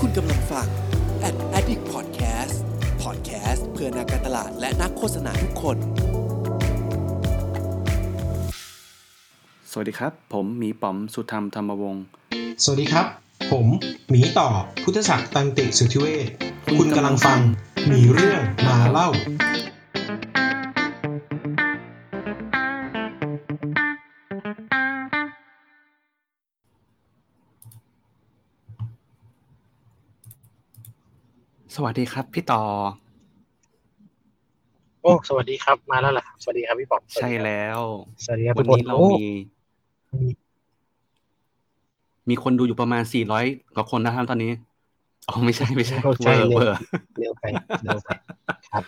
คุณกำลังฟัง Ad Addict Podcast Podcast เพื่อนักการตลาดและนักโฆษณาทุกคน สวัสดีครับ ผมหมีป๋อมสุธรรมธรรมวงศ์ สวัสดีครับ ผมหมีต่อพุทธศักดิ์ตันติสุทธิเวชคุณกำลังฟังหมีเรื่องมาเล่า สวัสดีครับ พี่ต่อ โอ้ สวัสดีครับ มาแล้วล่ะ สวัสดีครับพี่ป๋องใช่แล้ว สวัสดีครับวัทุนกคนนี้เราโอ้มี มีคนดูอยู่ประมาณ 400 กว่าคนนะครับตอนนี้ อ๋อ ไม่ใช่ ไม่ใช่โอ้เวใช่อร์เร็วเวอร์เร็วไปเร็วไป ครับ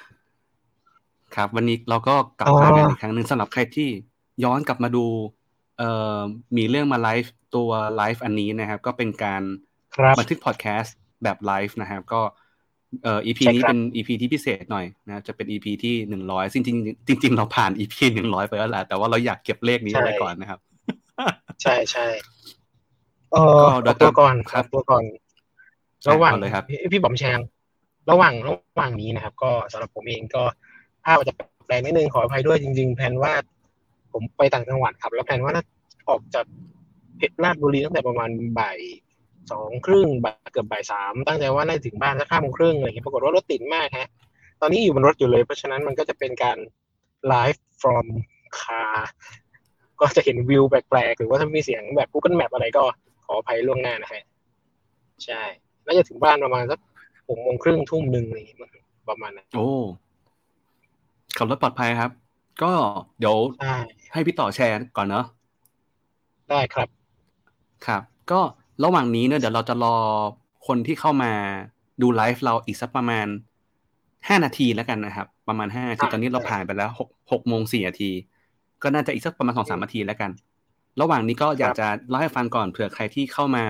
ครับ วันนี้เราก็กลับอ๋อมากันอีกครั้งหนึ่งสำหรับใครที่ย้อนกลับมาดู เอ่อ มีเรื่องมาไลฟ์ตัวไลฟ์อันนี้นะครับ ก็เป็นการครับบันทึกพอดแคสต์แบบไลฟ์นะครับ ก็ เอ่อ EP ใช่นี้ครับเป็น EP ที่พิเศษหน่อยนะครับจะเป็น EP ที่หนึ่งร้อยจริงจริงๆจริงๆเราผ่าน EP หนึ่งร้อยไปแล้วแหละแต่ว่าเราอยากเก็บเลขนี้ใช่ไว้ก่อนนะครับ ใช่ใช่เออก็โดอยอกตัวก่อนครับตัวก่อนใช่ระหว่างเอาเลยครับพี่พี่บอมแชงระหว่างระหว่างนี้นะครับ ก็สำหรับผมเองก็ภาพอาจจะแปลกนิดนึงขออภัยด้วยจริง ๆแผนว่า ผมไปต่างจังหวัดครับ แล้วแผนว่าน่าออกจากเพชรราชบุรีตั้งแต่ประมาณบ่าย สองครึ่งบ่ายเกือบบ่ายสามตั้งใจว่าน่าจะถึงบ้านสักห้าโมงครึ่งอะไรอย่างเงี้ยปรากฏว่ารถติดมากฮะ ตอนนี้อยู่บนรถอยู่เลย เพราะฉะนั้นมันก็จะเป็นการไลฟ์ from car ก็จะเห็นวิวแปลกๆ หรือว่าถ้ามีเสียงแบบ Google Map อะไรก็ขออภัยล่วงหน้านะฮะ ใช่น่าจะถึงบ้านประมาณสักหกโมงครึ่งทุ่มหนึ่งอะไรอย่างเงี้ยมั้งประมาณนั้นโอ้ขับรถปลอดภัยครับ ก็เดี๋ยวใช่ให้พี่ต่อแชร์ก่อนเนาะได้ครับ ครับ ก็ ระหว่างนี้เนี่ยเดี๋ยวเราจะรอคนที่เข้ามาดูไลฟ์เราอีกสักประมาณห้านาทีแล้วกันนะครับ ประมาณห้านาทีอะตอนนี้เราผ่านไปแล้วหกหกโมงสี่นาที ก็น่าจะอีกสักประมาณสองสามนาทีแล้วกัน ระหว่างนี้ก็อยากจะเล่าให้ฟังก่อนเผื่อใครที่เข้ามา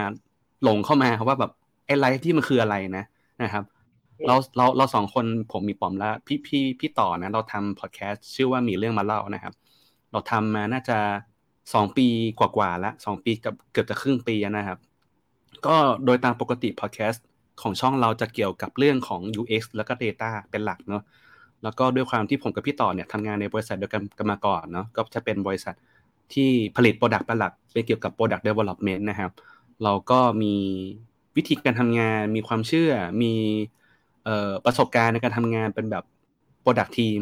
หลงเข้ามาว่าแบบไอ้ไลฟ์ที่มันคืออะไรนะนะครับ เราเราเราสองคนผมมีปอมและพี่พี่พี่ต่อนะ เราทำพอดแคสต์ชื่อว่ามีเรื่องมาเล่านะครับ เราทำมาน่าจะสองปีกว่าๆแล้วสองปีกับเกือบจะครึ่งปีแล้วนะครับ ก็โดยตามปกติพอดแคสต์ของช่องเราจะเกี่ยวกับเรื่องของ UX แล้วก็ Data เป็นหลักเนาะแล้วก็ด้วยความที่ผมกับพี่ต่อเนี่ยทำงานในบริษัทเดียวกันกันมาก่อนเนาะก็จะเป็นบริษัทที่ผลิต Product เป็นหลักเป็นเกี่ยวกับ Product Development นะครับ เราก็มีวิธีการทำงานมีความเชื่อมีออประสบการณ์ในการทำงานเป็นแบบ Product Team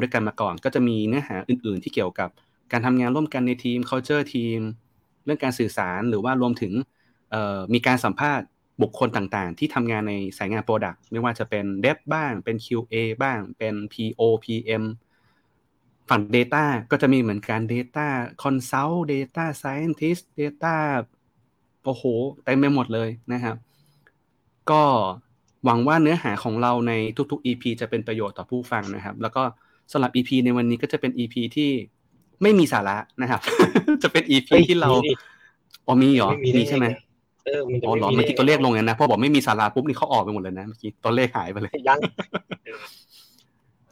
ด้วยกันมาก่อน ก็จะมีเนื้อหาอื่น ๆ ที่เกี่ยวกับการทำงานร่วมกันในทีม culture ทีม เรื่องการสื่อสารหรือว่ารวมถึงมีการสัมภาษณ์บุคคลต่างๆ ที่ทำงานในสายงาน Product ไม่ว่าจะเป็น Dev บ้างเป็น QA บ้างเป็น PO PM ฝั่ง Data ก็จะมีเหมือนกัน Data Consult Data Scientist Data โอ้โหเต็มไปหมดเลยนะครับ ก็หวังว่าเนื้อหาของเราในทุกๆ EP จะเป็นประโยชน์ต่อผู้ฟังนะครับ แล้วก็สำหรับ EP ในวันนี้ก็จะเป็น EP ที่ ไม่มีสาระนะครับ จะเป็น EP เฮ้ยที่เรามีดิอ๋อมีเหรอไม่มีได้มีใช่ไหมไงเออมันจะอ๋อเหรอไเมื่อกี้ตัวเลขลงไงนะพอบอกไม่มีสาระปุ๊บนี่เขาออกไปหมดเลยนะเมื่อกี้ตัวเลขหายไปเลยยัง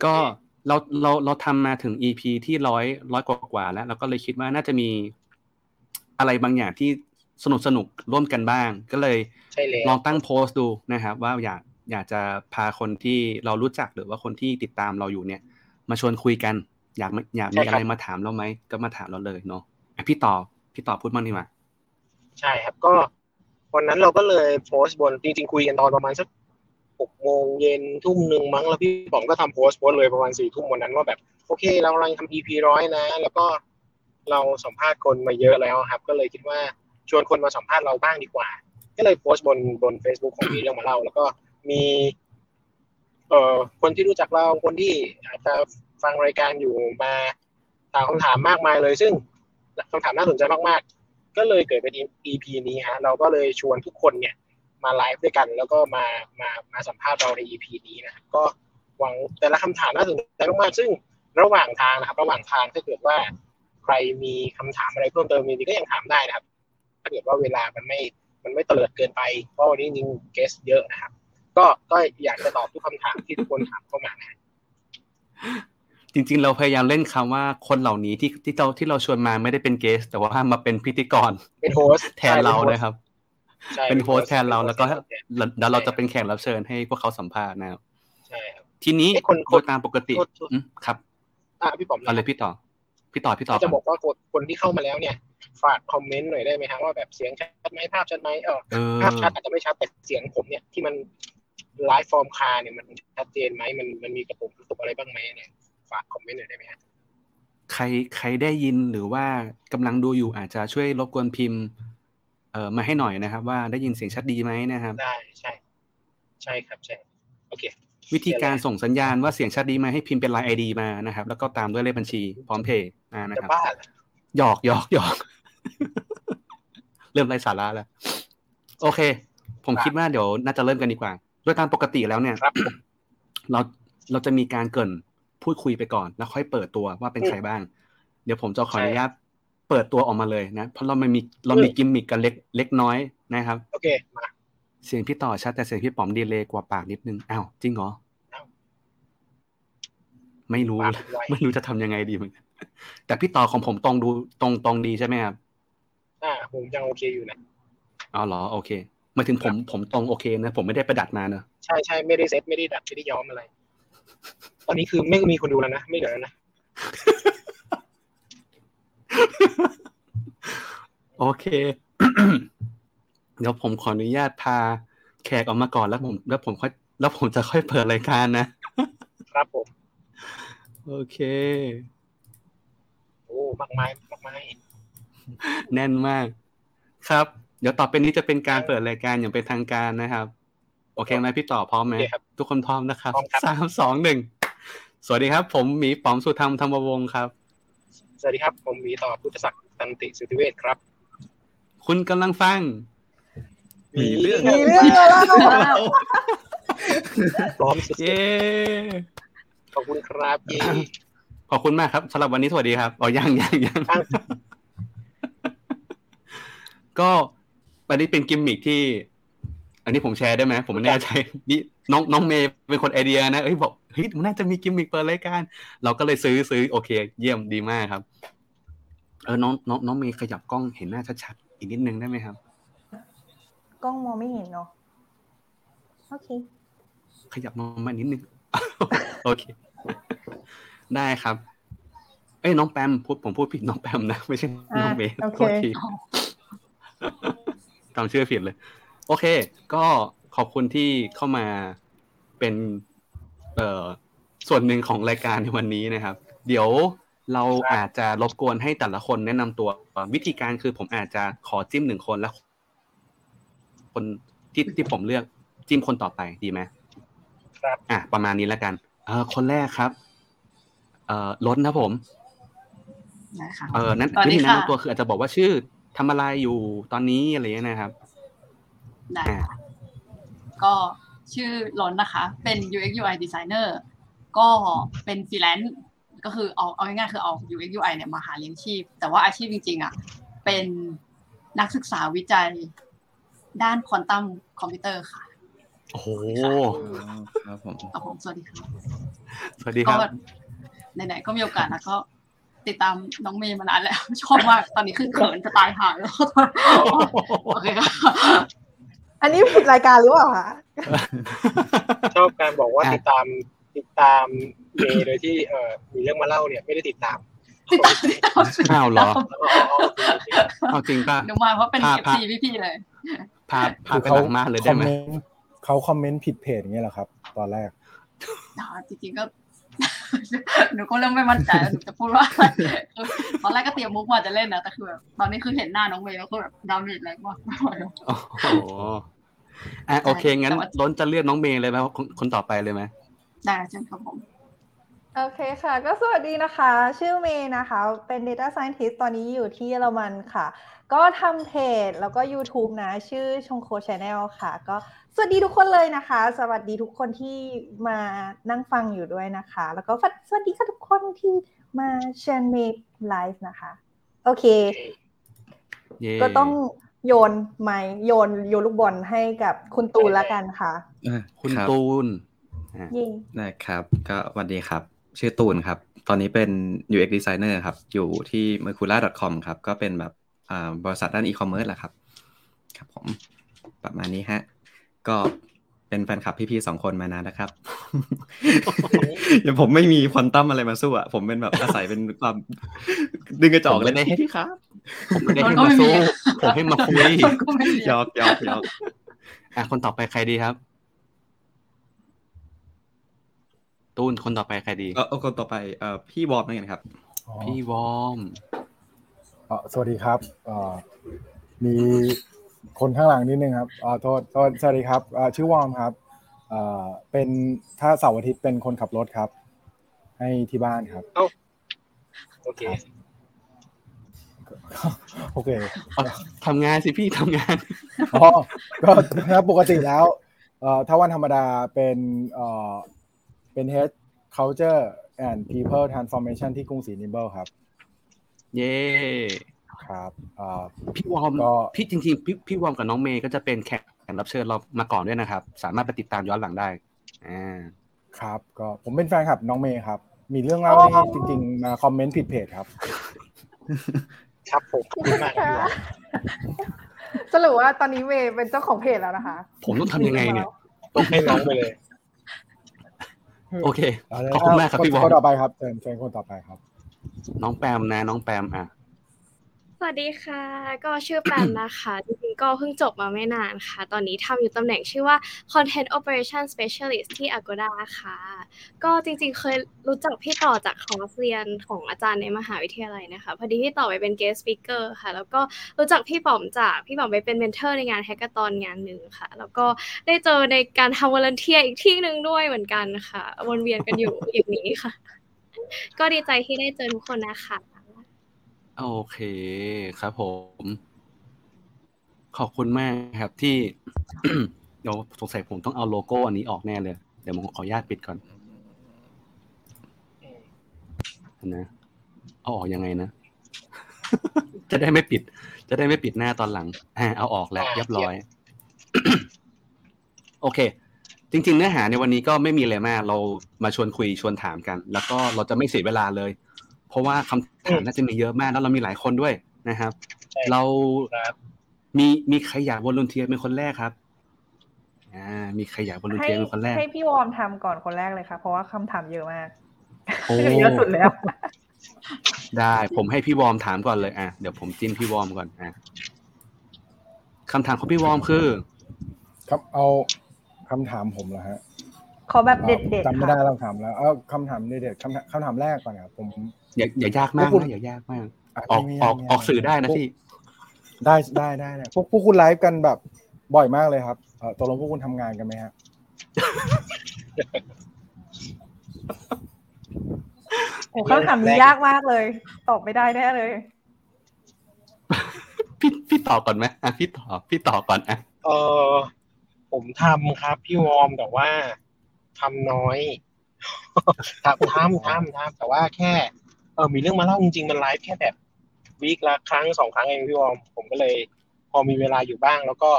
ก็เราเราเราทำมาถึง EP ที่ร้อยร้อยกว่าๆแล้วเราก็เลยคิดว่าน่าจะมีอะไรบางอย่างที่สนุกสนุกร่วมกันบ้าง ก็เลยใช่แล้วลองตั้งโพสต์ดูนะครับ ว่าอยากอยากจะพาคนที่เรารู้จักหรือว่าคนที่ติดตามเราอยู่เนี่ย มาชวนคุยกัน อยากมาอยากมีอะไรมาถามเราไหมก็มาถามเราเลยเนาะอะพี่ต่อพี่ต่อพูดมั่งดีกว่าใช่ครับก็วันนั้นเราก็เลยโพสต์บนจริงๆคุยกันตอนประมาณสักหกโมงเย็นทุ่มหนึ่งมั้งแล้วพี่ป๋อมก็ทำโพสต์โพสต์เลยประมาณสี่ทุ่มวันนั้นว่าแบบ โอเค เรากำลังทำ EP ร้อยนะ แล้วก็เราสัมภาษณ์คนมาเยอะแล้วครับ ก็เลยคิดว่าชวนคนมาสัมภาษณ์เราบ้างดีกว่า ก็เลยโพสต์บนบน Facebook ของพี่เรื่องมาเล่า แล้วก็มีเอ่อคนที่รู้จักเราคนที่อาจจะ ฟังรายการอยู่มาถามคำถามมากมายเลย ซึ่งคำถามน่าสนใจมากๆ ก็เลยเกิดเป็น EP นี้ฮะเราก็เลยชวนทุกคนเนี่ยมาไลฟ์ด้วยกัน แล้วก็มามามาสัมภาษณ์เราใน EP นี้นะก็หวังแต่ละคำถามน่าสนใจมากๆซึ่งระหว่างทางนะครับ ระหว่างทางถ้าเกิดว่าใครมีคำถามอะไรเพิ่มเติมมีก็ยังถามได้นะครับ ถ้าเกิดว่าเวลามันไม่มันไม่เตลิดเกินไปเพราะวันนี้จริงเกสเยอะนะครับ ก็ก็อยากจะตอบทุกคำถามที่ทุกคนถามเข้ามานะ จริง ๆ เราพยายามเล่นคำว่าคนเหล่านี้ที่ที่เราที่เราชวนมาไม่ได้เป็นเกส แต่ว่ามาเป็นพิธีกรเป็นโฮสต์แทนเรานะครับใช่เป็นโฮสต์แทนเราแล้วก็เป็นโฮสต์แทนแล้วเราจะเป็นแขกรับเชิญให้พวกเขาสัมภาษณ์นะครับใช่ครับทีนี้เอ้ยคนโดยตามปกติโทษโทษอืมครับอะพี่ป๋อมเอาเลยพี่ต่อ พี่ต่อพี่ต่อก็จะบอกว่าคนคนที่เข้ามาแล้วเนี่ยฝากคอมเมนต์หน่อยได้ไหมครับว่าแบบเสียงชัดไหมภาพชัดไหมเออเออภาพชัดอาจจะไม่ชัดแต่เสียงผมเนี่ยที่มันไลฟ์ฟอร์มคาเนี่ยมันชัดเจนไหมมันมันมีกระตุกกระตุกอะไรบ้างไหมเนี่ย ฝากคอมเมนต์หน่อยได้ไหมฮะใครใครได้ยินหรือว่ากำลังดูอยู่อาจจะช่วยรบกวนพิมพ์เอ่อมาให้หน่อยนะครับ ว่าได้ยินเสียงชัดดีไหมนะครับ ได้ใช่ ใช่ครับใช่โอเค วิธีการส่งสัญญาณว่าเสียงชัดดีไหมให้พิมพ์เป็นไลน์ไอดีมานะครับ แล้วก็ตามด้วยเลขบัญชีพร้อมเพย์มานะจะครับบ้าเหรอหยอกหยอกหยอกเริ่มไร้สาระแล้ว โอเค ผมคิดว่าเดี๋ยวน่าจะเริ่มกันดีกว่า โดยตามปกติแล้วเนี่ยครับเราเราจะมีการเกริน พูดคุยไปก่อน แล้วค่อยเปิดตัวว่าเป็นใครบ้าง เดี๋ยวผมจะขออนุญาตเปิดตัวออกมาเลยนะ เพราะเราไม่มีเรามีกิมมิกกันเล็กเล็กน้อยนะครับ โอเคมาเสียงพี่ต่อชัดแต่เสียงพี่ป๋อมดีเลยกว่าปากนิดนึงอ้าวจริงเหรอไม่รู้ปากไวไม่รู้จะทำยังไงดีเหมือนกันแต่พี่ต่อของผมตรงดูตรงตรงดีใช่ไหมครับอ่าผมยังโอเคอยู่นะอ๋อเหรอโอเคหมายถึงผมผมตรงโอเคนะผมไม่ได้ประดัดมาเนอะใช่ใช่ไม่ได้เซตไม่ได้ดัดไม่ได้ย้อมอะไร ตอนนี้คือไม่มีคนดูแล้วนะ ไม่เหลือแล้วนะโอเค เดี๋ยวผมขออนุญาตพาแขกออกมาก่อนแล้วผมแล้วผมค่อยแล้วผมจะค่อยเปิดรายการนะ ครับผม โอเค โอ้ มากมายมากมายแน่นมาก ครับ เดี๋ยวต่อไปนี้จะเป็นการเปิดรายการอย่างเป็นทางการนะครับ โอเคไหมพี่ต่อพร้อมไหมโอเคครับทุกคนพร้อมนะครับพร้อมครับสามสองหนึ่งสวัสดีครับ ผมหมีป๋อมสุธรรมธรรมวงศ์ครับ สวัสดีครับ ผมหมีต่อพุทธศักดิ์ตันติสุทธิเวชครับ คุณกำลังฟัง มีเรื่องมีเรื่องเล่าเล่าพร้อมสุดเย้ๆขอบคุณครับเย้ขอบคุณมากครับสำหรับวันนี้สวัสดีครับอ๋อยังยังยังตั้งก็อันนี้เป็นกิมมิคที่ อันนี้ผมแชร์ได้ไหมผมไม่แน่ใจนี่น้องน้องเมย์เป็นคนไอเดียนะเอ้ยบอกเฮ้ยมันน่าจะมีกิมมิคเปิดรายการ เราก็เลยซื้อซื้อโอเค เยี่ยมดีมากครับ เออน้องน้องน้องเมย์ขยับกล้องเห็นหน้าชัดๆอีกนิดนึงได้ไหมครับ กล้องมองไม่เห็นเนาะโอเค ขยับมามานิดนึงโอเค ได้ครับ เอ้ยน้องแปมพูดผมพูดผิดน้องแปมนะ ไม่ใช่น้องเมย์อะโอเคโทษทีจำชื่อผิดเลย โอเค ก็ขอบคุณที่เข้ามาเป็นเอ่อส่วนหนึ่งของรายการในวันนี้นะครับ เดี๋ยวเราอาจจะรบกวนให้แต่ละคนแนะนำตัววิธีการคือผมอาจจะขอจิ้มหนึ่งคนแล้วคนที่ที่ผมเลือกจิ้มคนต่อไปดีไหมครับอะประมาณนี้แล้วกัน เออคนแรกครับ เอ่อล้นนะผมนะคะเออนั้นสวัสวิดีธีค่ะแนะนำตัวคืออาจจะบอกว่าชื่อทำอะไรอยู่ตอนนี้อะไรเงี้ยนะครับ ได้อ่าค่ะก็ชื่อล้นนะคะ เป็น UX UI designer ก็เป็นฟรีแลนซ์ก็คือเอาเอาง่ายๆคือเอา UX UI เนี่ยมาหาเลี้ยงชีพ แต่ว่าอาชีพจริงๆอะเป็นนักศึกษาวิจัยด้านควอนตัมคอมพิวเตอร์ค่ะ โอ้โหครับผมครับผมสวัสดีค่ะสวัสดีคก็รับไหนๆก็มีโอกาสนะก็ติดตามน้องเมย์มานานแล้วชอบมากตอนนี้คือเขินจะตายห่าแล้วโอเคค่ะ อันนี้ผิดรายการหรือเปล่าคะชอบการบอกว่าอะติดตามติดตามเมย์โดยที่เอ่อมีเรื่องมาเล่าเนี่ยไม่ได้ติดตามติดตามติดตามอ้าวเหรออ๋อโอเคโอเคเอาจริงป่ะเดี๋ยวมาเพราะเป็นพาเอฟพาซีพี่ๆเลยพาพาไปหลังม่านเลยได้ไหมคอเนต์เขาคอมเมนต์ผิดเพจอย่างเงี้ยเหรอครับ ตอนแรกอ่าจริงๆก็ หนูก็เริ่มไม่มั่นใจแล้วหนูจะพูดว่าอะไรคือตอนแรกก็เตรียมมุกมาจะเล่นนะแต่คือแบบตอนนี้คือเห็นหน้าน้องเมย์แล้วก็แบบดาเมจแรงมากไม่ไหวแล้วโอ้โหอะโอเคงั้นแต่ว่าล้นจะเรียกน้องเมย์เลยไหมว่าคนคนต่อไปเลยไหมได้ใช่ครับผม โอเคค่ะ ก็สวัสดีนะคะ ชื่อเมย์นะคะ เป็น Data Scientist ตอนนี้อยู่ที่เยอรมันค่ะ ก็ทำเพจแล้วก็ YouTube นะ ชื่อชงโค Channel ค่ะ ก็สวัสดีทุกคนเลยนะคะ สวัสดีทุกคนที่มานั่งฟังอยู่ด้วยนะคะ แล้วก็สวัสดีค่ะทุกคนที่มา channel เมย์ไลฟ์นะคะ โอเคเย่ก็ต้องโยนไม้โยนโยนลูกบอลให้กับคุณตูนละกันค่ะอะคุณรับตูนเย่นะครับ ก็สวัสดีครับ ชื่อตูนครับ ตอนนี้เป็น UX designer ครับ อยู่ที่ mercura.com ครับ ก็เป็นแบบอ่าบริษัทด้าน e-commerce แหละครับ ครับผม ประมาณนี้ฮะ ก็เป็นแฟนคลับพี่ๆสองคนมานานนะครับเดี๋ยวผมไม่มีควอนตัมอะไรมาสู้อะ ผมเป็นแบบอาศัยเป็นความดึงกระจอกเลยพี่ครับ ผมไม่ได้ให้มาสู้ ผมให้มาคุยก็ไม่มีหยอกหยอกหยอกอะคนต่อไปใครดีครับ ตูนคนต่อไปใครดีเออเอาคนต่อไปเอ่อพี่วอร์มนั่นเองครับอ๋อพี่วอร์มเอ่อสวัสดีครับเอ่อมีคนข้างหลังนิดนึงครับเอ่อโทษโทษสวัสดีครับเอ่อชื่อวอร์มครับเอ่อเป็นถ้าเสาร์อาทิตย์เป็นคนขับรถครับ ให้ที่บ้านครับโอเคโอเคทำงานสิพี่ทำงานอ๋อก็ถ้าปกติแล้วเอ่อถ้าวันธรรมดาเป็น เอ่อเป็น Head Culture and People Transformation ที่กรุงศรี Nimble ครับ เย้ครับเอ่อพี่วอร์มก็พี่จริงๆพี่พี่วอร์มกับน้องเมย์ก็จะเป็นแขกรับเชิญเรามาก่อนด้วยนะครับ สามารถไปติดตามย้อนหลังได้อ่าครับก็ผมเป็นแฟนคลับน้องเมย์ครับ มีเรื่องเล่าให้จริง ๆ มาคอมเมนต์ผิดเพจครับ ครับผมขอบคุณมากครับพี่วอมสรุปว่าตอนนี้เมย์เป็นเจ้าของเพจแล้วนะคะ ผมต้องทำยังไงเนี่ยต้องให้น้องไปเลย โอเคเาเลยขอบคุณมากครับพี่วอร์มคนต่อไปครับเชิญเชิญคนต่อไปครับ น้องแปมนะ น้องแปมอะ สวัสดีค่ะ ก็ชื่อแปมนะคะ จริงๆก็เพิ่งจบมาไม่นานค่ะ ตอนนี้ทำอยู่ตำแหน่งชื่อว่า Content Operation Specialist ที่ Agoda ค่ะ ก็จริงๆเคยรู้จักพี่ต่อจากคอร์สเรียนของอาจารย์ในมหาวิทยาลัยนะคะ พอดีพี่ต่อไปเป็น guest speaker ค่ะ แล้วก็รู้จักพี่ป๋อมจากพี่ป๋อมไปเป็น mentor ในงาน hackathon งานหนึ่งค่ะ แล้วก็ได้เจอในการทำ volunteer อีกที่หนึ่งด้วยเหมือนกันค่ะ วนเวียนกันอยู่อย่างนี้ค่ะ ก็ดีใจที่ได้เจอทุกคนนะคะ โอเคครับผม ขอบคุณมากครับที่ เดี๋ยวสงสัยผมต้องเอาโลโก้อันนี้ออกแน่เลย เดี๋ยวผมขออนุญาตปิดก่อนนะเอาออกยังไงนะ จะได้ไม่ปิด จะได้ไม่ปิดหน้าตอนหลังอ่าเอาออกแล้วอ่าเรียบร้อย โอเค จริง ๆ เนื้อหาในวันนี้ก็ไม่มีอะไรมาก เรามาชวนคุยชวนถามกัน แล้วก็เราจะไม่เสียเวลาเลย เพราะว่าคำถามน่าจะมีเยอะมากแล้วเรามีหลายคนด้วยนะครับใช่เราครับมีมีใครอยาก volunteer เป็นคนแรกครับอ่ามีใครอยาก volunteer ให้เป็นคนแรกให้พี่วอร์มทำก่อนคนแรกเลยค่ะเพราะว่าคำถามเยอะมากโอ้เยอะสุดแล้ว ได้ผมให้พี่วอร์มถามก่อนเลยอะเดี๋ยวผมจิ้มพี่วอร์มก่อนอะคำถามของพี่วอร์มคือ ครับเอาคำถามผมเหรอฮะขอแบบเด็ดจำๆไม่ค่ะได้คำถามแล้ว เอาคำถามเด็ดๆคำถามคำถามแรกก่อนครับผม อย่าอย่ายากมากพวกคุณนะอย่ายากมากะออกไม่ออกไม่ออกสื่อได้นะพวกพี่ได้ได้ได้ได้พวกพวกคุณไลฟ์กันแบบบ่อยมากเลยครับเอ่อตกลงพวกคุณทำงานกันไหมฮะโอ้คำถามนี้ยากมากเลย ตอบไม่ได้แน่เลย พี่พี่ต่อก่อนไหมอะพี่ต่อพี่ต่อก่อนอะเออผมทำครับ พี่วอร์มแต่ว่าทำน้อยทำทำทำทำแต่ว่าแค่เออมีเรื่องมาเล่าจริงๆ มันไลฟ์แค่แบบวีคละครั้งสองครั้งเองพี่วอมผมก็เลย พอมีเวลาอยู่บ้าง แล้วก็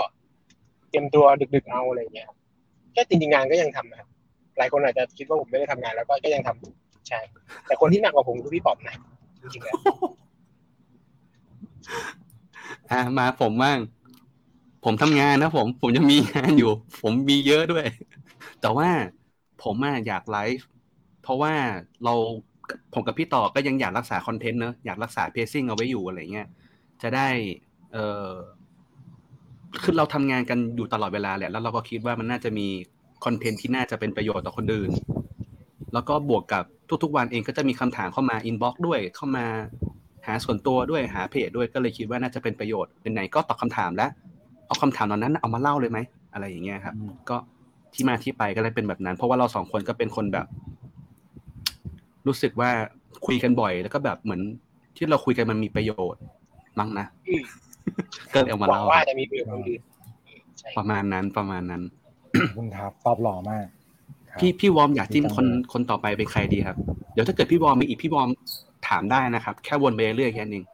เตรียมตัวดึกๆเอาอะไรเงี้ยครับแค่จริงๆงานก็ยังทำนะครับหลายคนอาจจะคิดว่าผมไม่ได้ทำงานแล้วก็ก็ยังทำอยู่ใช่แต่คนที่หนักกว่าผมคือพี่ป๋อมนะจริงๆแล้วอะมาผมบ้างผมทำงานนะผมผมยังมีงานอยู่ ผมมีเยอะด้วย แต่ว่าผมอะอยากไลฟ์เพราะว่าเรา ผมกับพี่ต่อก็ยังอยากรักษาคอนเทนต์เนอะอยากรักษา pacing เอาไว้อยู่อะไรเงี้ยจะได้ เออคือเราทำงานกันอยู่ตลอดเวลาแหละ แล้วเราก็คิดว่ามันน่าจะมีคอนเทนต์ที่น่าจะเป็นประโยชน์ต่อคนอื่น แล้วก็บวกกับทุกๆวันเองก็จะมีคำถามเข้ามา inbox ด้วยเข้ามาหาส่วนตัวด้วยหาเพจด้วยก็เลยคิดว่าน่าจะเป็นประโยชน์เป็นไหนก็ตอบคำถามแล้วเอาคำถามเหล่านั้นเอามาเล่าเลยไหมอะไรอย่างเงี้ยครับ ก็ที่มาที่ไปก็เลยเป็นแบบนั้น เพราะว่าเราสองคนก็เป็นคนแบบ รู้สึกว่าคุยกันบ่อยแล้วก็แบบเหมือนที่เราคุยกันมันมีประโยชน์มั้งนะอืมก็เลยเอามาหวังเล่าว่าจะมีประโยชน์คนอื่นใช่ประมาณนั้นประมาณนั้นขอบคุณครับตอบหล่อมากครับพี่พี่วอร์มอยากจิ้มดีจังคนเลยคนต่อไปเป็นใครดีครับ เดี๋ยวถ้าเกิดพี่วอร์มมีอีกพี่วอร์มถามได้นะครับ แค่วนไปเรื่อยๆแค่นั้นเอง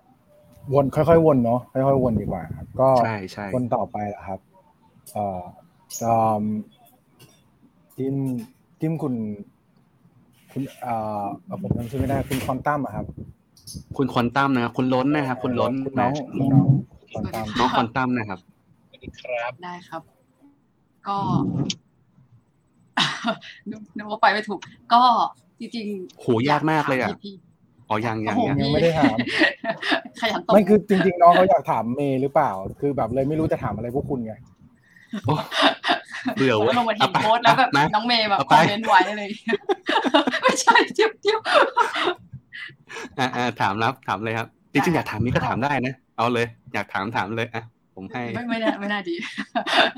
วนค่อยๆวนเนาะค่อยๆวนดีกว่าครับ ก็ใช่ใช่คนต่อไปล่ะครับ เอ่อจอมจิ้มจิ้มคุณ คุณเอ่อเอ่อผมจำชื่อไม่ได้คุณคอนตัมอะครับคุณควอนตัมนะครับคุณล้นนะครับคุณล้นคุณน้องนะคุณน้องคอนตัมน้องควอนตัมนะครับสวัสดีดีครับได้ครับ ก็นึกนึกว่าไปไม่ถูก ก็จริงๆโหยากมากเลยอะถพี่อ๋อยังๆยังโอ้โหยังยังไม่ได้ถามขยันตบไม่คือจริง ๆ น้องเขาอยากถามเมย์หรือเปล่า คือแบบเลยไม่รู้จะถามอะไรพวกคุณไงโอ้ เบื่อผมเว้ยลงมาเห็เอานไปโพสต์แล้วแบบมาน้องเมย์แบบเอาคไปอมเมนต์ไว้เลย ไม่ใช่เทียบเทียบอ่าอ่าถามแล้วถามเลยครับจริงๆอยากถามนี้ก็ถามได้นะ เอาเลย อยากถามถามเลยอะผมให้ ไม่ไม่น่าไม่น่าดี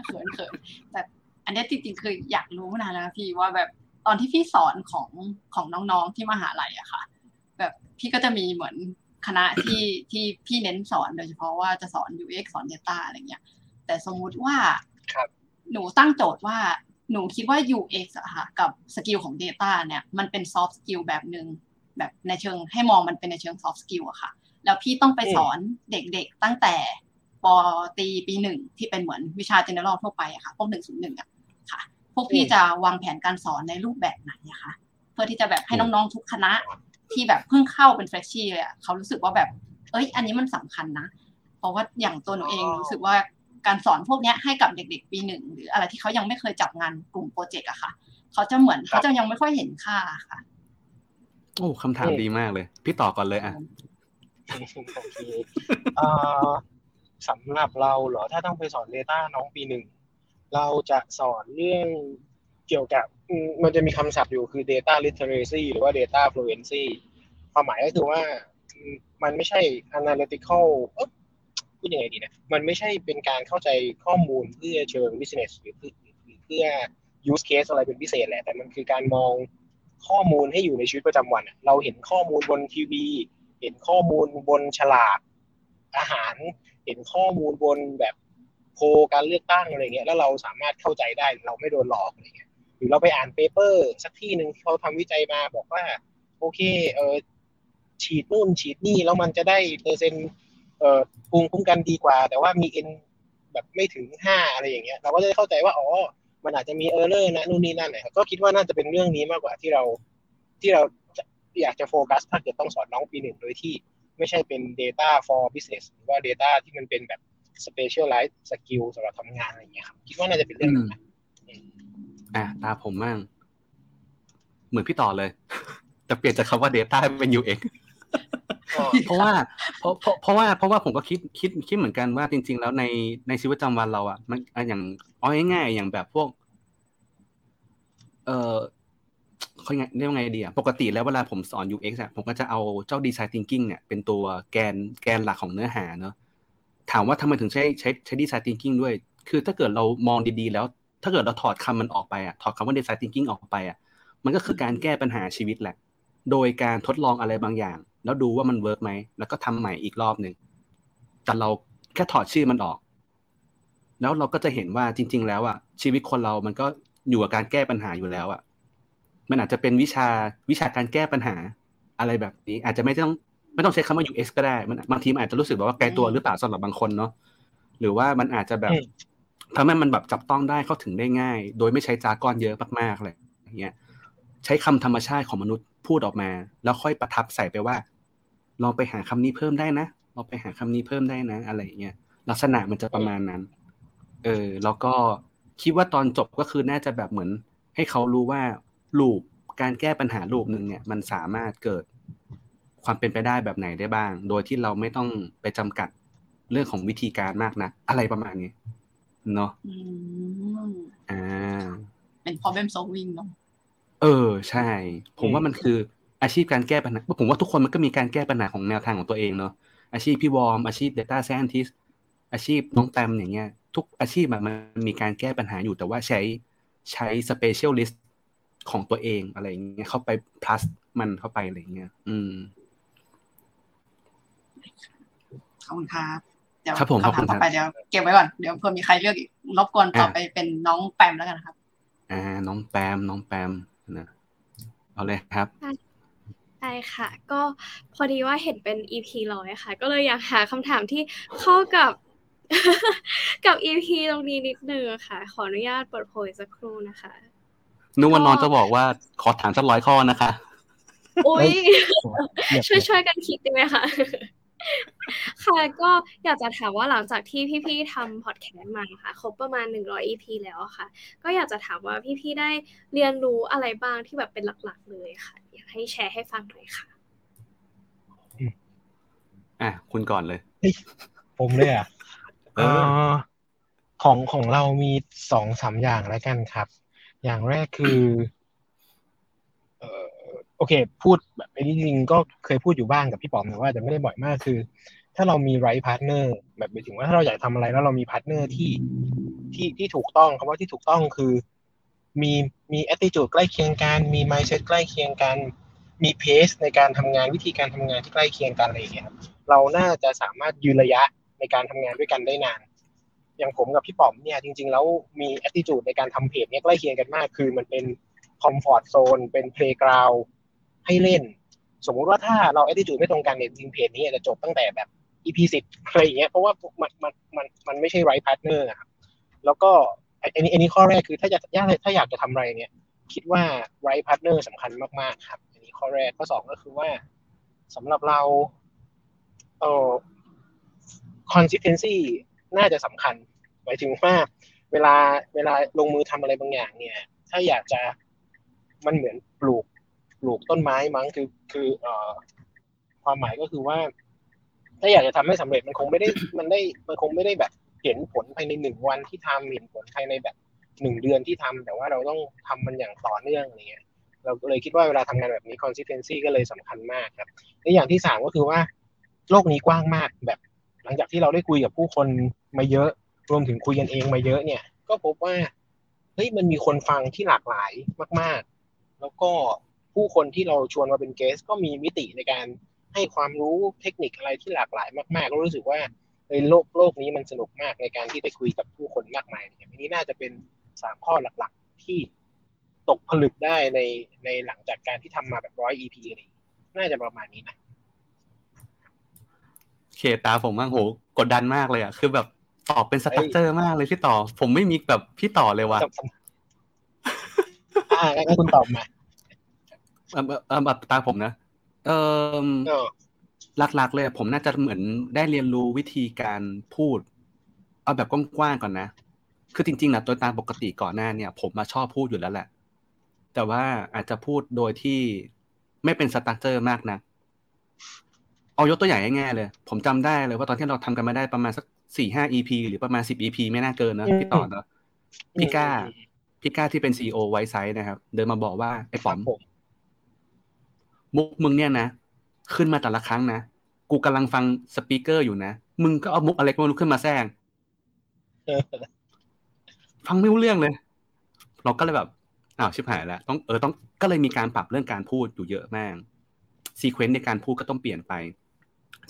เขินเขินแต่อันเนี้ยจริงๆคืออยากรู้มานานแล้วนะพี่ว่าแบบตอนที่พี่สอนของของน้องๆที่มหาลัยอะค่ะ แบบพี่ก็จะมีเหมือนคณะที่ที่พี่เน้นสอนโดยเฉพาะว่าจะสอน UX สอน Data อะไรเงี้ย แต่สมมุติว่าครับ หนูตั้งโจทย์ว่าหนูคิดว่า UX อะค่ะกับ skill ของ Data เนี่ยมันเป็น soft skill แบบหนึ่งแบบในเชิงให้มองมันเป็นในเชิง soft skill อะค่ะ แล้วพี่ต้องไปสอนเด็กๆตั้งแต่ปตรีปีหนึ่งที่เป็นเหมือนวิชา general ทั่วไปอะค่ะ พวกหนึ่งศูนย์หนึ่งอะค่ะ พวกพี่จะวางแผนการสอนในรูปแบบไหนอะคะเพื่อที่จะแบบให้น้องๆทุกคณะที่แบบเพิ่งเข้าเป็นเฟรชชี่เลยอะเขารู้สึกว่าแบบ เอ้ย อันนี้มันสำคัญนะ เพราะว่าอย่างตัวหนูเองรู้สึกว่า การสอนพวกเนี้ยให้กับเด็ก ๆ ปีหนึ่งหรืออะไรที่เขายังไม่เคยจับงานกลุ่มโปรเจกต์อะค่ะเขาจะเหมือนเขาจะยังไม่ค่อยเห็นค่าค่ะโอ้คำถามดีมากเลย พี่ต่อก่อนเลยอะโอเคเอ่อสำหรับเราเหรอถ้าต้องไปสอน Data น้องปีหนึ่งเราจะสอนเรื่องเกี่ยวกับอืมมันจะมีคำศัพท์อยู่คือ data literacy หรือว่า data fluency ความหมายก็คือว่าอืมมันไม่ใช่ analytical เอ๊ะ พูดยังไงดีนะมันไม่ใช่เป็นการเข้าใจข้อมูลเพื่อเชิง business หรือเพื่อหรือเพื่อ use case อะไรเป็นพิเศษแหละแต่มันคือการมองข้อมูลให้อยู่ในชีวิตประจำวันเราเห็นข้อมูลบนทีวีเห็นข้อมูลบนฉลากอาหาร เห็นข้อมูลบนแบบโพลการเลือกตั้งอะไรเงี้ยแล้วเราสามารถเข้าใจได้เราไม่โดนหลอกอะไรเงี้ยหรือเราไปอ่าน paper สักที่หนึ่งเขาทำวิจัยมาบอกว่า โอเคเออฉีดนู่นฉีดนี่แล้วมันจะได้เปอร์เซ็นต์ เอ่อภูมิคุ้มกันดีกว่า แต่ว่ามี Nแบบไม่ถึงห้าอะไรอย่างเงี้ย เราก็จะได้เข้าใจว่าอ๋อมันอาจจะมีเออร์เลอร์นะนู่นนี่นั่นนะครับก็คิดว่าน่าจะเป็นเรื่องนี้มากกว่าที่เราที่เราจะอยากจะโฟกัสถ้าเกิดต้องสอนน้องปีหนึ่งโดยที่ไม่ใช่เป็น data for business หรือว่า data ที่มันเป็นแบบ specialized skill สำหรับทำงานอะไรอย่างเงี้ยครับคิดว่าน่าจะเป็นเรื่องนั้นนะอะตาผมมั่งเหมือนพี่ต่อเลย แต่เปลี่ยนจากคำว่า Data ให้เป็น UX เพราะว่าเพราะเพราะเพราะว่าเพราะว่าผมก็คิดคิดคิดเหมือนกันว่าจริง ๆ แล้วในในชีวิตประจำวันเราอะมันอย่างเอาง่ายๆอย่างแบบพวก เออเขาเรียกว่าไงดีอะปกติแล้วเวลาผมสอน UX อะผมก็จะเอาเจ้า Design Thinking เนี่ยเป็นตัวแกนแกนหลักของเนื้อหาเนอะถามว่าทำไมถึงใช้ใช้ใช้ Design Thinking ด้วย คือถ้าเกิดเรามองดีๆ แล้ว ถ้าเกิดเราถอดคำมันออกไปอะถอดคำว่า Design Thinking ออกไปอะมันก็คือการแก้ปัญหาชีวิตแหละ โดยการทดลองอะไรบางอย่าง แล้วดูว่ามัน work ไหม แล้วก็ทำใหม่อีกรอบหนึ่งแต่เราแค่ถอดชื่อมันออก แล้วเราก็จะเห็นว่าจริง ๆ แล้วอะชีวิตคนเรามันก็อยู่กับการแก้ปัญหาอยู่แล้วอะมันอาจจะเป็นวิชาวิชาการแก้ปัญหาอะไรแบบนี้ อาจจะไม่ต้องไม่ต้องใช้คำว่า UX ก็ได้มันบางทีมันอาจจะรู้สึกแบบว่าไกลตัวหรือเปล่าสำหรับบางคนเนาะหรือว่ามันอาจจะแบบอืมทำให้มันแบบจับต้องได้เข้าถึงได้ง่าย โดยไม่ใช้จาก้อนเยอะมากๆเลยอย่างเงี้ย ใช้คำธรรมชาติของมนุษย์พูดออกมา แล้วค่อยประทับใส่ไปว่า ลองไปหาคำนี้เพิ่มได้นะลองไปหาคำนี้เพิ่มได้นะ อะไรอย่างเงี้ยลักษณะมันจะประมาณนั้น เออ แล้วก็คิดว่าตอนจบก็คือน่าจะแบบเหมือน ให้เขารู้ว่าลูปการแก้ปัญหาลูปหนึ่งเนี่ย มันสามารถเกิดความเป็นไปได้แบบไหนได้บ้าง โดยที่เราไม่ต้องไปจำกัดเรื่องของวิธีการมากนะอะไรประมาณนี้เนาะอืมอ่าเป็น problem solving เนาะ เออใช่ ผมว่ามันคืออาชีพการแก้ปัญหาผมว่าทุกคนมันก็มีการแก้ปัญหาของแนวทางของตัวเองเนาะอาชีพพี่วอร์มอาชีพ Data Scientist อาชีพน้องแตมอย่างเงี้ย ทุกอาชีพอะมันมีการแก้ปัญหาอยู่แต่ว่าใช้ใช้ specialist ของตัวเองอะไรอย่างเงี้ยเข้าไป plus มันเข้าไปอะไรอย่างเงี้ยอืมขอบคุณครับเดี๋ยวครับผมขอบคำคุถามณต่อไปเดี๋ยวเก็บไว้ก่อนเดี๋ยวเผื่อมีใครเลือกอีกรบกวนต่อไปเป็นน้องแปมแล้วกันนะครับ อ่า น้องแปมน้องแปม นะเอาเลยครับได้ค่ะ ก็พอดีว่าเห็นเป็น EP ร้อยค่ะ ก็เลยอยากหาคำถามที่เข้ากับกับ EP ตรงนี้นิดนึงอะค่ะ ขออนุญาตเปิดโพยสักครู่นะคะนึกว่าน้องจะบอกว่าขอถามสักร้อยข้อนะคะ อุ้ยเงียบช่วยช่วยกันคิดได้ไหมคะ ค่ะก็อยากจะถามว่าหลังจากที่พี่ๆทำพอดแคสต์มาค่ะครบประมาณหนึ่งร้อย EP แล้วอะค่ะ ก็อยากจะถามว่าพี่ๆได้เรียนรู้อะไรบ้างที่แบบเป็นหลักๆเลยค่ะ อยากให้แชร์ให้ฟังหน่อยค่ะอะคุณก่อนเลย ผมเลยอะเอเอ่ออของของเรามีสองสามอย่างแล้วกันครับ อย่างแรกคือเอ่อ โอเค พูดแบบจริงๆก็เคยพูดอยู่บ้างกับพี่ป๋อมแต่ว่าจะไม่ได้บ่อยมากคือ ถ้าเรามีไร partner แบบหมายถึงว่าถ้าเราอยากทำอะไรแล้วเรามี partner ที่ที่ที่ถูกต้องคำว่าที่ถูกต้องคือ มีมี attitude ใกล้เคียงกัน มี mindset ใกล้เคียงกัน มี pace ในการทำงานวิธีการทำงานที่ใกล้เคียงกันอะไรอย่างเงี้ยครับเราน่าจะสามารถยืนระยะในการทำงานด้วยกันได้นาน อย่างผมกับพี่ป๋อมเนี่ยจริง ๆ แล้วมี attitude ในการทำเพจเนี่ยใกล้เคียงกันมาก คือมันเป็น comfort zone เป็น playground ให้เล่น สมมุติว่าถ้าเรา attitude ไม่ตรงกันเนี่ยจริงเพจนี้อาจจะจบตั้งแต่แบบ EP สิบอะไรอย่างเงี้ยเพราะว่ามันมันมันมันไม่ใช่ right partner ครับแล้วก็อันนี้อันนี้ข้อแรกคือถ้าจะถ้าอยากจะทำอะไรเนี่ยคิดว่า right partner สำคัญมากๆครับ อันนี้ข้อแรกข้อสองก็คือว่าสำหรับเราเอ่อ consistency น่าจะสำคัญหมายถึงว่าเวลาเวลาลงมือทำอะไรบางอย่างเนี่ย ถ้าอยากจะมันเหมือนปลูก ปลูกต้นไม้มั้งคือคือเอ่อความหมายก็คือว่า ถ้าอยากจะทำให้สำเร็จมันคงไม่ได้มันได้มันคงไม่ได้แบบเห็นผลภายในหนึ่งวันที่ทำเห็นผลภายในแบบหนึ่งเดือนที่ทำแต่ว่าเราต้องทำมันอย่างต่อเนื่องอะไรเงี้ยเราก็เลยคิดว่าเวลาทำงานแบบนี้ consistency ก็เลยสำคัญมากครับและอย่างที่สามก็คือว่าโลกนี้กว้างมากแบบ หลังจากที่เราได้คุยกับผู้คนมาเยอะรวมถึงคุยกันเองมาเยอะเนี่ย ก็พบว่าเฮ้ยมันมีคนฟังที่หลากหลายมาก ๆ แล้วก็ ผู้คนที่เราชวนมาเป็นเกส ก็มีมิติในการให้ความรู้เทคนิคอะไรที่หลากหลายมากๆก็รู้สึกว่าเฮ้ยโลกโลกนี้มันสนุกมากในการที่ได้คุยกับผู้คนมากมายเนี่ยอันนี้น่าจะเป็นสามข้อหลักๆ ที่ตกผลึกได้ในในหลังจากการที่ทำมาแบบร้อย EP อะไรอย่างงี้น่าจะประมาณนี้นะเคตาผมว่าโหกดดันมากเลยอะคือแบบตอบเป็นสตั๊กเจอร์มากเลยพี่ต่อ ผมไม่มีแบบพี่ต่อเลยว่ะอ่างั้นคุณตอบมา เอ่อเอ่อแบบตาผมนะเออเออหลักๆเลยอะผมน่าจะเหมือนได้เรียนรู้วิธีการพูด เอาแบบกว้างๆก่อนนะ คือจริงๆนะโดยตามปกติก่อนหน้าเนี่ย ผมมาชอบพูดอยู่แล้วแหละ แต่ว่าอาจจะพูดโดยที่ไม่เป็น structure มากนะเอายกตัวอย่างง่ายๆเลย ผมจำได้เลยว่าตอนที่เราทำกันมาได้ประมาณสักสี่ห้า EP หรือประมาณสิบ EP ไม่น่าเกินนะพี่ต่อเนอะพี่กล้าพี่กล้าที่เป็น CEO Wisesight นะครับ เดินมาบอกว่าไอ้ป๋อมผ มมุกมึงเนี่ยนะ ขึ้นมาแต่ละครั้งนะ กูกำลังฟังสปีกเกอร์อยู่นะ มึงก็เอามุกอะไรก็ไม่รู้ขึ้นมาแซงฟังไม่รู้เรื่องเลย เราก็เลยแบบอ้าวชิบหายแล้วต้องเออต้องก็เลยมีการปรับเรื่องการพูดอยู่เยอะมากซีเควนต์ในการพูดก็ต้องเปลี่ยนไป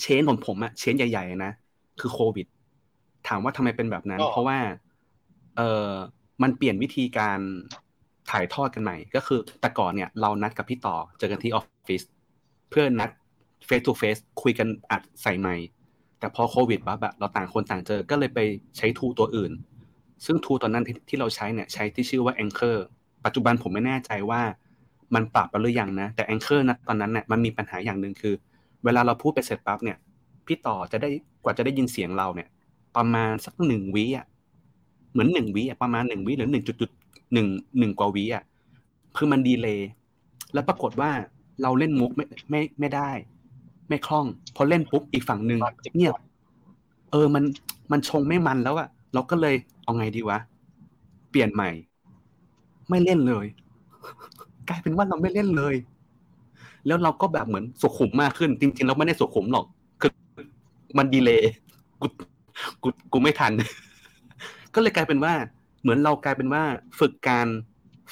เชนของผมอะเชนใหญ่ๆนะคือโควิด ถามว่าทำไมเป็นแบบนั้นอ๋อเพราะว่า เออมันเปลี่ยนวิธีการ ถ่ายทอดกันใหม่ ก็คือแต่ก่อนเนี่ยเรานัดกับพี่ต่อเจอกันที่ออฟฟิศเพื่อนัดเฟส to เฟสคุยกันอัดใส่ไมค์แต่พอโควิดปั๊บอะเราต่างคนต่างเจอก็เลยไปใช้ทูตัวอื่น ซึ่งทูตอนนั้นที่ที่เราใช้เนี่ยใช้ที่ชื่อว่า Anchor ปัจจุบันผมไม่แน่ใจว่ามันปรับไปหรือยังนะ แต่ Anchor นะตอนนั้นเนี่ยมันมีปัญหาอย่างหนึ่งคือ เวลาเราพูดไปเสร็จปั๊บเนี่ย พี่ต่อจะได้กว่าจะได้ยินเสียงเราเนี่ย ประมาณสักหนึ่งวิอะเหมือนหนึ่งวิอะประมาณหนึ่งวิหรือหนึ่งจุดจุด หนึ่งหนึ่งกว่าวิอะคือมันดีเลย์แล้วปรากฏว่าเราเล่นมุกไม่ไม่ไม่ได้ ไม่คล่อง พอเล่นปุ๊บอีกฝั่งหนึ่งเงียบเออมันมันชงไม่มันแล้วอะเราก็เลยเอาไงดีวะ เปลี่ยนใหม่ ไม่เล่นเลย กลายเป็นว่าเราไม่เล่นเลย แล้วเราก็แบบเหมือนสุขุมมากขึ้น จริงๆเราไม่ได้สุขุมหรอก คือมันดีเลย์กูกูกูไม่ทัน ก็เลยกลายเป็นว่า เหมือนเรากลายเป็นว่าฝึกการ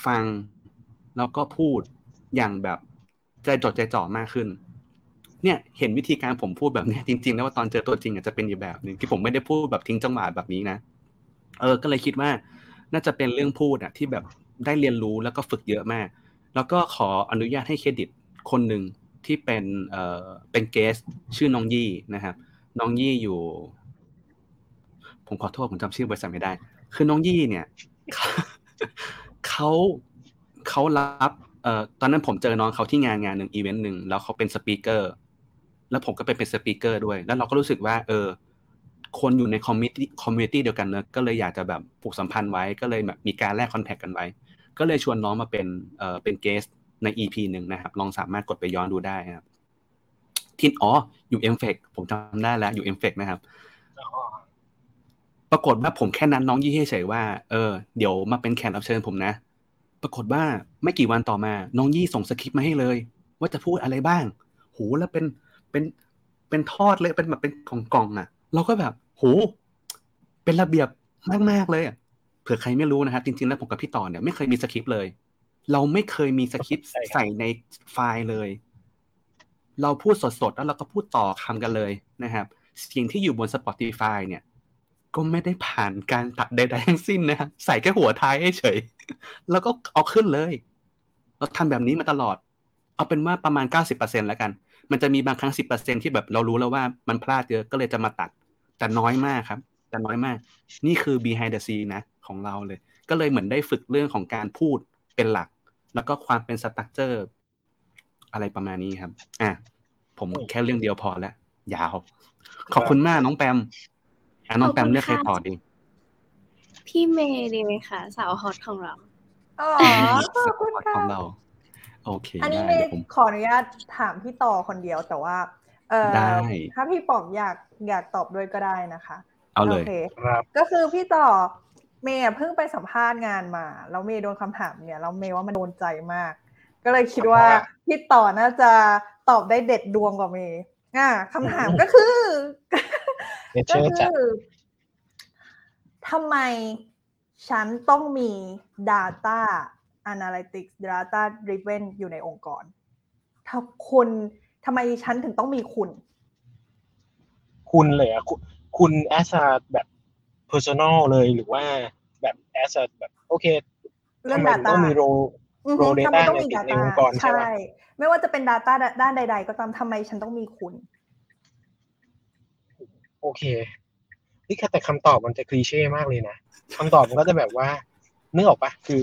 ฟังแล้วก็พูดอย่างแบบใจจดใจจ่อมากขึ้น เนี่ยเห็นวิธีการผมพูดแบบนี้จริงๆ แล้วว่าตอนเจอตัวจริงอาจจะเป็นอีกแบบหนึ่งที่ผมไม่ได้พูดแบบทิ้งจังหวะแบบนี้นะเออก็เลยคิดว่า น่าจะเป็นเรื่องพูดอะที่แบบได้เรียนรู้แล้วก็ฝึกเยอะมาก แล้วก็ขออนุญาตให้เครดิตคนหนึ่งที่เป็นเอ่อเป็น guest ชื่อน้องยี่นะครับ น้องยี่อยู่ ผมขอโทษผมจำชื่อบริษัทไม่ได้ คือน้องยี่เนี่ยเขาเขารับเอ่อตอนนั้นผมเจอน้องเขาที่งานงานหนึ่งอีเวนต์หนึ่งแล้วเขาเป็น speaker แล้วผมก็ไปเป็น speaker ด้วย แล้วเราก็รู้สึกว่า เออ คนอยู่ใน community community เดียวกันเนอะก็เลยอยากจะแบบผูกสัมพันธ์ไว้ก็เลยแบบมีการแลก contact กันไว้ ก็เลยชวนน้องมาเป็นเอ่อเป็น guest ใน EP หนึ่งนะครับ ลองสามารถกดไปย้อนดูได้ครับที่อ๋ออยู่ MFEC ผมจำได้แล้วอยู่ MFEC นะครับ ปรากฏว่าผมแค่ชวนน้องยี่เฉยๆว่าเออเดี๋ยวมาเป็นแขกรับเชิญผมนะ ปรากฏว่าไม่กี่วันต่อมา น้องยี่ส่งสคริปต์มาให้เลย ว่าจะพูดอะไรบ้างโหแล้วเป็นเป็นเป็นทอดเลยเป็นแบบเป็นกล่องๆอะ เราก็แบบโหเป็นระเบียบมากๆเลยอะเผื่อใครไม่รู้นะครับจริงๆแล้วผมกับพี่ต่อเนี่ยไม่เคยมีสคริปต์เลย เราไม่เคยมีสคริปต์ใส่ในไฟล์เลย เราพูดสดๆแล้วเราก็พูดต่อคำกันเลยนะครับ สิ่งที่อยู่บน Spotify เนี่ย ก็ไม่ได้ผ่านการตัดใดๆทั้งสิ้นนะครับใส่แค่หัวท้ายเฉย แล้วก็เอาขึ้นเลยเราทำแบบนี้มาตลอด เอาเป็นว่าประมาณ 90%แล้วกัน มันจะมีบางครั้ง 10%ที่แบบเรารู้แล้วว่ามันพลาดเยอะก็เลยจะมาตัด แต่น้อยมากครับ แต่น้อยมาก นี่คือ behind the scene นะ ของเราเลย ก็เลยเหมือนได้ฝึกเรื่องของการพูดเป็นหลัก แล้วก็ความเป็นสตั๊กเจอร์อะไรประมาณนี้ครับ อะผมแค่เรื่องเดียวพอแล้วยาว ขอบคุณมากน้องแปม อะน้องแปมเลือกใครต่อดี พี่เมย์ดีไหมคะสาวฮอตของเรา อ๋อขอบคุณค่ะของเรา โอเคอันนี้ได้เมเดี๋ยย์วผมขออนุญาตถามพี่ต่อคนเดียวแต่ว่า เออได้ถ้าพี่ป๋องอยากอยากตอบด้วยก็ได้นะคะ เอาเลยโคครับก็คือพี่ต่อเมย์อะเพิ่งไปสัมภาษณ์งานมาแล้วเมย์โดนคำถามเนี่ยแล้วเมย์ว่ามันโดนใจมาก ก็เลยคิดว่าสัมภาษณ์พี่ต่อน่าจะตอบได้เด็ดดวงกว่าเมย์อ่าคำถามก็คือเดี๋ยว ก็เชิญจัดคือทำไมฉันต้องมี Data Analytics Data Driven อยู่ในองค์กร ถ้าคุณทำไมฉันถึงต้องมีคุณ คุณเลยอะคุณคุณ as a แบบ personal เลยหรือว่าแบบ as a แบบ โอเคเรื่องทำไมถึง Data ต้องมีโรอือฮึโรทำไม data ต้องมีเนี่ยติดใน Data องค์กรใช่ไหมไม่ว่าจะเป็น Data ด้านใด ๆ ก็ตามทำไมฉันต้องมีคุณ โอเคนี่แค่แต่คำตอบมันจะคลีเช่มากเลยนะคำตอบมันก็จะแบบว่านึกออกปะคือ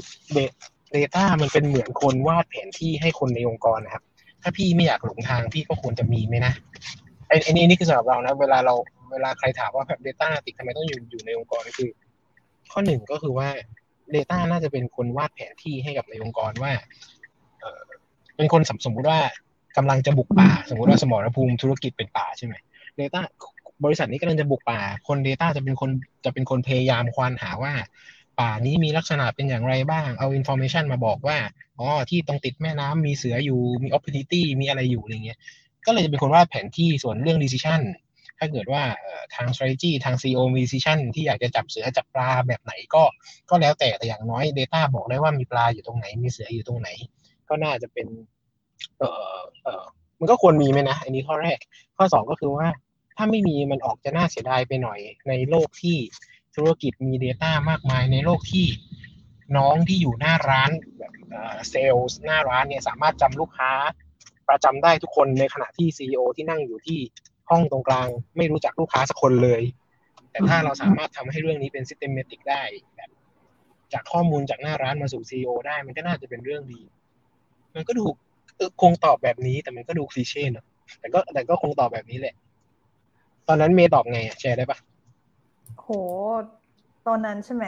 เดต้ามันเป็นเหมือนคนวาดแผนที่ให้คนในองค์กรนะครับ ถ้าพี่ไม่อยากหลงทางพี่ก็ควรจะมีไหมนะไอ้นี่นี่คือสำหรับเรานะ เวลาเราเวลาใครถามว่าแบบ Data ติดทำไมต้องอยู่อยู่ในองค์กรคือ ข้อหนึ่งก็คือว่า Data น่าจะเป็นคนวาดแผนที่ให้กับในองค์กรว่าเออเป็นคนสมมติว่ากำลังจะบุกป่า สมมติว่าสมรภูมิธุรกิจเป็นป่าใช่ไหม Data บริษัทนี้กำลังจะบุกป่า คน Data จะเป็นคนจะเป็นคนพยายามควานหาว่า ป่านี้มีลักษณะเป็นอย่างไรบ้าง เอา information มาบอกว่า อ๋อ ที่ตรงติดแม่น้ำมีเสืออยู่ มี opportunity มีอะไรอยู่อะไรเงี้ย ก็เลยจะเป็นคนวาดแผนที่ส่วนเรื่อง decision ถ้าเกิดว่าทาง strategy ทาง CEO มี decision ที่อยากจะจับเสือจับปลาแบบไหนก็ ก็แล้วแต่แต่อย่างน้อย Data บอกได้ว่ามีปลาอยู่ตรงไหน มีเสืออยู่ตรงไหน ก็น่าจะเป็น เออเออมันก็ควรมีไหมนะ อันนี้ข้อแรก ข้อสองก็คือว่า ถ้าไม่มีมันออกจะน่าเสียดายไปหน่อย ในโลกที่ธุรกิจมี Data มากมายในโลกที่น้องที่อยู่หน้าร้านแบบเซลล์หน้าร้านเนี่ยสามารถจำลูกค้า ประจำได้ทุกคนในขณะที่ CEO ที่นั่งอยู่ที่ห้องตรงกลาง ไม่รู้จักลูกค้าสักคนเลย แต่ถ้าเราสามารถทำให้เรื่องนี้เป็น systematic ได้แบบจากข้อมูลจากหน้าร้านมาสู่ CEO ได้มันก็น่าจะเป็นเรื่องดี มันก็ดูคงตอบแบบนี้แต่มันก็ดูคลีเช่เนอะแต่ก็แต่ก็คงตอบแบบนี้แหละ ตอนนั้นเมย์ตอบไงอะแชร์ได้ปะโห ตอนนั้นใช่ไหม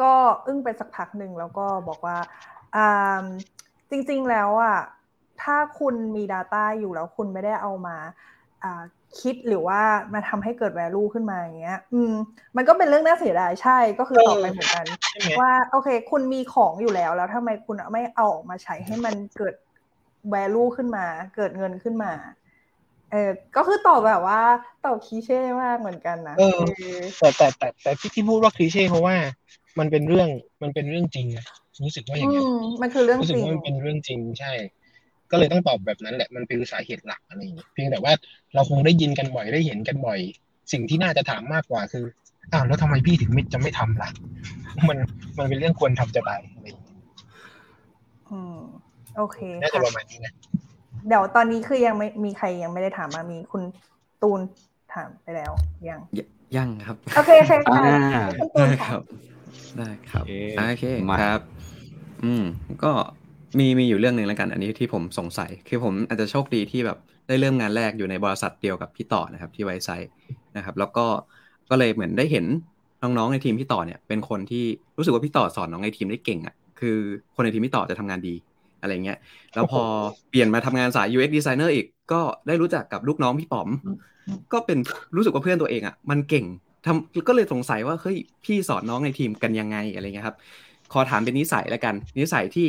ก็อึ้งไปสักพักหนึ่งแล้วก็บอกว่าอ่าจริงๆแล้วอะถ้าคุณมี Data อยู่แล้วคุณไม่ได้เอามาอ่าคิดหรือว่ามาทำให้เกิด value ขึ้นมาอย่างเงี้ย อืม มันก็เป็นเรื่องน่าเสียดายใช่ ก็คือตอบไปเหมือนกันใช่ไหมว่าโอเค คุณมีของอยู่แล้ว แล้วทำไมคุณไม่เอาออกมาใช้ให้มันเกิด value ขึ้นมา เกิดเงินขึ้นมา เออก็คือตอบแบบว่าตอบคีเช่มากเหมือนกันนะเออเออแต่แต่แต่แต่ที่ที่พูดว่าคลีเช่เพราะว่า มันเป็นเรื่องมันเป็นเรื่องจริงนะรู้สึกว่าอย่างอืนั้นมมันคือเรื่องรู้สึจกริงว่ามันเป็นเรื่องจริงใช่ ก็เลยต้องตอบแบบนั้นแหละมันเป็นสาเหตุหลักอะไรอย่างเงี้ยเพียงแต่ว่าเราคงได้ยินกันบ่อยได้เห็นกันบ่อย สิ่งที่น่าจะถามมากกว่าคืออ้าวแล้วทำไมพี่ถึงไม่จะไม่ทำล่ะ มันมันเป็นเรื่องควรทำจะตายอะไรอย่างเงี้ยอืมโอเคน่าจะค่ะประมาณนี้นะ เดี๋ยวตอนนี้คือยังไม่มีใครยังไม่ได้ถามมามีคุณตูนถามไปแล้วยังยยังครับ โอเคโอเคค่ะอ่าคุณตูนได้ค่ะครับ ได้ครับโอเคอ่าโอเคมาครับ อืม ก็มีมีอยู่เรื่องหนึ่งแล้วกัน อันนี้ที่ผมสงสัย คือผมอาจจะโชคดีที่แบบได้ได้เริ่มงานแรกอยู่ในบริษัทเดียวกับพี่ต่อนะครับ ที่ไวไซนะครับ แล้วก็ก็เลยเหมือนได้เห็นน้องๆในทีมพี่ต่อเนี่ย เป็นคนที่รู้สึกว่าพี่ต่อสอนน้องในทีมได้เก่งอะคือคนในทีมพี่ต่อจะทำงานดี อะไรเงี้ยแล้วพอเปลี่ยนมาทำงานสาย UX designer อีกก็ได้รู้จักกับลูกน้องพี่ป๋อม ก็เป็นรู้สึกว่าเพื่อนตัวเองอะมันเก่งทำก็เลยสงสัยว่าเฮ้ยพี่สอนน้องในทีมกันยังไงอะไรเงี้ยครับ ขอถามเป็นนิสัยแล้วกัน นิสัยที่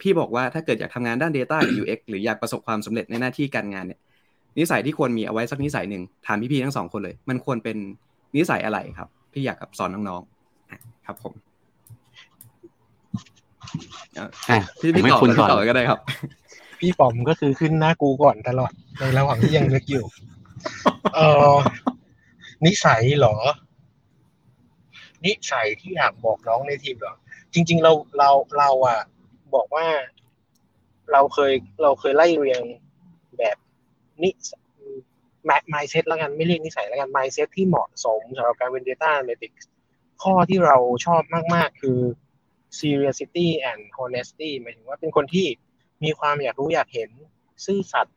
พี่บอกว่าถ้าเกิดอยากทำงานด้าน Data หรือ UX หรืออยากประสบความสำเร็จในหน้าที่การงานเนี่ย นิสัยที่ควรมีเอาไว้สักนิสัยหนึ่งถามพี่ๆทั้งสองคนเลย มันควรเป็นนิสัยอะไรครับพี่อยากกับสอนน้องๆครับผมอะ พี่พี่ผมให้ต่อคุณพี่ก่อนต่อก็ได้ครับ พี่ป๋อมก็คือขึ้นหน้ากูก่อนตลอดในระหว่างที่ยังนึกอยู่ เออนิสัยเหรอ นิสัยที่อยากบอกน้องในทีมเหรอ จริง ๆ เราเราเราอะ บอกว่า เราเคยเราเคยไล่เรียงแบบนิมไมเซ็ตแล้วกันไม่เรียกนิสัยแล้วกันไมเซ็ตที่เหมาะสมสำหรับการเป็น Data Analytics ข้อที่เราชอบมาก ๆ คือ seriosity and honesty หมายถึงว่าเป็นคนที่มีความอยากรู้อยากเห็นซื่อสัตย์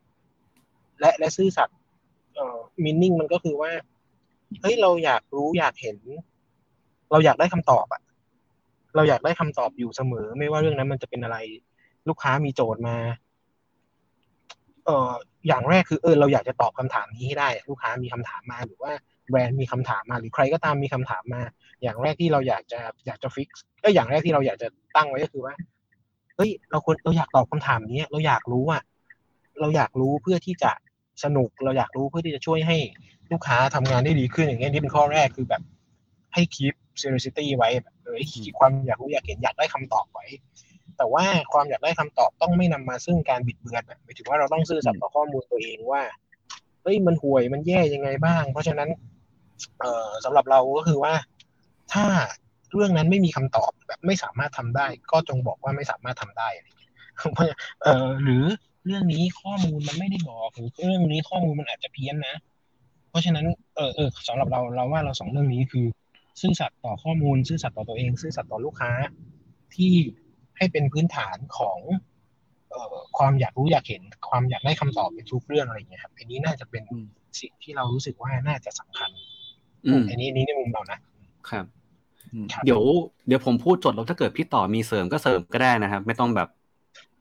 และและซื่อสัตย์เอ่อ meaning มันก็คือว่าเฮ้ยเราอยากรู้อยากเห็น เราอยากได้คำตอบอะเราอยากได้คำตอบอยู่เสมอ ไม่ว่าเรื่องนั้นมันจะเป็นอะไร ลูกค้ามีโจทย์มา เอ่ออย่างแรกคือเออเราอยากจะตอบคำถามนี้ให้ได้ ลูกค้ามีคำถามมาหรือว่า แบรนด์มีคำถามมา หรือใครก็ตามมีคำถามมา อย่างแรกที่เราอยากจะอยากจะฟิกก็อย่างแรกที่เราอยากจะตั้งไว้ก็คือว่าเฮ้ยเราควรเราอยากตอบคำถามนี้เราอยากรู้อะเราอยากรู้เพื่อที่จะสนุกเราอยากรู้เพื่อที่จะช่วยให้ลูกค้าทำงานได้ดีขึ้นอย่างเงี้ยนี่เป็นข้อแรกคือแบบให้ keep curiosity ไว้แบบเออความอยากรู้อยากเห็นอยากได้คำตอบไว้ แต่ว่าความอยากได้คำตอบต้องไม่นำมาซึ่งการบิดเบือนหมายถึงว่าเราต้องซื่อสัตย์ต่อข้อมูลตัวเองว่าเฮ้ยมันห่วยมันแย่ยังไงบ้าง เพราะฉะนั้น เอ่อสำหรับเราก็คือว่า ถ้าเรื่องนั้นไม่มีคำตอบแบบไม่สามารถทำได้ ก็จงบอกว่าไม่สามารถทำได้อะไรอย่างเงี้ยเอ่อหรือเรื่องนี้ข้อมูลมันไม่ได้บอกหรือเรื่องนี้ข้อมูลมันอาจจะเพี้ยนนะ เพราะฉะนั้นเออเออสำหรับเราเราว่าเราสองเรื่องนี้คือ ซื่อสัตย์ต่อข้อมูล ซื่อสัตย์ต่อตัวเอง ซื่อสัตย์ต่อลูกค้า ที่ให้เป็นพื้นฐานของเอ่อความอยากรู้อยากเห็นความอยากได้คำตอบในทุกเรื่องอะไรอย่างเงี้ยครับอันนี้น่าจะเป็นสิ่งที่เรารู้สึกว่าน่าจะสำคัญ อืมอันนี้อันนี้ในมุมเรานะครับครับ เดี๋ยวเดี๋ยวผมพูดจดแล้วถ้าเกิดพี่ต่อมีเสริมก็เสริมก็ได้นะครับ ไม่ต้องแบบ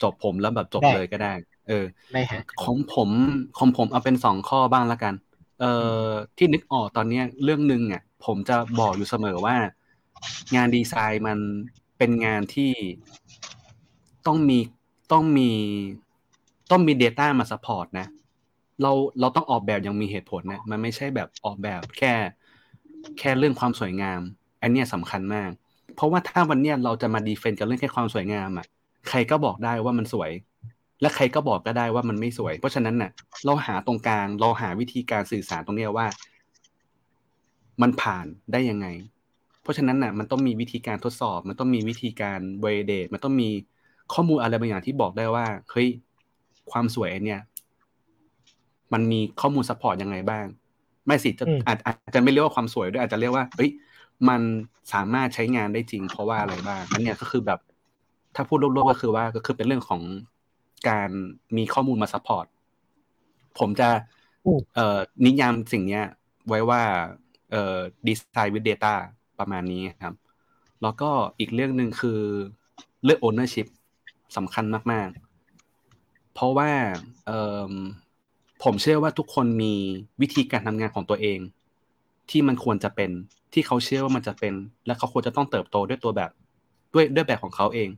จบผมแล้วแบบจบได้เลยก็ได้ เออได้ฮะของผมของผมเอาเป็นสองข้อบ้างละกัน เอ่อที่นึกออกตอนเนี้ยเรื่องหนึ่งอะ ผมจะบอกอยู่เสมอว่า งานดีไซน์มันเป็นงานที่ต้องมีต้องมีต้องมี Data มา support นะ เราเราต้องออกแบบอย่างมีเหตุผลนะ มันไม่ใช่แบบออกแบบแค่ แค่เรื่องความสวยงาม อันเนี้ยสำคัญมาก เพราะว่าถ้าวันเนี้ยเราจะมาดีเฟนต์กับเรื่องแค่ความสวยงามอะใครก็บอกได้ว่ามันสวย และใครก็บอกก็ได้ว่ามันไม่สวย เพราะฉะนั้นน่ะ เราหาตรงกลางเราหาวิธีการสื่อสารตรงเนี้ยว่า มันผ่านได้ยังไง เพราะฉะนั้นน่ะ มันต้องมีวิธีการทดสอบ มันต้องมีวิธีการ validate มันต้องมีข้อมูลอะไรบางอย่างที่บอกได้ว่าเฮ้ยความสวยเนี่ย มันมีข้อมูล support ยังไงบ้าง ไม่สิจะอืมอาจอาจจะไม่เรียกว่าความสวยด้วยอาจจะเรียกว่าเฮ้ยมันสามารถใช้งานได้จริง เพราะว่าอะไรบ้างอันเนี้ยก็คือแบบ ถ้าพูดรวบๆก็คือว่าก็คือเป็นเรื่องของการมีข้อมูลมา support ผมจะอืมเอ่อนิยามสิ่งเนี้ย ไว้ว่าเอ่อดีไซน์ with data ประมาณนี้ครับ แล้วก็อีกเรื่องหนึ่งคือเรื่อง ownership สำคัญมาก ๆ เพราะว่าเอ่อ ผมเชื่อว่าทุกคนมีวิธีการทำงานของตัวเอง ที่มันควรจะเป็นที่เขาเชื่อว่ามันจะเป็น และเขาควรจะต้องเติบโตด้วยตัวแบบด้วยด้วยแบบของเขาเอง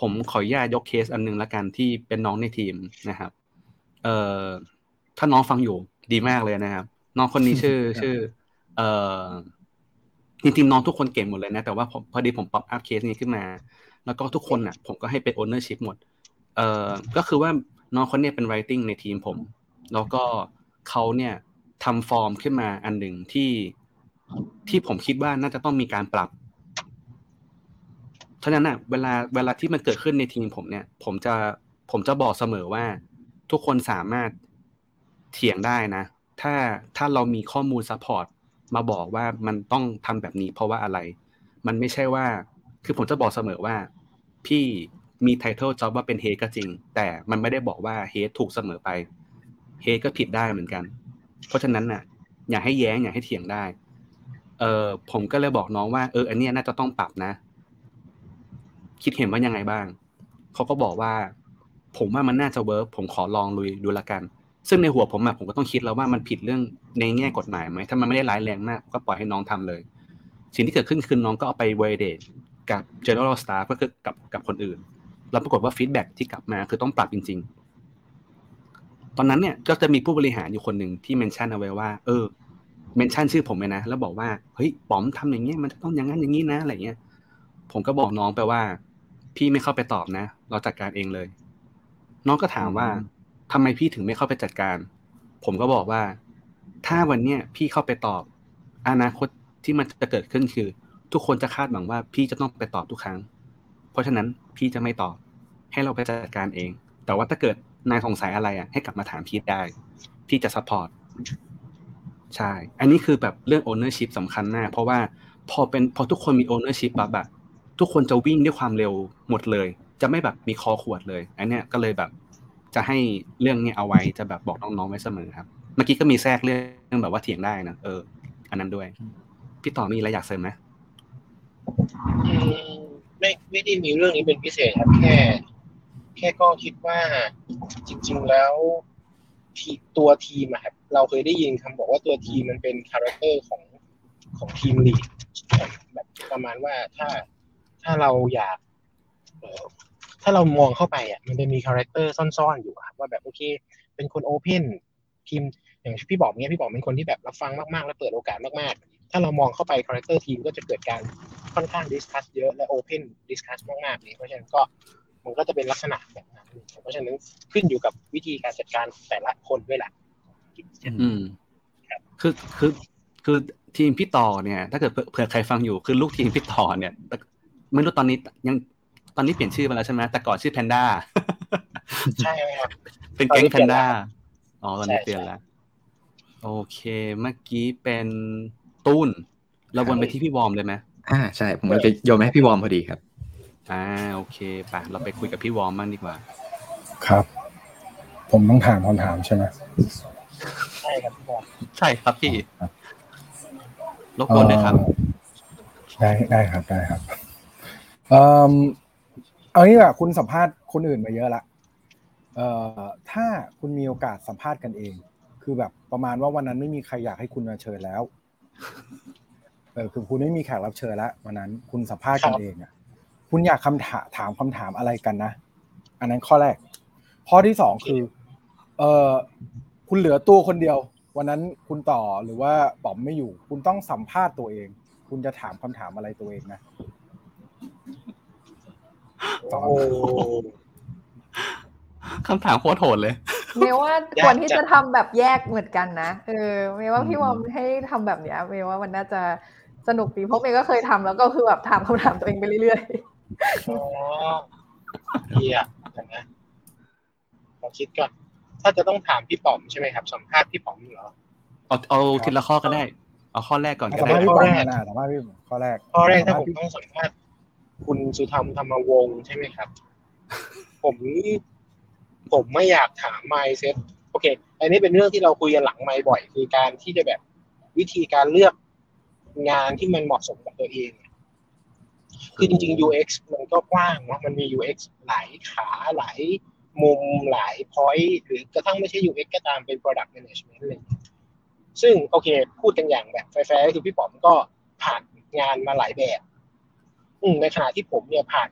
ผมขออนุญาตยกเคสอันหนึ่งละกันที่เป็นน้องในทีมนะครับ เอ่อถ้าน้องฟังอยู่ดีมากเลยนะครับ น้องคนนี้ชื่อชื่อ เอ่อจริงๆน้องทุกคนเก่งหมดเลยนะ แต่ว่าผมพอดีผม pop up case นี้ขึ้นมา แล้วก็ทุกคนอะ ผมก็ให้เป็น ownership หมด เอ่อก็คือว่าน้องคนเนี้ยเป็น writing ในทีมผม แล้วก็เขาเนี่ยทำฟอร์มขึ้นมาอันหนึ่งที่ที่ผมคิดว่าน่าจะต้องมีการปรับเพราะฉะนั้นน่ะเวลาเวลาที่มันเกิดขึ้นในทีมผมเนี่ย ผมจะผมจะบอกเสมอว่า ทุกคนสามารถเถียงได้นะ ถ้าถ้าเรามีข้อมูล support มาบอกว่ามันต้องทำแบบนี้เพราะว่าอะไร มันไม่ใช่ว่า คือผมจะบอกเสมอว่า พี่มี title job ว่าเป็น head ก็จริง แต่มันไม่ได้บอกว่า head ถูกเสมอไป เฮก็ผิดได้เหมือนกัน เพราะฉะนั้นน่ะ อยากให้แย้งอยากให้เถียงได้ เออผมก็เลยบอกน้องว่าเอออันเนี้ยน่าจะต้องปรับนะ คิดเห็นว่ายังไงบ้างเขาก็บอกว่า ผมว่ามันน่าจะ work ผมขอลองลุยดูละกัน ซึ่งในหัวผมอะผมก็ต้องคิดแล้วว่ามันผิดเรื่องในแง่กฎหมายไหมถ้ามันไม่ได้ร้ายแรงมากก็ปล่อยให้น้องทำเลย สิ่งที่เกิดขึ้นคือน้องก็เอาไปเวเดตกับ general staff ก็คือกับกับคนอื่น แล้วปรากฏว่า feedback ที่กลับมาคือต้องปรับจริง ๆ ตอนนั้นเนี่ยก็จะมีผู้บริหารอยู่คนหนึ่งที่ mention เอาไว้ว่า เออ mention ชื่อผมเลยนะ แล้วบอกว่า เฮ้ย ป๋อมทำอย่างเงี้ย มันจะต้องอย่างนั้นอย่างนี้นะ อะไรเงี้ย ผมก็บอกน้องไปว่า พี่ไม่เข้าไปตอบนะ เราจัดการเองเลย น้องก็ถามว่าทำไมพี่ถึงไม่เข้าไปจัดการ ผมก็บอกว่า ถ้าวันเนี้ยพี่เข้าไปตอบ อนาคตที่มันจะเกิดขึ้นคือ ทุกคนจะคาดหวังว่า พี่จะต้องไปตอบทุกครั้ง เพราะฉะนั้นพี่จะไม่ตอบ ให้เราไปจัดการเอง แต่ว่าถ้าเกิด นายสงสัยอะไรอะให้กลับมาถามพี่ได้ พี่จะ support ใช่ อันนี้คือแบบเรื่อง ownership สำคัญมาก เพราะว่าพอเป็นพอทุกคนมี ownership ปั๊บอะทุกคนจะวิ่งด้วยความเร็วหมดเลย จะไม่แบบมีคอขวดเลย อันเนี้ยก็เลยแบบ จะให้เรื่องเนี้ยเอาไว้จะแบบบอกน้องๆไว้เสมอครับ เมื่อกี้ก็มีแทรกเรื่องแบบว่าเถียงได้นะเออ อันนั้นด้วย พี่ต่อมีอะไรอยากเสริมไหมไม่ไม่ได้มีเรื่องนี้เป็นพิเศษครับแค่ แค่ก็คิดว่าจริง ๆแล้วทีตัวทีมครับเราเคยได้ยินคำบอกว่าตัวทีมมันเป็น character ของของ team lead แบบประมาณว่าถ้าถ้าเราอยากถ้าเรามองเข้าไปอะมันจะมี character ซ่อนๆอยู่ครับว่าแบบโอเค เป็นคน open ทีมอย่างพี่ป๋อมเนี้ยพี่ป๋อมเป็นคนที่แบบรับฟังมากๆ และเปิดโอกาสมากๆ ถ้าเรามองเข้าไป character ทีมก็จะเกิดการค่อนข้าง discuss เยอะและ open discuss มากๆเลยเพราะฉะนั้นก็ มันก็จะเป็นลักษณะแบบนั้น เพราะฉะนั้นขึ้นอยู่กับวิธีการจัดการแต่ละคนด้วยแหละอืมคือคือคือทีมพี่ต่อเนี่ย ถ้าเกิดเผื่อเผื่อใครฟังอยู่คือลูกทีมพี่ต่อเนี่ยแต่ไม่รู้ตอนนี้ยังตอนนี้เปลี่ยนชื่อไปแล้วใช่ไหมแต่ก่อนชื่อแพนด้าใช่ครับเป็นแก๊งตอนนี้แพเปลี่ยนนด้าแล้วอ๋อตอนนี้ใช่เปลี่ยนใช่แล้ว โอเค เมื่อกี้เป็นตุ้นเราวนไปที่พี่วอร์มเลยไหมอ่าใช่ ผมจะโยนมาให้พี่วอร์มพอดีครับ อ่าโอเคไปเราไปคุยกับพี่วอร์มบ้างดีกว่า ครับ ผมต้องถามคำถามใช่ไหมใช่ครับพี่บอลใช่ครับพี่รบกวนด้วยครับเอ่อได้ได้ครับได้ครับเอ่อเอางี้ละคุณสัมภาษณ์คนอื่นมาเยอะละเอ่อถ้าคุณมีโอกาสสัมภาษณ์กันเอง คือแบบประมาณว่าวันนั้นไม่มีใครอยากให้คุณมาเชิญแล้วเออคือคุณไม่มีแขกรับเชิญแล้ววันนั้นคุณสัมภาษณ์กันเองอะ คุณอยากคำถามถามคำถามอะไรกันนะ อันนั้นข้อแรก ข้อที่สองคือ เออคุณเหลือตัวคนเดียว วันนั้นคุณต่อหรือว่าป๋อมไม่อยู่ คุณต้องสัมภาษณ์ตัวเอง คุณจะถามคำถามอะไรตัวเองนะสองโอ้คำถามคำถามโคตรโหดเลยเมย์ว่าอยากควรที่จะจะทำแบบแยกเหมือนกันนะเออเมย์ว่าพี่วอมให้ทำแบบเนี้ยเมย์ว่ามันน่าจะสนุกดีเพราะเมย์ก็เคยทำแล้วก็คือแบบถามคำถามตัวเองไปเรื่อย อ๋อเฮียเดี๋ยวนะขอคิดก่อน ถ้าจะต้องถามพี่ป๋อมใช่ไหมครับ สัมภาษณ์พี่ป๋อมเหรอ เอาเอาทีละข้อก็ได้ เอาข้อแรกก่อนก็สัมได้ภาษณ์พี่ข้อป๋อแรมกนะสัมภาษณ์พี่ข้อแรกข้อแรกถ้าสัผมภษณ์พี่ต้องสัมภาษณ์คุณสุธรรมธรรมวงศ์ใช่ไหมครับ ผมผมไม่อยากถามไมเซ็ตโอเค อันนี้เป็นเรื่องที่เราคุยกันหลังไมค์บ่อย คือการที่จะแบบวิธีการเลือกงานที่มันเหมาะสมกับตัวเอง คือจริง ๆ UX มันก็กว้างเนาะมันมี UX หลายขาหลายมุมหลาย point หรือกระทั่งไม่ใช่ UX ก็ตามเป็น product management อะไรอย่างเงี้ยซึ่งโอเค พูดกันอย่างแบบแฟร์ๆก็คือพี่ป๋อมก็ผ่านงานมาหลายแบบ อืมในขณะที่ผมเนี่ยผ่าน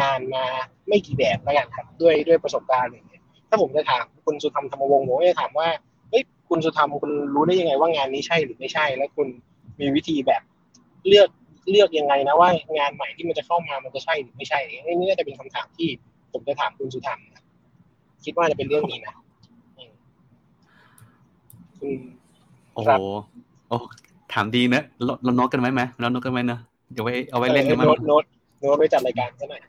งานมาไม่กี่แบบแล้วกันครับด้วยด้วยประสบการณ์อย่างเงี้ยถ้าผมจะถามคุณสุธรรมธรรมวงศ์ผมจะถามว่าเฮ้ยคุณสุธรรมคุณรู้ได้ยังไงว่างานนี้ใช่หรือไม่ใช่ แล้วคุณมีวิธีแบบเลือก เลือกยังไงนะว่างานใหม่ที่มันจะเข้ามามันจะใช่หรือไม่ใช่อันนี้น่าจะเป็นคำถามที่ผมจะถามคุณสุธรรมนะคิดว่าจะเป็นเรื่องนี้นะอืมคุณโอ้ครับโหโอ้ถามดีนะเราเราโน้ตกันไว้ไหมเราโน้ตกันไว้เนอะเดี๋ยวไว้เอาไว้เล่นกันมั้งโน้ตโน้ตโน้ตไว้จัดรายการซะหน่อย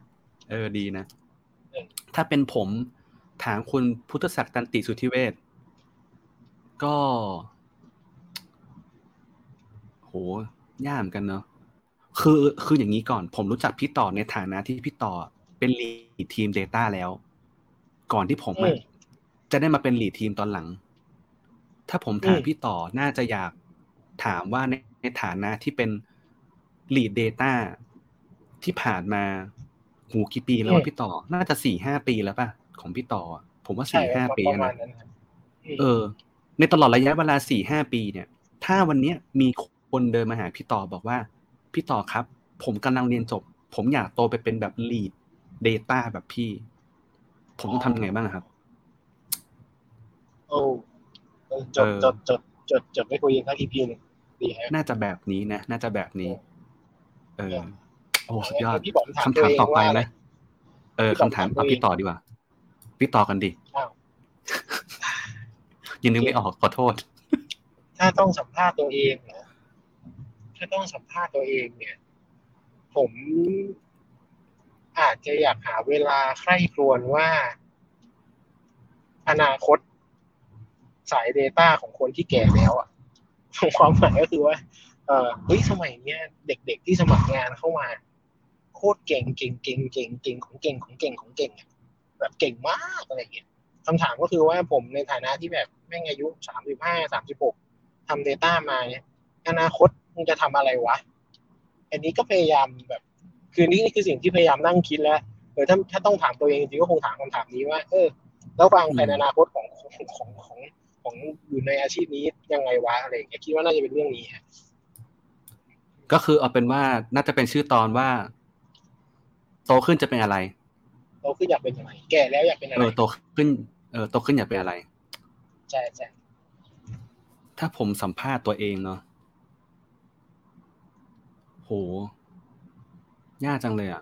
เออดีนะเออถ้าเป็นผมถามคุณพุทธศักดิ์ตันติสุทธิเวชก็โหยากเหมือนกันเนอะ คือคืออย่างนี้ก่อน ผมรู้จักพี่ต่อในฐานะที่พี่ต่อเป็นลีดทีม Data แล้ว ก่อนที่ผมอะอืมจะได้มาเป็นลีดทีมตอนหลัง ถ้าผมถามอืมพี่ต่อน่าจะอยากถามว่าในในฐานะที่เป็นลีด Data ที่ผ่านมาหูกี่ปีแล้ววะพี่ต่อ น่าจะสี่ห้าปีแล้วป่ะของพี่ต่ออะผมว่าใช่สี่คห้ารับปีประมาณนะนั้นครับมเออ ในตลอดระยะเวลาสี่ห้าปีเนี่ย ถ้าวันเนี้ยมีคนเดินมาหาพี่ต่อบอกว่า พี่ต่อครับ ผมกำลังเรียนจบ ผมอยากโตไปเป็นแบบลีด Data แบบพี่ ผมต้องทำยังไงบ้างครับ โอ้เออจดเออจดจดจดจดไว้คุยกันสักอีพีหนึ่งดีฮะน่าจะแบบนี้นะ น่าจะแบบนี้ เออ โอ้สุดยอดพี่บอมถามคำถามต่อไปตัวเองว่าไหมเออพี่บอมคำถามถามตัวเอาเองพี่ต่อดีกว่า พี่ต่อกันดิอ้าวยังนึกไม่ออกขอโทษ ถ้าต้องสัมภาษณ์ตัวเองเหรอ ถ้าต้องสัมภาษณ์ตัวเองเนี่ย ผมอาจจะอยากหาเวลาใคร่ครวญว่า อนาคตสาย Data ของคนที่แก่แล้วอะความหมายก็คือว่า เออเฮ้ยสมัยเนี้ยเด็กๆที่สมัครงานเข้ามา โคตรเก่งเก่งเก่งเก่งเก่งของเก่งของเก่งของเก่งแบบเก่งมากอะไรอย่างเงี้ยคำถามก็คือว่าผมในฐานะที่แบบแม่งอายุสามสิบห้าสามสิบหกทำ Data มาเนี่ย อนาคตมึงจะทำอะไรวะ อันนี้ก็พยายามแบบ คือนี่นี่คือสิ่งที่พยายามนั่งคิดแล้วเออถ้าถ้าต้องถามตัวเองจริงๆก็คงถามคำถามนี้ว่า เออ แล้ววางแผนอนาคตของของของของของอยู่ในอาชีพนี้ยังไงวะอะไรอย่างเงี้ยคิดว่าน่าจะเป็นเรื่องนี้ฮะก็คือเอาเป็นว่าน่าจะเป็นชื่อตอนว่า โตขึ้นจะเป็นอะไรเราคืออยากเป็นยังไงแก่แล้วอยากเป็นอะเอไรอโตขึ้นเออโตขึ้นอยากเป็นอะไรใช่ใช่ถ้าผมสัมภาษณ์ตัวเองเนาะโหยากจังเลยอะ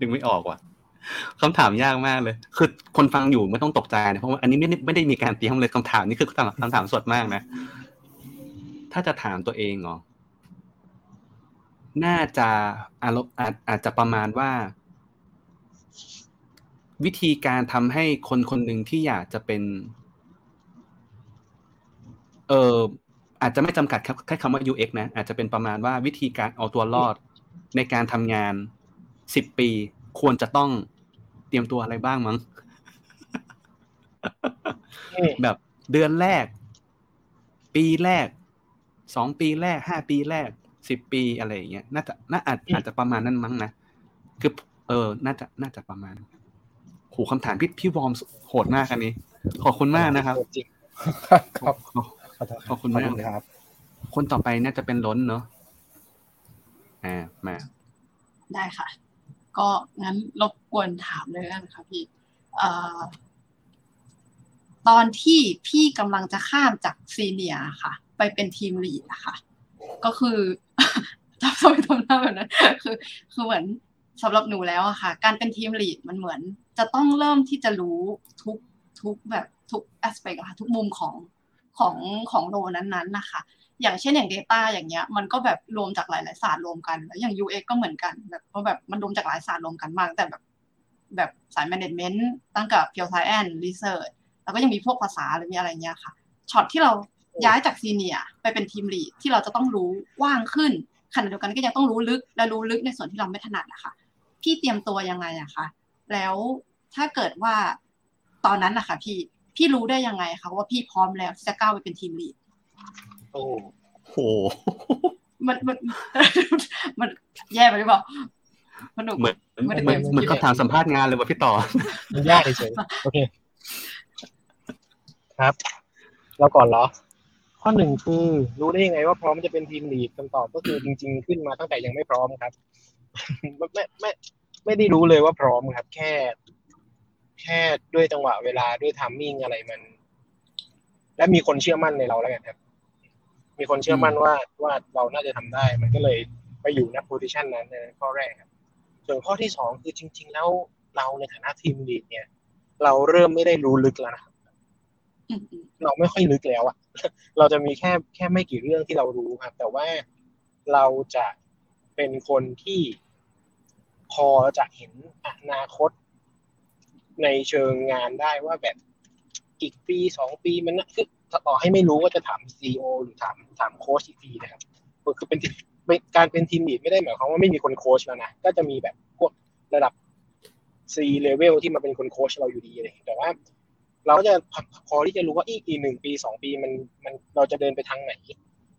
ดึงไม่ออกว่ะคำถามยากมากเลย คือคนฟังอยู่ไม่ต้องตกใจนะ เพราะว่าอันนี้ไม่ได้ไม่ได้มีการเตรียมเลยคำถามนี้คือคำถามคำถามสดมากนะ ถ้าจะถามตัวเองเหรอ น่าจะอารมณ์อาจอาจจะประมาณว่า วิธีการทำให้คนคนหนึ่งที่อยากจะเป็น เอออาจจะไม่จำกัดแค่คำว่า UX นะ อาจจะเป็นประมาณว่าวิธีการเอาตัวรอดในการทำงานสิบปี ควรจะต้องเตรียมตัวอะไรบ้างมั้งอืมแบบเดือนแรก ปีแรกสองปีแรกห้าปีแรกสิบปีอะไรอย่างเงี้ยน่าจะน่าอาจอาจจะประมาณนั้นมั้งนะคือ เออ น่าจะน่าจะประมาณโหคำถามพี่พี่วอร์มโหดมากอันนี้ ขอบคุณมากนะครับจริงครับ ขอบขอโทษขอบคุณมากเลยครับ คนต่อไปน่าจะเป็นล้นเนาะอ่ามาได้ค่ะ ก็งั้นรบกวนถามเลยกันค่ะพี่เอ่อตอนที่พี่กำลังจะข้ามจากซีเนียร์ค่ะ ไปเป็นทีมลีดอะค่ะก็คือทำทำไมทำหน้าแบบนั้นคือ คือเหมือนสำหรับหนูแล้วอะค่ะ การเป็นทีมลีดมันเหมือน จะต้องเริ่มที่จะรู้ทุกทุกแบบทุกแอสเปกอะค่ะ ทุกมุมของ ของของโลนั้นๆนะคะ อย่างเช่นอย่าง Data อย่างเงี้ย มันก็แบบรวมจากหลายๆศาสตร์รวมกัน แล้วอย่าง UX ก็เหมือนกันแบบก็แบบมันรวมจากหลายศาสตร์รวมกันมาก แต่แบบแบบสาย management ตั้งกับ pure science research แล้วก็ยังมีพวกภาษาหรือมีอะไรเงี้ยค่ะช็อตที่เราย้ายจากซีเนียไปเป็นทีมลีดที่เราจะต้องรู้กว้างขึ้นขณะเดียวกันก็ยังต้องรู้ลึกและรู้ลึกในส่วนที่เราไม่ถนัดนะคะพี่เตรียมตัวยังไงอะคะแล้วถ้าเกิดว่าตอนนั้นนะคะพี่ พี่รู้ได้ยังไงคะว่าพี่พร้อมแล้วที่จะก้าวไปเป็นทีมลีดโอ้โหมันมันมันแย่ไปหรือเปล่ามันหนุกเหมือนไม่ได้เหมือนเตรียมเหมือนคำถามสัมภาษณ์งานเลยว่ะพี่ต่อ มันยากเฉยๆโอเค ครับ เราก่อนเหรอ ข้อหนึ่งคือ รู้ได้ยังไงว่าพร้อมจะเป็น team lead คำตอบก็คือจริง ๆ ขึ้นมาตั้งแต่ยังไม่พร้อมครับ ไม่ไม่ไม่ไม่ได้รู้เลยว่าพร้อมครับ แค่ แค่ด้วยจังหวะเวลาด้วย timing อะไรมัน และมีคนเชื่อมั่นในเราแล้วกันครับ มีคนเชื่อมั่นว่าว่าเราน่าจะทำได้ มันก็เลยไปอยู่ใน position นั้นในข้อแรกครับ ส่วนข้อที่สองคือจริง ๆ แล้วเราในฐานะทีมลีดเนี่ย เราเริ่มไม่ได้รู้ลึกแล้วนะครับอืมอืมเราไม่ค่อยลึกแล้วอะเราจะมีแค่แค่ไม่กี่เรื่องที่เรารู้ครับ แต่ว่าเราจะเป็นคนที่พอจะเห็นอนาคต ในเชิงงานได้ว่าแบบอีกปีสองปีมันน่ะคือต่อให้ไม่รู้ว่าจะถามซีอหรือถามถามโค้ชอีกทีนะครับคือเป็นการเป็นทีมลีดไม่ได้หมายความว่าไม่มีคนโค้ชแล้วนะก็จะมีแบบพวกระดับ C level ที่มาเป็นคนโค้ชเราอยู่ดีเงี้ยแต่ว่า เราก็จะพอที่จะรู้ว่าอีกอีกหนึ่งปีสองปีมันมันเราจะเดินไปทางไหน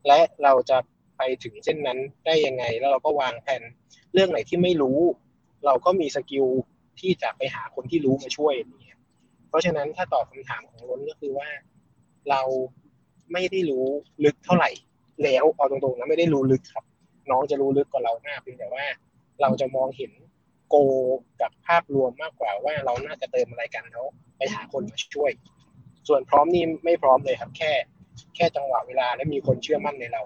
และเราจะไปถึงเส้นนั้นได้ยังไง แล้วเราก็วางแผนเรื่องไหนที่ไม่รู้ เราก็มีสกิล ที่จะไปหาคนที่รู้มาช่วยอย่เงี้ยเพราะฉะนั้นถ้าตอบคำถามของล้นก็คือว่าเราไม่ได้รู้ลึกเท่าไหร่ แล้วเอาตรงๆนะไม่ได้รู้ลึกครับ น้องจะรู้ลึกกว่าเรามาเพียงแต่ว่า เราจะมองเห็นโกกับภาพรวมมากกว่าว่าเราน่าจะเติมอะไรกันแล้วไปหาคนมาช่วย ส่วนพร้อมนี่ไม่พร้อมเลยครับ แค่ แค่จังหวะเวลาและมีคนเชื่อมั่นในเรา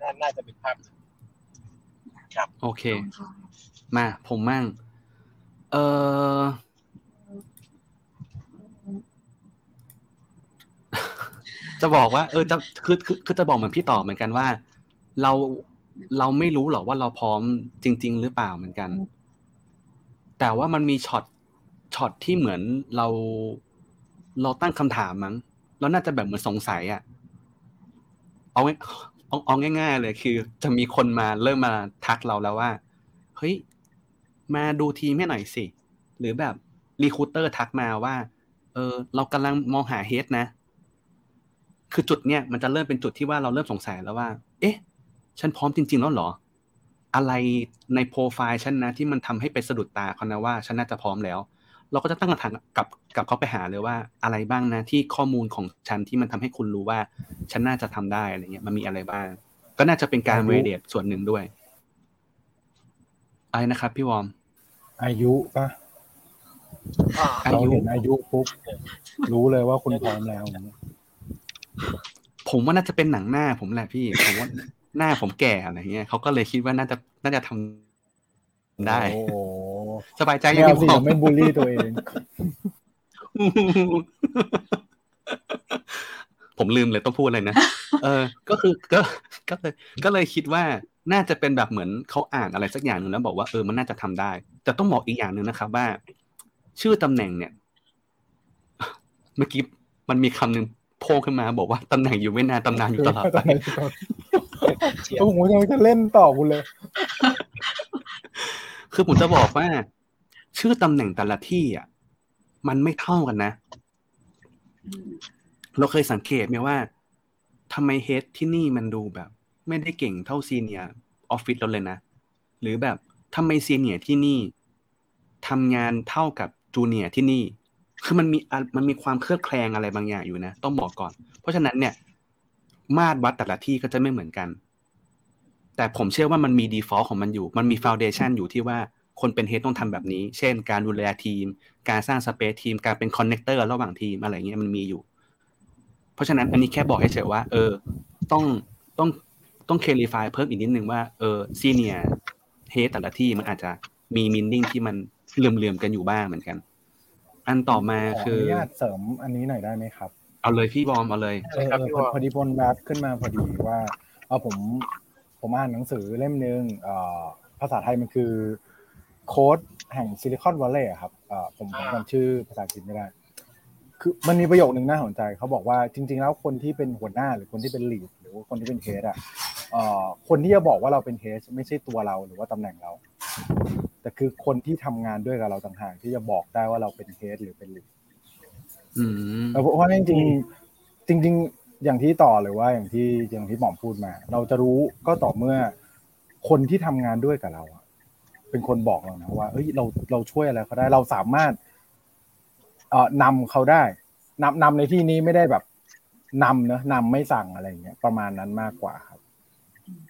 น่าน่าจะเป็นภาพครับ โอเค มาผมมั่ง เออจะบอกว่า เออจะคือคือคือจะบอกเหมือนพี่ต่อเหมือนกันว่า เราเราไม่รู้หรอกว่าเราพร้อมจริง ๆ หรือเปล่าเหมือนกัน แต่ว่ามันมีช็อตช็อตที่เหมือนเราเราตั้งคำถามมั้งแล้วน่าจะแบบเหมือนสงสัยอะ่ะเอาเอาเอาง่าย ๆ เลยคือ จะมีคนมาเริ่มมาทักเราแล้วว่า เฮ้ย มาดูทีมให้หน่อยสิ หรือแบบรีคูเตอร์ทักมาว่า เออ เรากำลังมองหาเฮดนะ คือจุดเนี้ยมันจะเริ่มเป็นจุดที่ว่าเราเริ่มสงสัยแล้วว่า เอ๊ะ ฉันพร้อมจริง ๆ แล้วเหรอ อะไรในโปรไฟล์ฉันนะ ที่มันทำให้ไปสะดุดตาเขานะว่าฉันน่าจะพร้อมแล้ว เราก็จะตั้งคำถามกับกับเขาไปหาเลยว่า อะไรบ้างนะที่ข้อมูลของฉันที่มันทำให้คุณรู้ว่า ฉันน่าจะทำได้อะไรเงี้ย มันมีอะไรบ้าง ก็น่าจะเป็นการเวเดตส่วนหนึ่งด้วย อะไรนะครับ พี่วอม อายุปะอ่าอาเรายุเห็นอายุปุ๊บรู้เลยว่าคุณพร้อมแล้ว ผมว่าน่าจะเป็นหนังหน้า ผมแหละพี่ ผมว่าหน้าผมแก่อะไรเงี้ยเขาก็เลยคิดว่าน่าจะน่าจะทำได้โอ้โหสบายใจไม่ยังเอาสิพี่วอมไม่บูลลี่ตัวเอง ผมลืมเลยต้องพูดอะไรนะ เออ ก็คือก็ก็เลยก็เลยคิดว่า น่าจะเป็นแบบเหมือนเขาอ่านอะไรสักอย่างหนึ่งแล้วบอกว่าเออมันน่าจะทำได้ แต่ต้องบอกอีกอย่างหนึ่งนะครับ ว่า ชื่อตำแหน่งเนี่ย เมื่อกี้มันมีคำหนึ่งโผล่ขึ้นมา บอกว่าตำแหน่งอยู่ไม่นานตำนานอยู่ตลอดไปโอ้โหยังจะเล่นต่อคุณเลย คือผมจะบอกว่า ชื่อตำแหน่งแต่ละที่อะมันไม่เท่ากันนะ เราเคยสังเกตไหมว่าทำไมเฮดที่นี่มันดูแบบ ไม่ได้เก่งเท่าซีเนียออฟฟิศเราเลยนะ หรือแบบทำไมซีเนียที่นี่ทำงานเท่ากับจูเนียที่นี่ คือมันมีมันมีความเคลือบแคลงอะไรบางอย่างอยู่นะ ต้องบอกก่อน เพราะฉะนั้นเนี่ย มาตรวัดแต่ละที่ก็จะไม่เหมือนกัน แต่ผมเชื่อว่ามันมี default ของมันอยู่ มันมี foundation อยู่ที่ว่าคนเป็นเฮดต้องทำแบบนี้ เช่น การดูแลทีม การสร้าง space ทีม การเป็นคอนเน c เตอร์ระหว่างทีมอะไรเงี้ยมันมีอยู่ เพราะฉะนั้นอันนี้แค่บอกให้เฉยว่า เออ ต้องต้อง ต้อง clarify เพิ่มอีกนิดนึงว่าเออ senior head แต่ละที่มันอาจจะมี meaning ที่มันเหลื่อมๆกันอยู่บ้างเหมือนกัน อันต่อมาขอคืออนุญาตเสริมอันนี้หน่อยได้ไหมครับ เอาเลยพี่บอมเอาเลยเออเออพอพอดีบนแบบขึ้นมาพอดีว่าเออผมผมอ่านหนังสือเล่มหนึ่งเอ่อภาษาไทยมันคือ โค้ชแห่งซิลิคอนวัลเลย์ครับเอ่อผมผมจำชื่อภาษาอังกฤษไม่ได้ คือมันมีประโยคนึงน่าสนใจเขาบอกว่าจริง ๆ แล้วคนที่เป็นหัวหน้าหรือคนที่เป็น lead หรือว่า คนที่เป็น head อะเอ่อคนที่จะบอกว่าเราเป็น head ไม่ใช่ตัวเราหรือว่าตำแหน่งเรา แต่คือคนที่ทำงานด้วยกับเราต่างหากที่จะบอกได้ว่าเราเป็น head หรือเป็น lead อืมเพราะว่าจริงๆจริง ๆ อย่างที่ต่อหรือว่าอย่างที่อย่างที่บอมพูดมา เราจะรู้ก็ต่อเมื่อคนที่ทำงานด้วยกับเราอะเป็นคนบอกเรานะว่าเอ้ยเราเราช่วยอะไรเขาได้เราสามารถ เอ่อนำเขาได้นำนำในที่นี้ไม่ได้แบบ นำเนอะนำไม่สั่งอะไรอย่างเงี้ยประมาณนั้นมากกว่าครับ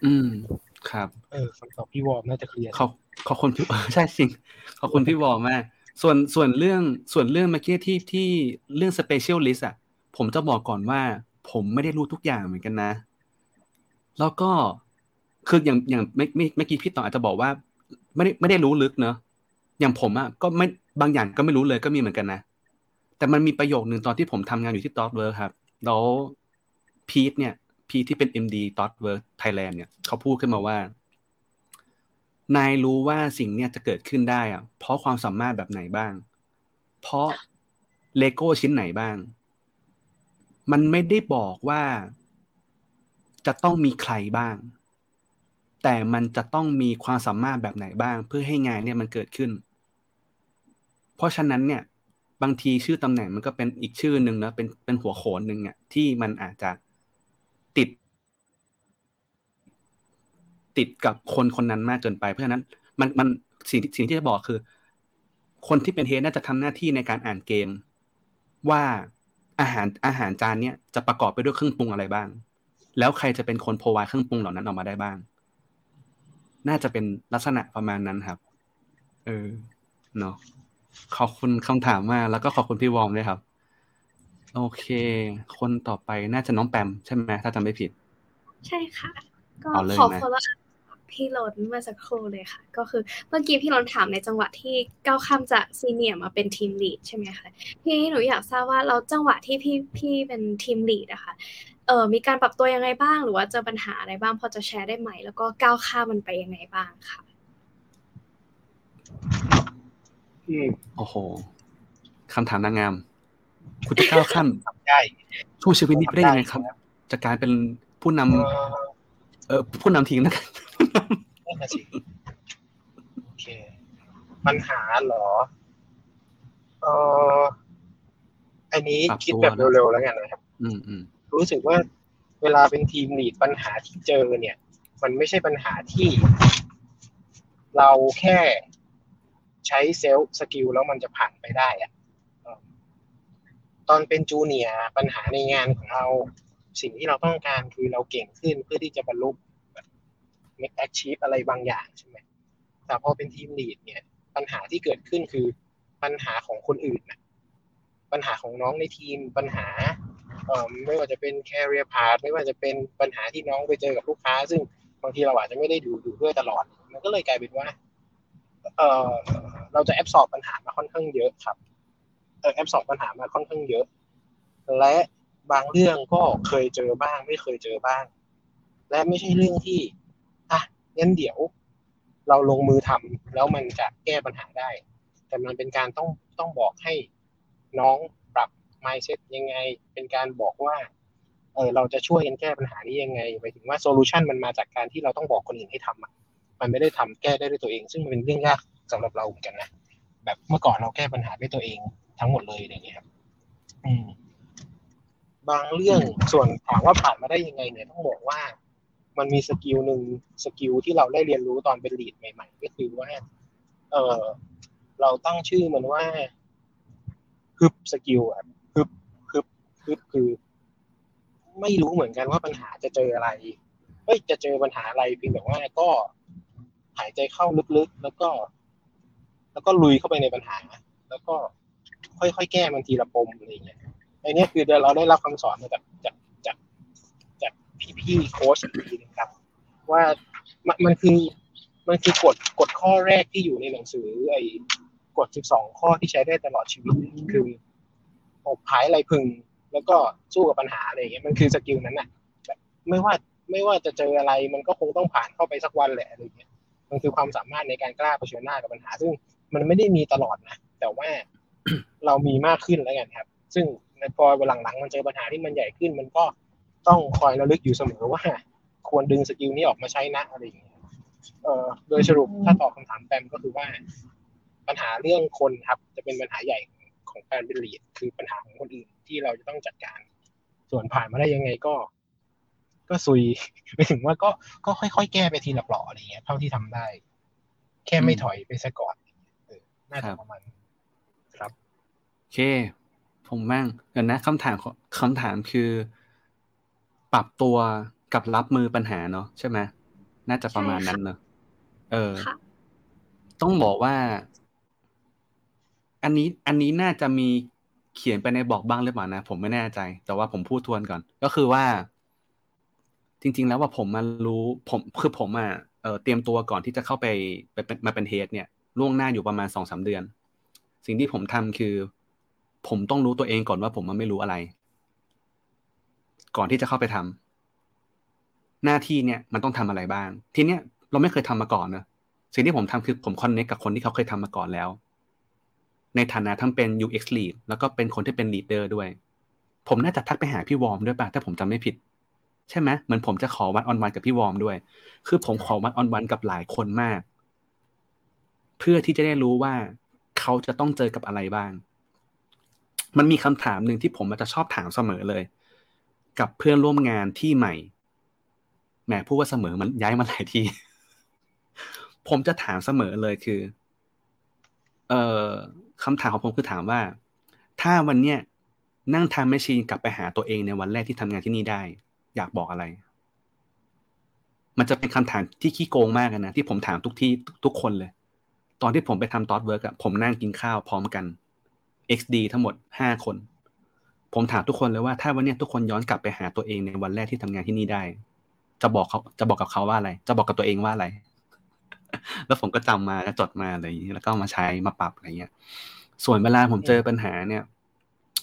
อืมครับ เออคำตอบพี่วอร์มน่าจะเคลียร์ขอบขอบคุณพี่เออใช่จริงขอบคุณพี่วอลมาก ส่วนส่วนเรื่องส่วนเรื่องเมื่อกี้ที่ที่เรื่อง specialist อะ ผมจะบอกก่อนว่า ผมไม่ได้รู้ทุกอย่างเหมือนกันนะ แล้วก็คืออย่างอย่างไม่ไม่เมื่อกี้พี่ต่ออาจจะบอกว่า ไม่ได้ไม่ได้รู้ลึกเนอะอย่างผมอะก็ไม่บางอย่างก็ไม่รู้เลยก็มีเหมือนกันนะแต่มันมีประโยคหนึ่งตอนที่ผมทำงานอยู่ที่ ThoughtWorks ครับ แล้วพีทเนี่ย พีทที่เป็น MD ตอ t เวิร์ไทยแลนด์เนี่ยเขาพูดขึ้นมาว่า นายรู้ว่าสิ่งเนี้ยจะเกิดขึ้นได้อะเพราะความสามารถแบบไหนบ้าง เพราะเลโก้ชิ้นไหนบ้าง มันไม่ได้บอกว่าจะต้องมีใครบ้าง แต่มันจะต้องมีความสามารถแบบไหนบ้าง เพื่อให้งานเนี่ยมันเกิดขึ้น เพราะฉะนั้นเนี่ย บางทีชื่อตำแหน่งมันก็เป็นอีกชื่อหนึ่งนะเป็นเป็นหัวโขนหนึ่งอะที่มันอาจจะติด ติดกับคนคนนั้นมากเกินไป เพราะฉะนั้น มันมันสิ่งที่สิ่งที่จะบอกคือ คนที่เป็นเฮดน่าจะทำหน้าที่ในการอ่านเกม ว่าอาหารอาหารจานเนี้ยจะประกอบไปด้วยเครื่องปรุงอะไรบ้าง แล้วใครจะเป็นคนโพวายเครื่องปรุงเหล่านั้นออกมาได้บ้าง น่าจะเป็นลักษณะประมาณนั้นครับ เออเนาะ ขอบคุณคำถามมากแล้วก็ขอบคุณพี่วอมด้วยครับ โอเค คนต่อไปน่าจะน้องแปมใช่ไหมถ้าจำไม่ผิด ใช่ค่ะ ก็เอาเลยขอนะ follow up พี่ล้นเมื่อสักครู่เลยค่ะ ก็คือเมื่อกี้พี่ล้นถามในจังหวะที่ก้าวข้ามจากซีเนียร์มาเป็นทีมลีดใช่ไหมคะทีนี้หนูอยากทราบว่าเราจังหวะที่พี่พี่เป็นทีมลีดอะค่ะเออมีการปรับตัวยังไงบ้าง หรือว่าเจอปัญหาอะไรบ้างพอจะแชร์ได้ไหม แล้วก็ก้าวข้ามมันไปยังไงบ้างค่ะอืม โอ้โหคำถามนางงาม คุณจะก้าวข้ามได้ช่วงชีวิตนี้ไปได้ยังไงครับ จะกลายเป็นผู้นำเออเออผู้นำทีมนะครับนั่นน่ะสิโอเคปัญหาเหรอเอออันนี้ปรับคิดตัวแบบนะเร็วๆแล้วกันนะครับ อืมอืมรู้สึกว่าเวลาเป็นทีมลีดปัญหาที่เจอเนี่ย มันไม่ใช่ปัญหาที่ เราแค่ ใช้ self skill แล้วมันจะผ่านไปได้อะตอนเป็นจูเนียปัญหาในงานของเราสิ่งที่เราต้องการคือเราเก่งขึ้นเพื่อที่จะบรรลุแบบ make achieve อะไรบางอย่างใช่ไหมแต่พอเป็น team lead เนี่ย ปัญหาที่เกิดขึ้นคือปัญหาของคนอื่นนะปัญหาของน้องในทีมปัญหาไม่ว่าจะเป็น career path ไม่ว่าจะเป็นปัญหาที่น้องไปเจอกับลูกค้า ซึ่งบางทีเราอาจจะไม่ได้ดูดูด้วยตลอด มันก็เลยกลายเป็นว่า เออเราจะแอบสอบปัญหามาค่อนข้างเยอะครับเออแอบสอบปัญหามาค่อนข้างเยอะ และบางเรื่องก็เคยเจอบ้าง ไม่เคยเจอบ้าง และไม่ใช่เรื่องที่อะงั้นเดี๋ยว เราลงมือทำแล้วมันจะแก้ปัญหาได้ แต่มันเป็นการต้องต้องบอกให้น้องปรับ mindset ยังไง เป็นการบอกว่าเออเราจะช่วยกันแก้ปัญหานี้ยังไงหมายถึงว่า solution มันมาจากการที่เราต้องบอกคนอื่นให้ทำอะ มันไม่ได้ทำแก้ได้ด้วยตัวเอง ซึ่งมันเป็นเรื่องยากสำหรับเราเหมือนกันนะแบบเมื่อก่อนเราแก้ปัญหาด้วยตัวเองทั้งหมดเลยอย่างเงี้ยครับอืมบางเรื่องส่วนถามว่าผ่านมาได้ยังไงเนี่ยต้องบอกว่า มันมี skill หนึ่ง skill ที่เราได้เรียนรู้ตอนเป็น lead ใหม่ ๆ ก็คือว่า เออเราตั้งชื่อมันว่าฮึบ skill อะฮึบฮึบฮึบคือ ไม่รู้เหมือนกันว่าปัญหาจะเจออะไรเฮ้ยจะเจอปัญหาอะไรเพียงแต่ว่าก็ หายใจเข้าลึกๆ แล้วก็ แล้วก็ลุยเข้าไปในปัญหา แล้วก็ค่อยๆแก้มันทีละปมอะไรอย่างเงี้ยไอ้เนี่ยคือเราได้รับคำสอนมาจากจากจากจากพี่ๆโค้ชทีนึงครับ ว่ามันมันคือมันคือกฎกฎข้อแรกที่อยู่ในหนังสือ ไอ้กฎ 12 ข้อที่ใช้ได้ตลอดชีวิตคืออกผายไหล่ผึ่ง แล้วก็สู้กับปัญหาอะไรอย่างเงี้ยมันคือ skill นั้นน่ะแบบไม่ว่าไม่ว่าจะเจออะไรมันก็คงต้องผ่านเข้าไปสักวันแหละอะไรอย่างเงี้ย มันคือความสามารถในการกล้าเผชิญหน้ากับปัญหา ซึ่งมันไม่ได้มีตลอดนะแต่ว่าเรามีมากขึ้นแล้วกันครับ ซึ่งพอหลังๆมันเจอปัญหาที่มันใหญ่ขึ้น มันก็ต้องคอยระลึกอยู่เสมอว่า ควรดึง skill นี้ออกมาใช้นะอะไรอย่างเงี้ยเอ่อโดยสรุปถ้าตอบคำถามแปมก็คือว่า ปัญหาเรื่องคนครับ จะเป็นปัญหาใหญ่ของการเป็นลีดคือปัญหาของคนอื่นที่เราจะต้องจัดการ ส่วนผ่านมาได้ยังไงก็ ก็ซุยไม่ถึงว่าก็ก็ค่อยๆแก้ไปทีละเปลาะอะไรเงี้ยเท่าที่ทำได้ แค่ไม่ถอยไปซะก่อนเออน่าจะประมาณนั้นครับโอเค ผมบ้างเดี๋ยวนะคำถามของคำถามคือ ปรับตัวกับรับมือปัญหาเนาะใช่ไหมน่าจะประมาณนั้นเนอะเออค่ะต้องบอกว่า อันนี้ อันนี้น่าจะมีเขียนไปในบอกบ้างหรือเปล่านะ ผมไม่แน่ใจ แต่ว่าผมพูดทวนก่อน ก็คือว่า จริง ๆ แล้วว่าผมมารู้ผมคือผมอะเตรียมตัวก่อนที่จะเข้าไปไปมาเป็นเฮดเนี่ยล่วงหน้าอยู่ประมาณสองสามเดือน สิ่งที่ผมทำคือ ผมต้องรู้ตัวเองก่อนว่าผมมันไม่รู้อะไร ก่อนที่จะเข้าไปทำหน้าที่เนี่ยมันต้องทำอะไรบ้าง ทีเนี้ยเราไม่เคยทำมาก่อนนะสิ่งที่ผมทำคือผมคอนเนคกับคนที่เขาเคยทำมาก่อนแล้ว ในฐานะทั้งเป็น UX lead แล้วก็เป็นคนที่เป็น leader ด้วย ผมน่าจะทักไปหาพี่วอร์มด้วยป่ะถ้าผมจำไม่ผิด ใช่ไหมเหมือนผมจะขอวันออนวันกับพี่วอมด้วย คือผมขอวันออนวันกับหลายคนมาก เพื่อที่จะได้รู้ว่าเขาจะต้องเจอกับอะไรบ้าง มันมีคำถามหนึ่งที่ผมมันจะชอบถามเสมอเลย กับเพื่อนร่วมงานที่ใหม่แหมพูดว่าเสมอมันย้ายมาหลายที่ ผมจะถามเสมอเลยคือ เอ่อคำถามของผมคือถามว่า ถ้าวันเนี้ยนั่งทำแมชชีนกลับไปหาตัวเองในวันแรกที่ทำงานที่นี่ได้ อยากบอกอะไร มันจะเป็นคำถามที่ขี้โกงมากนะ ที่ผมถามทุกที่ทุกคนเลย ตอนที่ผมไปทำ ThoughtWorks อะผมนั่งกินข้าวพร้อมกัน XD ทั้งหมดห้าคน ผมถามทุกคนเลยว่าถ้าวันนี้ทุกคนย้อนกลับไปหาตัวเองในวันแรกที่ทำงานที่นี่ได้ จะบอกเขาจะบอกกับเขาว่าอะไร จะบอกกับตัวเองว่าอะไร แล้วผมก็จำมาจดมาอะไรอย่างนี้แล้วก็มาใช้มาปรับอะไรเงี้ย ส่วนเวลาผมเจอปัญหาเนี่ย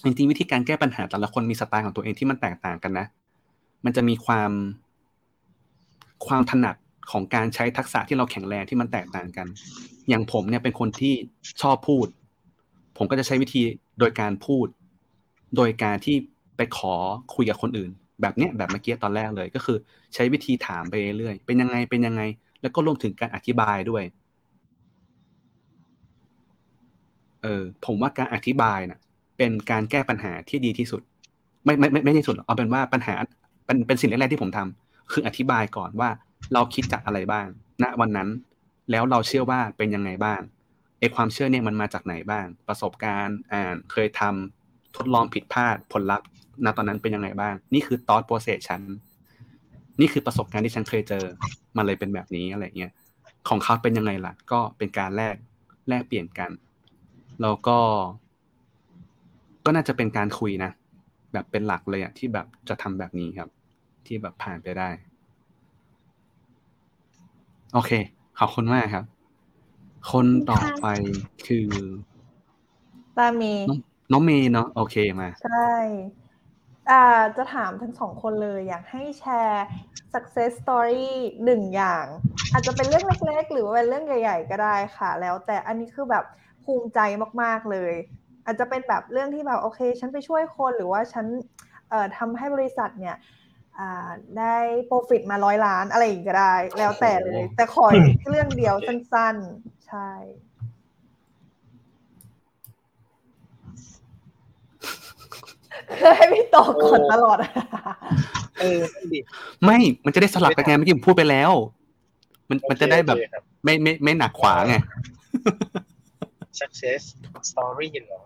จริงๆวิธีการแก้ปัญหาแต่ละคนมีสไตล์ของตัวเองที่มันแตกต่างกันนะ มันจะมีความความถนัดของการใช้ทักษะที่เราแข็งแรงที่มันแตกต่างกัน อย่างผมเนี่ยเป็นคนที่ชอบพูด ผมก็จะใช้วิธีโดยการพูด โดยการที่ไปขอคุยกับคนอื่น แบบเนี้ยแบบเมื่อกี้ตอนแรกเลย ก็คือใช้วิธีถามไปเรื่อยเป็นยังไงเป็นยังไง แล้วก็รวมถึงการอธิบายด้วยเออผมว่าการอธิบายนะ่ะ เป็นการแก้ปัญหาที่ดีที่สุด ไม่ไม่ไม่ไม่ที่สุดเอาเป็นว่าปัญหา เป็นเป็นสิ่งแรกๆที่ผมทำคืออธิบายก่อนว่าเราคิดจากอะไรบ้าง ณวันนั้น แล้วเราเชื่อว่าเป็นยังไงบ้างไอความเชื่อเนี่ยมันมาจากไหนบ้าง ประสบการณ์อ่านเคยทำทดลองผิดพลาดผลลัพธ์ณตอนนั้นเป็นยังไงบ้าง นี่คือ thought process ฉันนี่คือประสบการณ์ที่ฉันเคยเจอมันเลยเป็นแบบนี้อะไรเงี้ยของเขาเป็นยังไงล่ะ ก็เป็นการแลกแลกเปลี่ยนกันแล้วก็ ก็น่าจะเป็นการคุยนะ แบบเป็นหลักเลยอะที่แบบจะทำแบบนี้ครับ ที่แบบผ่านไปได้ โอเค ขอบคุณมากครับ คนต่อไปคือตามีน้องน้องเมย์เนาะโอเคมา ใช่อ่าจะถามทั้งสองคนเลยอยากให้แชร์ success story หนึ่งอย่าง อาจจะเป็นเรื่องเล็ก ๆ หรือว่าเป็นเรื่องใหญ่ ๆ ก็ได้ค่ะ แล้วแต่อันนี้คือแบบภูมิใจมากๆเลย อาจจะเป็นแบบเรื่องที่แบบโอเค ฉันไปช่วยคนหรือว่าฉันเอ่อทำให้บริษัทเนี่ย ได้โปรฟิตมาร้อยล้านอะไรอย่างก็ได้ แล้วแต่เลย แต่ขอเรื่องเดียวสั้นๆ ใช่ ให้พี่ตอบก่อนตลอดเออดิไม่ มันจะได้สลับกันไงเมื่อกี้ผมพูดไปแล้ว มันมันจะได้แบบ ไม่ไม่ไม่หนักขวาไง success story เหรอ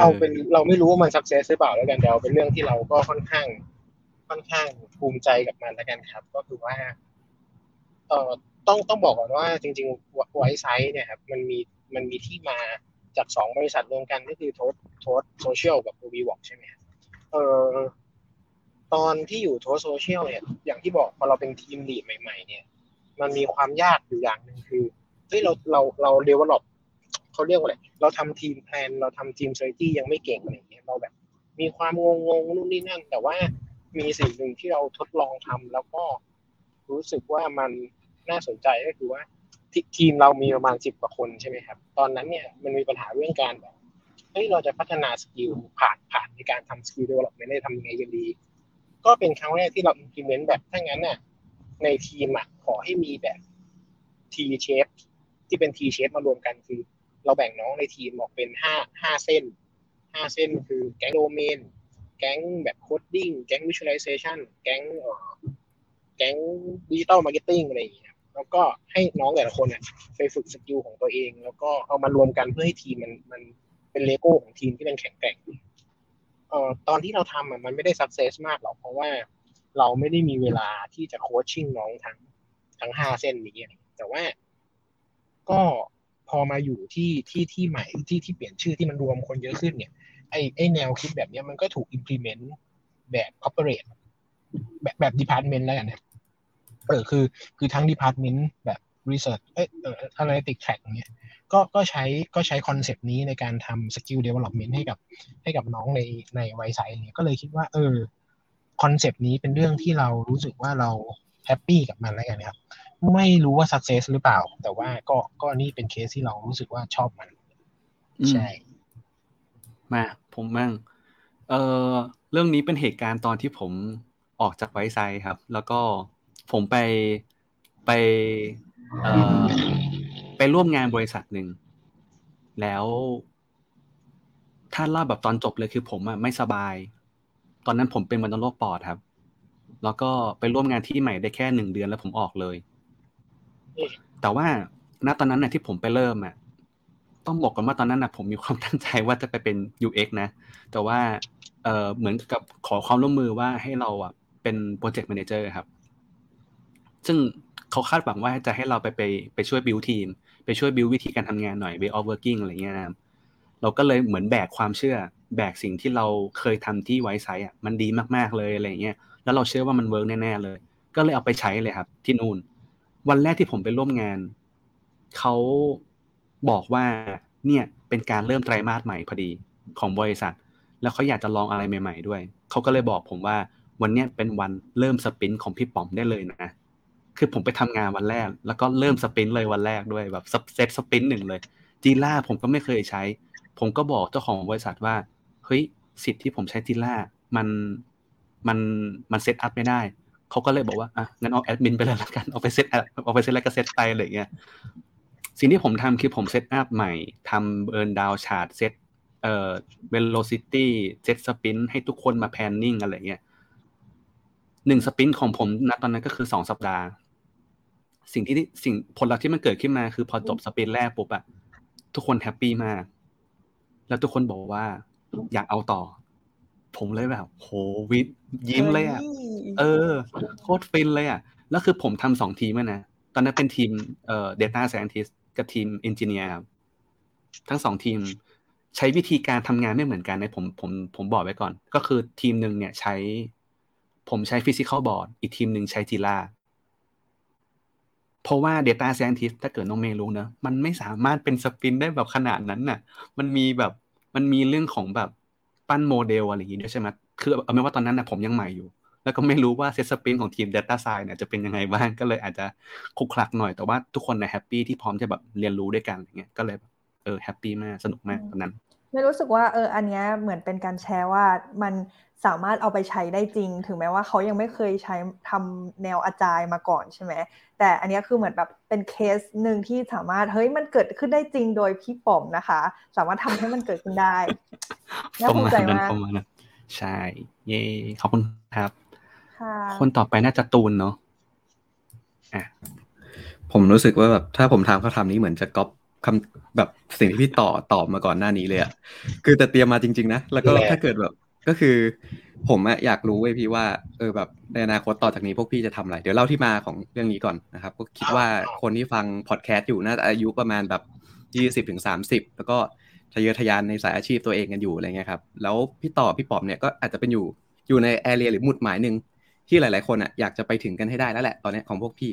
เอาเป็นเราไม่รู้ว่ามัน success หรือเปล่าแล้วกันแต่เอาเป็นเรื่องที่เราก็ค่อนข้าง ค่อนข้างภูมิใจกับมันแล้วกันครับ ก็คือว่าเอ่อต้องต้องบอกก่อนว่าจริงๆไวซ์ไซส์เนี่ยครับมันมีมันมีที่มาจากสองบริษัทรวมกันก็คือโทสThoth Zocial กับวีวอกใช่ไหมครับเอ่อตอนที่อยู่ Thoth Zocial เนี่ย อย่างที่บอกพอเราเป็น team lead ใหม่ ๆ เนี่ย มันมีความยากอยู่อย่างหนึ่งคือเฮ้ยเราเราเรา develop เขาเรียกว่าอะไรเราทำ team plan เราทำทีมเซอร์ตี้ยังไม่เก่งอะไรอย่างเงี้ยเราแบบ มีความงงงนู่นนี่นั่น แต่ว่า มีสิ่งหนึ่งที่เราทดลองทำแล้วก็รู้สึกว่ามันน่าสนใจก็คือว่าทีมเรามีประมาณสิบกว่าคนใช่ไหมครับ ตอนนั้นเนี่ยมันมีปัญหาเรื่องการแบบเฮ้ยเราจะพัฒนา skill ผ่านผ่านในการทำ skill development ได้ทำยังไงกันดี ก็เป็นครั้งแรกที่เรา implement แบบถ้างั้นน่ะในทีมอะขอให้มีแบบ T shape ที่เป็น T shape มารวมกันคือ เราแบ่งน้องในทีมออกเป็นห้าห้าเส้นห้าเส้นคือแก๊งโดเมน แก๊งแบบ coding แก๊ง visualization แก๊งแก๊ง digital marketing อะไรอย่างเงี้ยแล้วก็ให้น้องแต่ละคนเนี่ยไปฝึก skill ของตัวเอง แล้วก็เอามารวมกันเพื่อให้ทีมมันมันเป็นเลโก้ของทีมที่มันแข็งแกร่งเอ่อตอนที่เราทำอะมันไม่ได้ success มากหรอกเพราะว่าเราไม่ได้มีเวลาที่จะ coaching น้องทั้งทั้งห้าเส้นนี้แต่ว่าก็พอมาอยู่ที่ที่ที่ใหม่ที่ที่เปลี่ยนชื่อที่มันรวมคนเยอะขึ้นเนี่ย ไอ้ไอ้แนวคิดแบบนี้มันก็ถูก implement แบบ operate แบบแบบ department แล้วกันเนี่ยเออคือ คือทั้ง department แบบ research เอ้ยเอ่อ analytic track เนี่ยก็ก็ใช้ก็ใช้ concept นี้ในการทำ skill development ให้กับให้กับน้องในใน Wisesight เนี่ยก็เลยคิดว่า เออ concept นี้เป็นเรื่องที่เรารู้สึกว่าเรา happy กับมันแล้วกันครับไม่รู้ว่า success หรือเปล่า แต่ว่าก็ก็นี่เป็นเคสที่เรารู้สึกว่าชอบมัน ใช่ มาผมมั่งเออเรื่องนี้เป็นเหตุการณ์ตอนที่ผมออกจากไวซ์ไซครับ แล้วก็ผมไปไปเออไปร่วมงานบริษัทหนึ่ง แล้วถ้าเล่าแบบตอนจบเลยคือผมอะไม่สบาย ตอนนั้นผมเป็นวัณโรคปอดครับ แล้วก็ไปร่วมงานที่ใหม่ได้แค่หนึ่งเดือนแล้วผมออกเลย แต่ว่าณตอนนั้นน่ะที่ผมไปเริ่มอะ ต้องบอกก่อนว่าตอนนั้นนะผมมีความตั้งใจว่าจะไปเป็น UX นะ แต่ว่าเออเหมือนกับขอความร่วมมือว่าให้เราอะเป็น project manager ครับ ซึ่งเขาคาดหวังว่าจะให้เราไปไปไปช่วย build team ไปช่วยบิววิธีการทำงานหน่อย way of working อะไรเงี้ยนะเราก็เลยเหมือนแบกความเชื่อ แบกสิ่งที่เราเคยทำที่ Wisesight อะมันดีมากๆเลยอะไรเงี้ยแล้วเราเชื่อว่ามัน work แน่ๆเลย ก็เลยเอาไปใช้เลยครับ ที่นู่น วันแรกที่ผมไปร่วมงานเขา บอกว่าเนี่ยเป็นการเริ่มไตรมาสใหม่พอดีของบริษัท แล้วเขาอยากจะลองอะไรใหม่ ๆ ด้วย เขาก็เลยบอกผมว่าวันนี้เป็นวันเริ่มสปรินต์ของพี่ป๋อมได้เลยนะคือผมไปทำงานวันแรก แล้วก็เริ่มสปรินต์เลยวันแรกด้วยแบบเซตสปรินต์หนึ่งเลยจีล่าผมก็ไม่เคยใช้ ผมก็บอกเจ้าของบริษัทว่าเฮ้ยสิทธิ์ที่ผมใช้จีล่ามันมันมัน setup ไม่ได้เขาก็เลยบอกว่าอะงั้นเอาแอดมินไปเลยละกันเอาไปเซตเอาไปเซตแล้วก็เซตไปอะไรเงี้ย สิ่งที่ผมทำคือผม setup ใหม่ทำ burndown chart set เอ่อ velocity set sprint ให้ทุกคนมา planning อะไรเงี้ยหนึ่ง sprint ของผมณตอนนั้นก็คือสองสัปดาห์ สิ่งที่สิ่งผลลัพธ์ที่มันเกิดขึ้นมาคือพอจบ sprint แรกปุ๊บอะทุกคน happy มาก แล้วทุกคนบอกว่า อยากเอาต่อ ผมเลยแบบ โหวิทยิ้มเลยอะเออ โคตรฟินเลยอะแล้วคือผมทำสองทีมนะ ตอนนั้นเป็นทีมเอ่อ data scientist กับทีม engineer ครับทั้งสองทีมใช้วิธีการทำงานไม่เหมือนกันในผมผมผมบอกไว้ก่อน ก็คือทีมหนึ่งเนี่ยใช้ ผมใช้ physical board อีกทีมหนึ่งใช้ Jira เพราะว่า data scientist ถ้าเกิดน้องเมย์รู้นะมันไม่สามารถเป็นสปินได้แบบขนาดนั้นน่ะ มันมีแบบมันมีเรื่องของแบบปั้นโมเดลอะไรอย่างงี้ด้วยใช่ไหมคือเอาไม่ว่าตอนนั้นนะผมยังใหม่อยู่ แล้วก็ไม่รู้ว่า set sprint ของทีม Data Science เนี่ยจะเป็นยังไงบ้างก็เลยอาจจะขลุกขลักหน่อยแต่ว่าทุกคนเนี่ย happy ที่พร้อมจะแบบเรียนรู้ด้วยกันอย่างเงี้ยก็เลยเออ happy มากสนุกมากตอนนั้น ไม่รู้สึกว่าเอออันเนี้ยเหมือนเป็นการแชร์ว่ามันสามารถเอาไปใช้ได้จริง ถึงแม้ว่าเขายังไม่เคยใช้ทำแนว Agile มาก่อนใช่ไหมแต่อันเนี้ยคือเหมือนแบบเป็นเคสหนึ่งที่สามารถเฮ้ยมันเกิดขึ้นได้จริงโดยพี่ป๋อมนะคะ สามารถทำให้มันเกิดขึ้นได้น่าภูมิใจมากประมาณนั้นใช่ เย่ขอบคุณครับ ค่ะคนต่อไปน่าจะตูนเนาะอะผมรู้สึกว่าแบบถ้าผมถามคำถามนี้เหมือนจะก๊อปคำแบบสิ่งที่พี่ต่อตอบมาก่อนหน้านี้เลยอะคือแต่เตรียมมาจริง ๆ นะ แล้วก็แหละถ้าเกิดแบบก็คือ ผมอะอยากรู้เว้ยพี่ว่าเออแบบในอนาคตต่อจากนี้พวกพี่จะทำอะไร เดี๋ยวเล่าที่มาของเรื่องนี้ก่อนนะครับ ก็คิดว่าคนที่ฟังพอดแคสต์อยู่น่าจะอายุประมาณแบบยี่สิบถึงสามสิบแล้วก็ทะเยอทะยานในสายอาชีพตัวเองกันอยู่อะไรเงี้ยครับ แล้วพี่ต่อพี่ป๋อมเนี่ยก็อาจจะเป็นอยู่อยู่ในแอเรียหรือหมุดหมายหนึ่ง ที่หลาย ๆ คนอะอยากจะไปถึงกันให้ได้แล้วแหละตอนเนี้ยของพวกพี่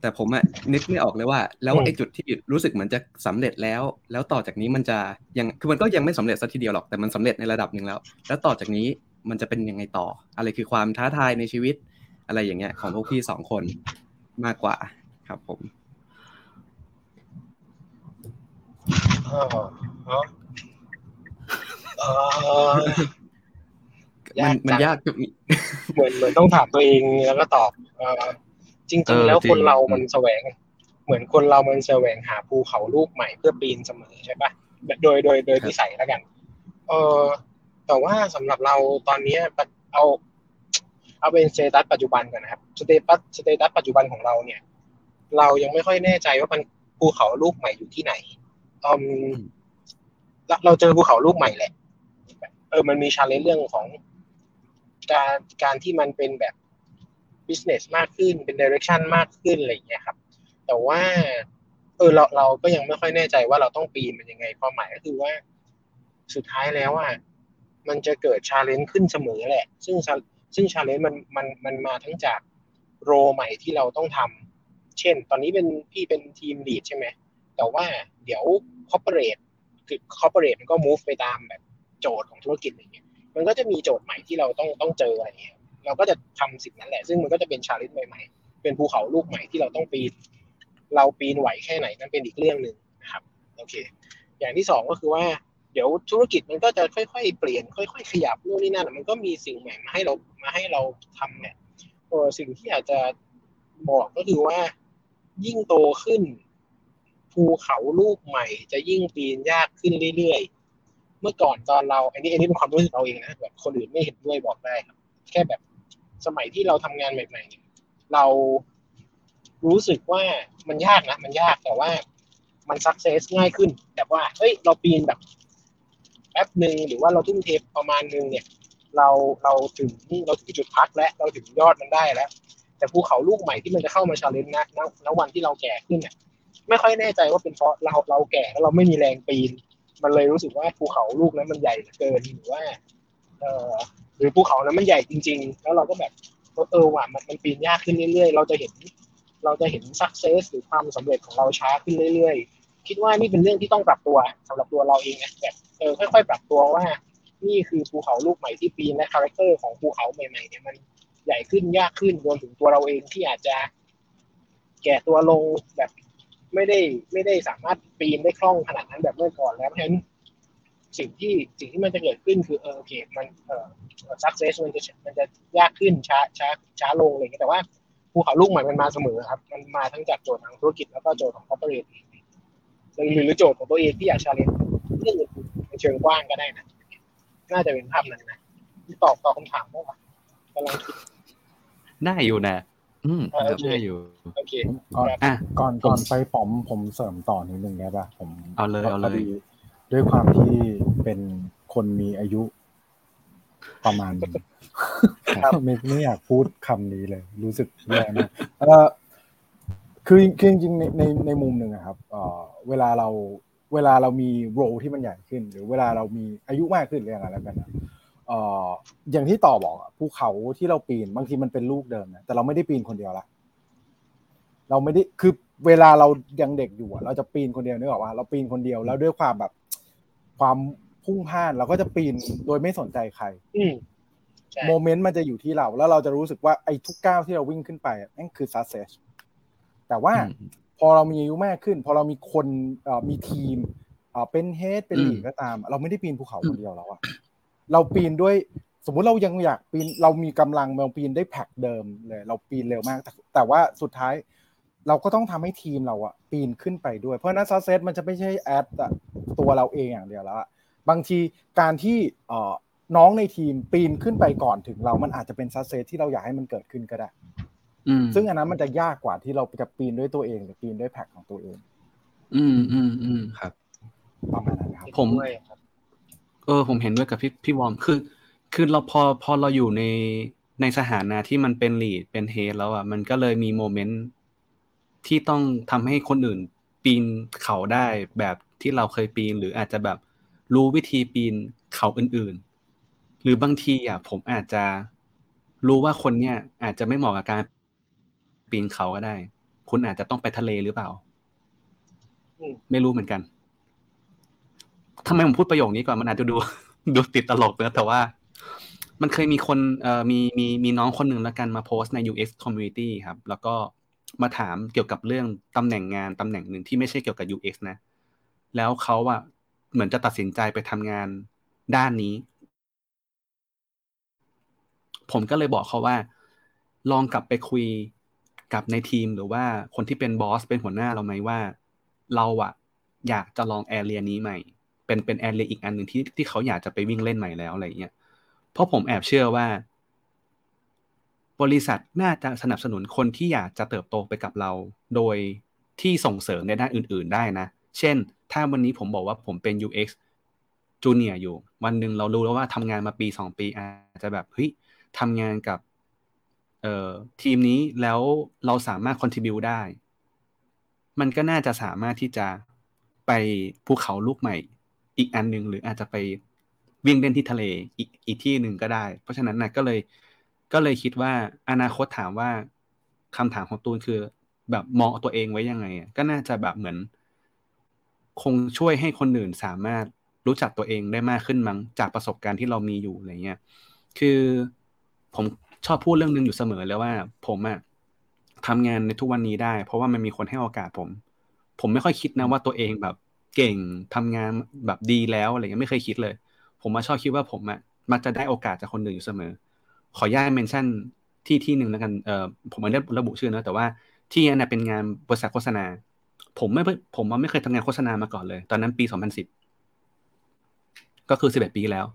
แต่ผมอะนึกไม่ออกเลยว่า แล้วอืมไอ้จุดที่รู้สึกเหมือนจะสำเร็จแล้ว แล้วต่อจากนี้มันจะยังคือมันก็ยังไม่สำเร็จสักทีเดียวหรอกแต่มันสำเร็จในระดับหนึ่งแล้ว แล้วต่อจากนี้มันจะเป็นยังไงต่อ อะไรคือความท้าทายในชีวิตอะไรอย่างเงี้ย ของพวกพี่สองคนมากกว่าครับผมเออเนอะเออ มันมันจังยากจุดนี้เหมือนเหมือนต้องถามตัวเองแล้วก็ตอบเออจเอริงอๆแล้วจริงคนเรามันแสวง เหมือนคนเรามันแสวงหาภูเขาลูกใหม่เพื่อปีนเสมอใช่ปะแบบโดยโดยโดยนิสัยแล้วกัน เออแต่ว่าสำหรับเราตอนเนี้ยปะเอา เอาเป็น status ปัจจุบันกันนะครับ status status ปัจจุบันของเราเนี่ย เรายังไม่ค่อยแน่ใจว่ามันภูเขาลูกใหม่อยู่ที่ไหนอืมเราเราเจอภูเขาลูกใหม่แหละเออมันมี challenge เรื่องของ การการที่มันเป็นแบบ business มากขึ้นเป็น direction มากขึ้นอะไรอย่างเงี้ยครับ แต่ว่าเออเราเราก็ยังไม่ค่อยแน่ใจว่าเราต้องปีนมันยังไงความหมายก็คือว่า สุดท้ายแล้วอะมันจะเกิด challenge ขึ้นเสมอแหละ ซึ่งซึ่ง challenge มันมันมันมาทั้งจาก role ใหม่ที่เราต้องทำเช่น ตอนนี้เป็นพี่เป็น team lead ใช่ไหม แต่ว่าเดี๋ยว corporate คือ corporate มันก็ move ไปตามแบบโจทย์ของธุรกิจอะไรเงี้ย มันก็จะมีโจทย์ใหม่ที่เราต้องต้องเจออะไรเงี้ยเราก็จะทำสิ่งนั้นแหละ ซึ่งมันก็จะเป็น challenge ใหม่ๆ เป็นภูเขาลูกใหม่ที่เราต้องปีน เราปีนไหวแค่ไหนนั่นเป็นอีกเรื่องหนึ่งนะครับ โอเค อย่างที่สองก็คือว่า เดี๋ยวธุรกิจมันก็จะค่อยๆ เปลี่ยน ค่อย ๆ ขยับนู่นนี่นั่นมันก็มีสิ่งใหม่มาให้เรามาให้เราทำเนี่ยสิ่งที่อยากจะบอกก็คือว่า ยิ่งโตขึ้น ภูเขาลูกใหม่ จะยิ่งปีนยากขึ้นเรื่อยๆ เมื่อก่อนตอนเราอันนี้อันนี้เป็นความรู้สึกเราเองนะแบบคนอื่นไม่เห็นด้วยบอกได้ครับ แค่แบบสมัยที่เราทำงานใหม่ๆเนี่ยเรารู้สึกว่ามันยากนะมันยากแต่ว่ามันสักเซสง่ายขึ้นแบบว่าเฮ้ยเราปีนแบบแป๊บหนึ่งหรือว่าเราทุ่มเทประมาณหนึ่งเนี่ย เราเราถึงเราถึงจุดพักแล้วเราถึงยอดมันได้แล้ว แต่ภูเขาลูกใหม่ที่มันจะเข้ามาชาเลนจ์นะณณวันที่เราแก่ขึ้นเนี่ยไม่ค่อยแน่ใจว่าเป็นเพราะเราเราแก่แล้วเราไม่มีแรงปีน มันเลยรู้สึกว่าภูเขาลูกนั้นมันใหญ่เหลือเกินหรือว่า เออหรือภูเขานั้นมันใหญ่จริง ๆ แล้วเราก็แบบเออว่ะมันมันปีนยากขึ้นเรื่อยๆ เราจะเห็น เราจะเห็น success หรือความสำเร็จของเราช้าขึ้นเรื่อยๆ คิดว่านี่เป็นเรื่องที่ต้องปรับตัวสำหรับตัวเราเองนะแบบเออค่อยๆ ปรับตัวว่า นี่คือภูเขาลูกใหม่ที่ปีนและ character ของภูเขาใหม่ๆเนี่ยมันใหญ่ขึ้นยากขึ้นรวมถึงตัวเราเองที่อาจจะแก่ตัวลงแบบ ไม่ได้ไม่ได้สามารถปีนได้คล่องขนาดนั้นแบบเมื่อก่อนแล้วเพราะฉะนั้นสิ่งที่สิ่งที่มันจะเกิดขึ้นคือเออโอเคมันเออ success มันจะมันจะยากขึ้นช้าช้าช้าลงอะไรอย่างเงี้ยแต่ว่าภูเขาลูกใหม่มันมาเสมอครับ มันมาทั้งจากโจทย์ทางธุรกิจแล้วก็โจทย์ของ corporate หรือหรือโจทย์ของตัวเองที่อยากชาเลนจ์เรื่องอื่นในเชิงกว้างก็ได้นะน่าจะเป็นภาพนั้นนะตอบตอบคำถามบ้างวกำลังคิดได้อยู่นะ อืมเออโอเคได้อยู่ โอเคก่อนอะ ก่อนก่อนไปผมผมเสริมต่อนิดนึงได้ปะผมเอาเลยเอาเลยพดีด้วยความที่เป็นคนมีอายุ ประมาณหนึงไม่ไม่อยากพูดคำนี้เลย รู้สึกแย่มากเออคือคือจริงๆในในในมุมหนึ่งอะครับเออเวลาเราเวลาเรามีโรที่มันใหญ่ขึ้น หรือเวลาเรามีอายุมากขึ้นเรียกอะไรแล้วกันนะ เอออย่างที่ต่อบอกอะภูเขาที่เราปีนบางทีมันเป็นลูกเดิมนะแต่เราไม่ได้ปีนคนเดียวละเราไม่ได้คือเวลาเรายังเด็กอยู่อะเราจะปีนคนเดียวนึกออกว่าเราปีนคนเดียวแล้วด้วยความแบบความพุ่งพล่านเราก็จะปีนโดยไม่สนใจใครอืมใช่โมเมนต์มันจะอยู่ที่เรา แล้วเราจะรู้สึกว่าไอ้ทุกก้าวที่เราวิ่งขึ้นไปอะนั่นคือ success แต่ว่าอืมพอเรามีอายุมากขึ้น พอเรามีคนเอ่อมีทีมเอ่อเป็นเฮดเป็นอืมลีดก็ตาม เราไม่ได้ปีนภูเขาคนเดียวแล้วอะ เราปีนด้วยสมมุติเรายังอยากปีนเรามีกำลังเราปีนได้แพ็คเดิมเลยเราปีนเร็วมาก แต่แต่ว่าสุดท้ายเราก็ต้องทำให้ทีมเราอะปีนขึ้นไปด้วย เพราะฉะนั้น success มันจะไม่ใช่แอดตัวเราเองอย่างเดียวแล้วอะบางทีการที่เอ่อน้องในทีมปีนขึ้นไปก่อนถึงเรา มันอาจจะเป็น success ที่เราอยากให้มันเกิดขึ้นก็ได้อืมซึ่งอันนั้นมันจะยากกว่าที่เราจะปีนด้วยตัวเองหรือปีนด้วยแพ็คของตัวเอง อืมอืมอืมครับประมาณนั้นครับผมด้วยครับ เออผมเห็นด้วยกับพี่พี่วอมคือ คือเราพอพอเราอยู่ในในสถานะที่มันเป็นลีดเป็นเฮดแล้วอะมันก็เลยมีโมเมนต์ที่ต้องทำให้คนอื่นปีนเขาได้แบบที่เราเคยปีน หรืออาจจะแบบรู้วิธีปีนเขาอื่น ๆ หรือบางทีอะผมอาจจะรู้ว่าคนเนี้ยอาจจะไม่เหมาะกับการปีนเขาก็ได้ คุณอาจจะต้องไปทะเลหรือเปล่าอืมไม่รู้เหมือนกัน ทำไมผมพูดประโยคนี้ก่อนมันอาจจะดูดูติดตลกนะแต่ว่า มันเคยมีคนเอ่อมีมีมีน้องคนหนึ่งแล้วกันมาโพสต์ใน UX community ครับ แล้วก็มาถามเกี่ยวกับเรื่องตำแหน่งงานตำแหน่งหนึ่งที่ไม่ใช่เกี่ยวกับ UX นะ แล้วเขาอะเหมือนจะตัดสินใจไปทำงานด้านนี้ ผมก็เลยบอกเขาว่า ลองกลับไปคุยกับในทีมหรือว่าคนที่เป็นบอสเป็นหัวหน้าเราไหมว่า เราอะอยากจะลองแอเรียนี้ใหม่ เป็นเป็นแอนเรียอีกอันหนึ่งที่ที่เขาอยากจะไปวิ่งเล่นใหม่แล้วอะไรเงี้ยเพราะผมแอบเชื่อว่า บริษัทน่าจะสนับสนุนคนที่อยากจะเติบโตไปกับเรา โดยที่ส่งเสริมในด้านอื่น ๆ ได้นะ เช่น ถ้าวันนี้ผมบอกว่าผมเป็น UX จูเนียอยู่ วันหนึ่งเรารู้แล้วว่าทำงานมาปีสองปีอาจจะแบบเฮ้ยทำงานกับเอ่อทีมนี้แล้วเราสามารถ contribu ได้ มันก็น่าจะสามารถที่จะไปภูเขาลูกใหม่ อีกอันหนึ่งหรืออาจจะไปวิ่งเล่นที่ทะเลอีกอีกที่หนึ่งก็ได้ เพราะฉะนั้นนะก็เลยก็เลยคิดว่าอนาคตถามว่าคำถามของตูนคือ แบบมองตัวเองไว้ยังไงก็น่าจะแบบเหมือน คงช่วยให้คนอื่นสามารถรู้จักตัวเองได้มากขึ้นมั้งจากประสบการณ์ที่เรามีอยู่อะไรเงี้ยคือผมชอบพูดเรื่องหนึงอยู่เสมอเลยว่า ผมอะทำงานในทุกวันนี้ได้ เพราะว่ามันมีคนให้โอกาสผม ผมไม่ค่อยคิดนะว่าตัวเองแบบ เก่งทำงานแบบดีแล้วอะไรเงี้ยไม่เคยคิดเลย ผมมาชอบคิดว่าผมอะมักจะได้โอกาสจากคนอื่นอยู่เสมอ ขออนุญาตเมนชั่นที่ที่หนึ่งแล้วกันเออผมไม่ได้ระบุชื่อนะแต่ว่าที่นั้นเป็นงานบริษัทโฆษณา ผมไม่ผมว่าไม่เคยทำงานโฆษณามาก่อนเลย ตอนนั้นปีสองพันสิบก็คือสิบเอ็ดปีแล้ว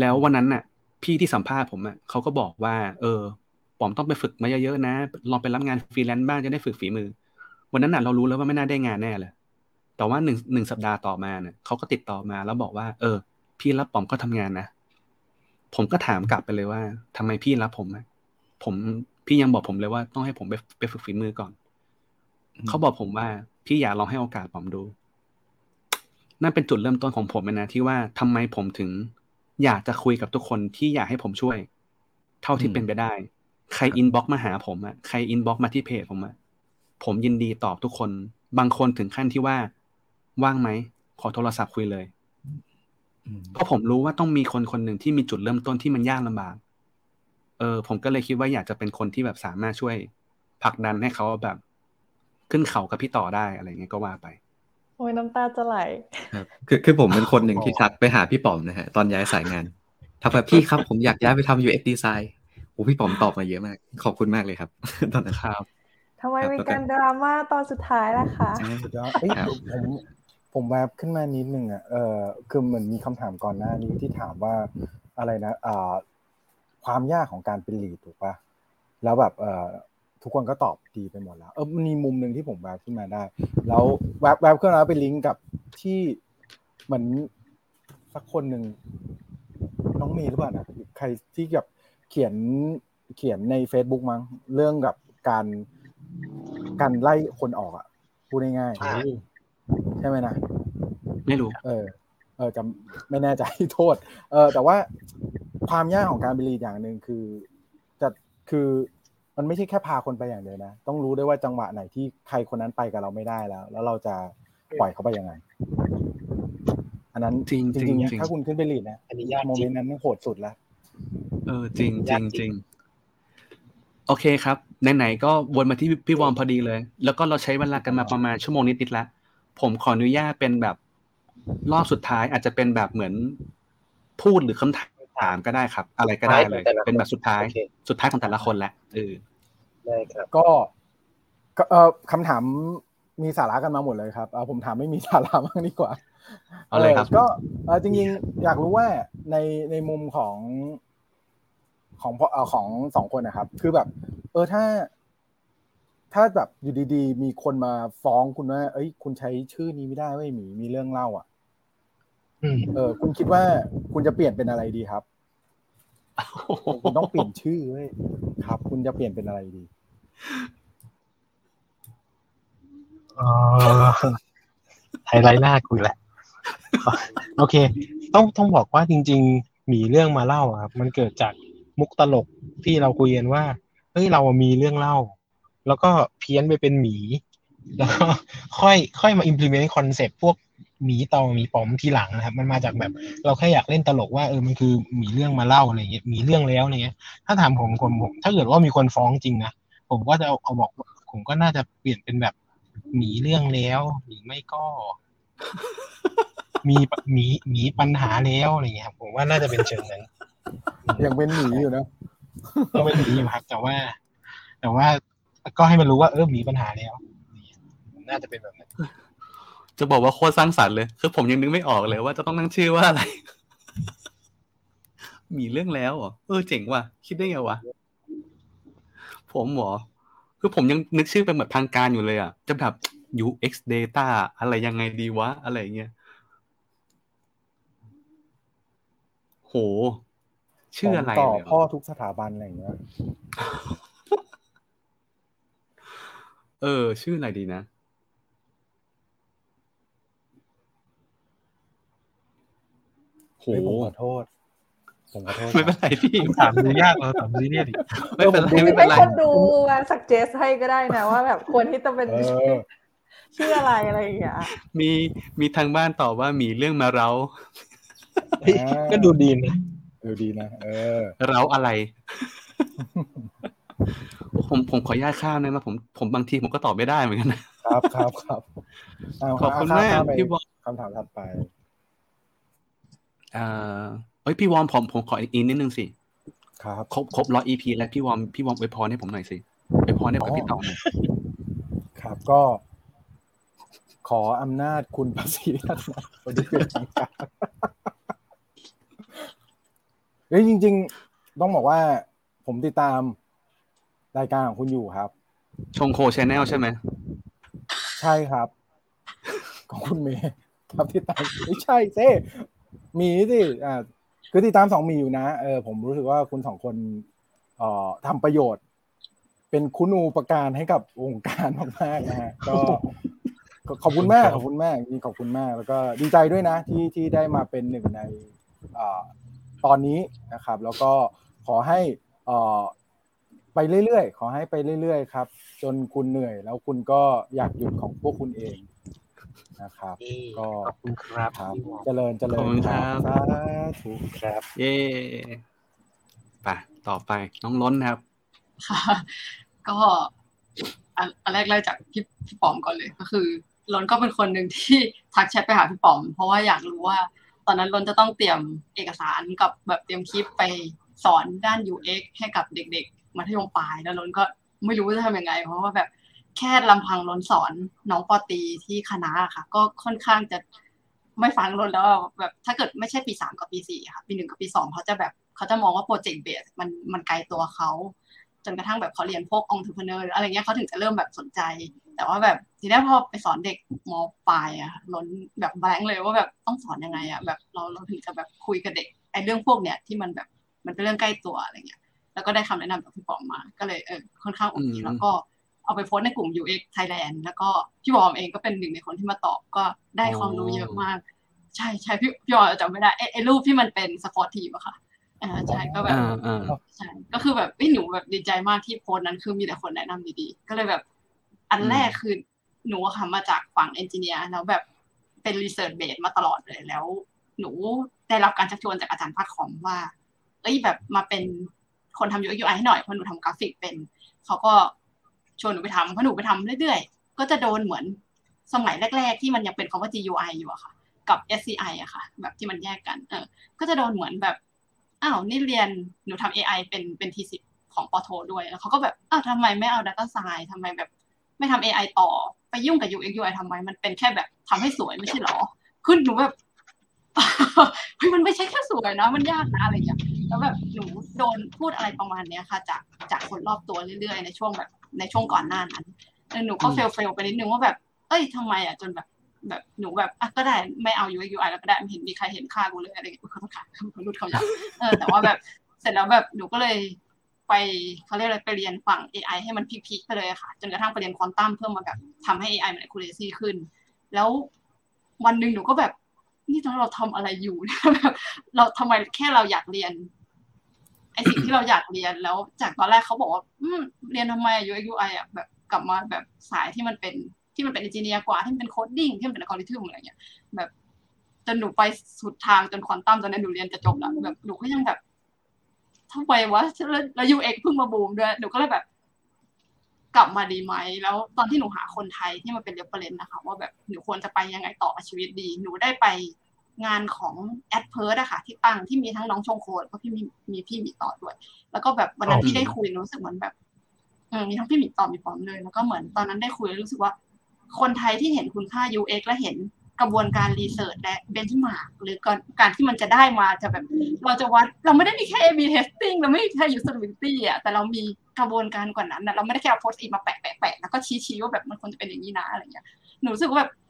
แล้ววันนั้นน่ะ พี่ที่สัมภาษณ์ผมอะเขาก็บอกว่า เออผมต้องไปฝึกมาเยอะๆนะ ลองไปรับงานฟรีแลนซ์บ้างจะได้ฝึกฝีมือ วันนั้นน่ะเรารู้แล้วว่าไม่น่าได้งานแน่เลย แต่ว่าหนึ่งหนึ่งสัปดาห์ต่อมาเนี่ยเขาก็ติดต่อมาแล้วบอกว่า เออ พี่รับผมก็ทำงานนะผมก็ถามกลับไปเลยว่าทำไมพี่รับผมอะผมพี่ยังบอกผมเลยว่าต้องให้ผมไปไปฝึกฝีมือก่อน เขาบอกผมว่า พี่อยากลองให้โอกาสผมดู นั่นเป็นจุดเริ่มต้นของผมนะที่ว่าทำไมผมถึง อยากจะคุยกับทุกคนที่อยากให้ผมช่วย เท่าที่เป็นไปได้ ใคร inbox มาหาผมอะใคร inbox มาที่เพจผมอะผมยินดีตอบทุกคน บางคนถึงขั้นที่ว่า ว่างไหม ขอโทรศัพท์คุยเลยเพราะผมรู้ว่าต้องมีคนคนหนึ่งที่มีจุดเริ่มต้นที่มันยากลำบาก เออ ผมก็เลยคิดว่าอยากจะเป็นคนที่แบบสามารถช่วยผลักดันให้เขาแบบ ขึ้นเขากับพี่ต่อได้อะไรเงี้ยก็ว่าไป โอ้ยน้ำตาจะไหลครับคือคือผมเป็นคนหนึ่งที่ทักไปหาพี่ป๋อมนะฮะตอนย้ายสายงานทักแบบพี่ครับผมอยากย้ายไปทำ UX design โอ้พี่ป๋อมตอบมาเยอะมาก ขอบคุณมากเลยครับ ตอนนั้นครับทำไมครับมีแล้วก็การดราม่าตอนสุดท้ายล่ะคะสุดยอดเอ้ยครับผม ผมแวบขึ้นมานิดนึงอะเออคือเหมือนมีคำถามก่อนหน้านี้ที่ถามว่าอะไรนะอ่าความยากของการเป็นลีดถูกปะแล้วแบบเออทุกคนก็ตอบดีไปหมดแล้ว เออมันมีมุมหนึ่งที่ผมแวบขึ้นมาได้ แล้วแวบแวบขึ้นมาไปลิงก์กับที่เหมือนสักคนหนึ่งน้องเมย์หรือเปล่านะใครที่แบบเขียนเขียนใน Facebook มั้งเรื่องกับการการไล่คนออกอะพูดง่ายๆ ใช่ไหมนะไม่รู้ เออ เออจำไม่แน่ใจโทษ เออ แต่ว่าความยากของการบรีดอย่างหนึ่งคือ จะคือมันไม่ใช่แค่พาคนไปอย่างเดียวนะ ต้องรู้ด้วยว่าจังหวะไหนที่ใครคนนั้นไปกับเราไม่ได้แล้ว แล้วเราจะปล่อยเขาไปยังไง อันนั้นจริงจจริงริงๆนะจริงถ้าคุณขึ้นไปรีดนะอันนี้ยากจริงโมเมนต์นั้นโหดสุดแล้วเออ จริงจริงจริงโอเคครับไหนๆก็วนมาที่พี่วอมพอดีเลย แล้วก็เราใช้เวลากันมาประมาณชั่วโมงนิดๆแล้ว ผมขออนุญาตเป็นแบบรอบสุดท้ายอาจจะเป็นแบบเหมือนพูดหรือคำถามก็ได้ครับ อะไรก็ได้เลย เป็นแบบสุดท้ายโอเคสุดท้ายของแต่ละคนแหละเออได้ครับ ก็ก็เออคำถามมีสาระกันมาหมดเลยครับเอาผมถามไม่มีสาระบ้างดีกว่าเอาเลยครับก็เออจริงๆอยากรู้ว่าในในมุมของของพ่อเอ่อของสองคนนะครับ คือแบบ เออถ้า ถ้าแบบอยู่ดีๆ มีคนมาฟ้องคุณว่า เอ้ย คุณใช้ชื่อนี้ไม่ได้เว้ยหมีมีเรื่องเล่า อะอืมเออ คุณคิดว่าคุณจะเปลี่ยนเป็นอะไรดีครับคุณต้องเปลี่ยนชื่อเว้ยครับ คุณจะเปลี่ยนเป็นอะไรดีเอ่อไฮไลท์หน้ากูแหละ โอเค ต้องต้องบอกว่าจริง ๆ มีเรื่องมาเล่าอะครับ มันเกิดจากมุกตลกที่เราคุยกันว่าเฮ้ยเรามีเรื่องเล่า แล้วก็เพี้ยนไปเป็นหมี แล้วก็ค่อยค่อยมา implement คอนเซปต์พวกหมีตอหมีป๋อมทีหลังนะครับ มันมาจากแบบ เราแค่อยากเล่นตลกว่าเออมันคือหมีเรื่องมาเล่าอะไรเงี้ยหมีเรื่องแล้วอะไรเงี้ย ถ้าถามผมผมผม ถ้าเกิดว่ามีคนฟ้องจริงนะผมก็จะเอาเอาบอกว่าผมก็น่าจะเปลี่ยนเป็นแบบหมีเรื่องแล้วหรือไม่ก็ มีปะหมีหมีปัญหาแล้วอะไรเงี้ยครับผมว่าน่าจะเป็นเชิงนั้นยังเป็นหมีอยู่นะก็ไม่หนีอยู่ครับแต่ว่า แต่ว่า ก็ให้มันรู้ว่าเออหมีปัญหาแล้ว น่าจะเป็นแบบนั้นจะบอกว่าโคตรสร้างสรรค์เลย คือผมยังนึกไม่ออกเลยว่าจะต้องตั้งชื่อว่าอะไร มีเรื่องแล้วเหรอเออเจ๋งว่ะ คิดได้ไงวะ ผมเหรอ คือผมยังนึกชื่อเป็นแบบทางการอยู่เลยอะ จะแบบ UX data อะไรยังไงดีวะ อะไรเงี้ย โห ชื่ออะไรต่อเลยเหรพ่ออทุกสถาบันอะไรอย่างเงี้ย เออ ชื่ออะไรดีนะ โห เฮ้ยผมขอโทษ ผมขอโทษไม่เป็นไรพี่ ถามดูยากเราถามซีเรียสดิไม่เป็นไรไม่ไม่เป็ให้นไร คนดูมาสักเจสให้ก็ได้นะว่าแบบควรที่จะเป็นเออ ชื่ออะไรอะไรอย่างเงี้ยมีมีทางบ้านตอบว่ามีเรื่องมาเรา เฮ้ยก็ดูดีนะเออดีนะ เออ เราอะไร ผมผมขออนุญาตข้ามนะมาผมผมบางทีผมก็ตอบไม่ได้เหมือนกันนะครับครับครับเาขอบคุณข้มากข้ไปพี่บอลคำถามถัดไปเอ่อเอ้ยพี่วอมผมผมขออีกนิดนึงสิครับครบครบร้อย EP แล้วพี่วอมพี่วอมอวยพรให้ผมหน่อยสิอวยพรให้กับพี่ต่อหน่อยครับก็ ขออำนาจคุณภาษีรัตนาวันนี้เป็นทางการเฮ้ยจริง ๆ ต้องบอกว่าผมติดตาม รายการของคุณอยู่ครับ ชงโคชแนลใช่ไหม ใช่ครับ ของคุณเมย์ครับที่ตามไม่ใช่เซ่มีสิอ่าคือติดตามสองมีอยู่นะเออผมรู้สึกว่าคุณสองคนเอ่อทำประโยชน์ เป็นคุณูปการให้กับวงการมากๆนะฮะก็ก็ขอบคุณมากขอบคุณมากจริงๆขอบคุณมาก แล้วก็ดีใจด้วยนะที่ที่ได้มาเป็นหนึ่งในอ่าตอนนี้นะครับ แล้วก็ขอให้เอ่อ ไปเรื่อยๆ ขอให้ไปเรื่อยๆ ครับ จนคุณเหนื่อย แล้วคุณก็อยากหยุดของพวกคุณเองนะครับ ก็ขอบคุณครับครับพี่วอมเจริญเจริขอบญคุณครับสาธุครับ เย่ไปต่อไปน้องล้นครับค่ะก็อันอันแรกไล่จากพี่พี่ป๋อมก่อนเลยก็คือล้นก็เป็นคนหนึ่งที่ทักแชทไปหาพี่ป๋อม เพราะว่าอยากรู้ว่า ตอนนั้นล้นจะต้องเตรียมเอกสารกับแบบเตรียมคลิปไปสอนด้าน UX ให้กับเด็กๆ มัธยมปลายแล้วล้นก็ไม่รู้จะทำยังไง เพราะว่าแบบแค่ลำพังล้นสอนน้องปอตีที่คณะอะค่ะ ก็ค่อนข้างจะไม่ฟังล้นแล้วแบบถ้าเกิดไม่ใช่ปีสามกับปีสี่ค่ะปีหนึ่งกับปีสองเขาจะแบบเขาจะมองว่า project based มันมันไกลตัวเขาจนกระทั่งแบบเขาเรียนพวกองค์ e ร e เนอร์อะไรเงี้ยเขาถึงจะเริ่มแบบสนใจ แต่ว่าแบบทีนี้พอไปสอนเด็กม.ปลายอะล้นแบบ blank เลยว่าแบบต้องสอนยังไงอะแบบเราเราถึงจะแบบคุยกับเด็กไอ้เรื่องพวกเนี้ยที่มันแบบมันเป็นเรื่องใกล้ตัวอะไรเงี้ย แล้วก็ได้คำแนะนำจากพี่ปอมมา ก็เลยเออค่อนข้างโอเคอืมแล้วก็เอาไปโพสต์ในกลุ่ม UX Thailand แล้วก็พี่บอมเองก็เป็นหนึ่งในคนที่มาตอบก็ได้ความรู้เยอะมาก ใช่ใช่พี่พี่บอมจำไม่ได้ไอ้ไอ้รูปที่มันเป็น sport team อะค่ะอ่าใช่ก็แบบอ่าอ่าใช่ก็คือแบบเอ้ยหนูแบบดีใจมากที่โพสต์นั้นคือมีแต่คนแนะนำดีๆ ก็เลยแบบอันแรกคือหนูอะค่ะมาจากฝั่ง engineer แล้วแบบเป็น research based มาตลอดเลยแล้ว หนูได้รับการชักชวนจากอาจารย์ภาคคอมว่า เอ้ยแบบมาเป็น คนทำ UX UI ให้หน่อยเพราะหนูทำกราฟิกเป็นเขาก็ชวนหนูไปทำเพราะหนูไปทำเรื่อยๆ ก็จะโดนเหมือนสมัยแรก ๆ ที่มันยังเป็นคำว่า GUI อยู่อะค่ะ กับ SCI อะค่ะ แบบที่มันแยกกัน เออ ก็จะโดนเหมือนแบบอ้าวนี่เรียนหนูทำ AI เป็นเป็นทีสิของปอโทด้วย แล้วเขาก็แบบอ้าวทำไมไม่เอา Data Science ทำไมแบบไม่ทำ AI ต่อ ไปยุ่งกับ UX UI ทำไม มันเป็นแค่แบบทำให้สวยไม่ใช่หรอ ขึ้นหนูแบบเฮ้ยมันไม่ใช่แค่สวยนะ มันยากนะอะไรอย่างเงี้ย แล้วแบบหนูโดนพูดอะไรประมาณเนี้ยค่ะ จากจากคนรอบตัวเรื่อยๆ ในช่วงแบบในช่วงก่อนหน้านั้นแล้วหนูก็เฟลเฟลไปนิดนึงว่าแบบ เอ้ยทำไมอะจนแบบแบบหนูแบบอะก็ได้ไม่เอา UX UI แล้วก็ได้ไม่เห็นมีใครเห็นค่ากูเลยอะไรอย่างเงี้ยขอโทษค่ะเขารุดเขาอยากเออแต่ว่าแบบเสร็จแล้วแบบหนูก็เลยไปเขาเรียกอะไรไปเรียนฝั่ง AI ให้มันพีคๆไปเลยค่ะ จนกระทั่งไปเรียนควอนตัมเพื่อมาแบบทำให้ AI มัน accuracy ขึ้น แล้ววันหนึ่งหนูก็แบบนี่เราทำอะไรอยู่แบบเราทำไมแค่เราอยากเรียน ไอ้สิ่งที่เราอยากเรียนแล้ว จากตอนแรกเขาบอกว่าอืมเรียนทำไม UX UI อะแบบกลับมาแบบสายที่มันเป็นที่มันเป็น engineer กว่าที่มันเป็น coding ที่มันเป็นอัลกอริทึมอะไรเงี้ยแบบจนหนูไปสุดทางจนควอนตัมตอนนี้หนูเรียนจะจบแล้วแบบหนูก็ยังแบบทำไมวะแล้วแล้ว UX เพิ่งมาบูมด้วยหนูก็เลยแบบ กลับมาดีไหมแล้วตอนที่หนูหาคนไทยที่มาเป็น reference นะคะ ว่าแบบหนูควรจะไปยังไงต่อกับชีวิตดี หนูได้ไป งานของแอดเพิร์ดอะค่ะที่ตั้งที่มีทั้งน้องชงโคดแล้วก็พี่มีมีพี่มีต่อด้วย แล้วก็แบบวันนั้นที่ได้คุยหนูรู้สึกเหมือนแบบเออมีทั้งพี่หมีต่อมีปอมเลยแล้วก็เหมือนตอนนั้นได้คุยแล้วรู้สึกว่า คนไทยที่เห็นคุณค่า UX และเห็นกระบวนการ research และ benchmark หรือการการที่มันจะได้มาจะแบบ เราจะวัดเราไม่ได้มีแค่ A/B testing เราไม่ได้มีแค่ usability อะแต่เรามีกระบวนการกว่านั้นนะเราไม่ได้แค่เอา Post-it มาแปะแปะแปะแล้วก็ชี้ชี้ว่าแบบมันควรจะเป็นอย่างนี้นะอะไรเงี้ยหนูรู้สึกว่าแบบอืม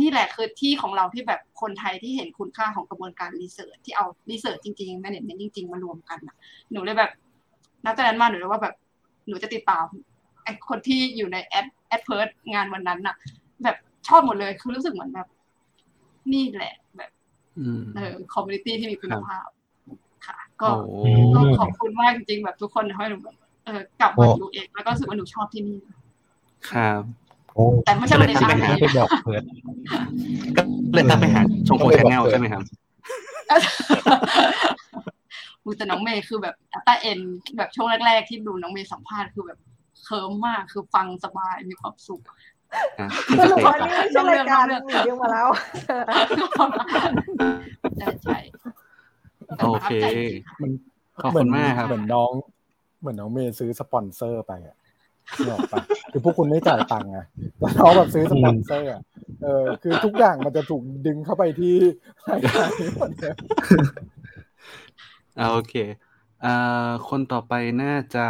นี่แหละคือที่ของเราที่แบบคนไทยที่เห็นคุณค่าของกระบวนการ research ที่เอา research จริงๆ management จริง ๆ มารวมกันน่ะหนูเลยแบบนับจากนั้นมาหนูเลยว่าแบบหนูจะติดตามไอ้คนที่อยู่ในแอดแอดเพิร์ดงานวันนั้นน่ะ แบบชอบหมดเลยคือรู้สึกเหมือนแบบ นี่แหละแบบอืมเออ community ที่มีคุณภาพ ค่ะ ก็โอ้โหก็ขอบคุณมากจริงๆแบบทุกคนให้หนูแบบเออกลับมาอยู่เองแล้วก็รู้สึกว่าหนูชอบที่นี่ครับโอ้ แต่ไม่ใช่วันในชาติก็นี้ไปบอกเพิร์ดก็เลยตามไปหาชงโคชแนลใช่ไหมครับอูแต่น้องเมย์คือแบบตาเอ็นแบบช่วงแรก ๆ ที่ดูน้องเมย์สัมภาษณ์คือแบบเคิร์มมากคือฟังสบายมีความสุขอะสรุปว่านี่ไม่ใช่รายการหนีเรื่องมาแล้วใช่ใช่โอเคมันขอบคุณมากครับเหมือนน้อง เหมือนน้องเมย์ซื้อสปอนเซอร์ไปอะ นึกออกปะคือพวกคุณไม่จ่ายตังค์ไงแต่น้องแบบซื้อสปอนเซอร์อะเออ คือทุกอย่างมันจะถูกดึงเข้าไปที่รายการนี้หมดเลยอ่าโอเคอ่าคนต่อไปน่าจะ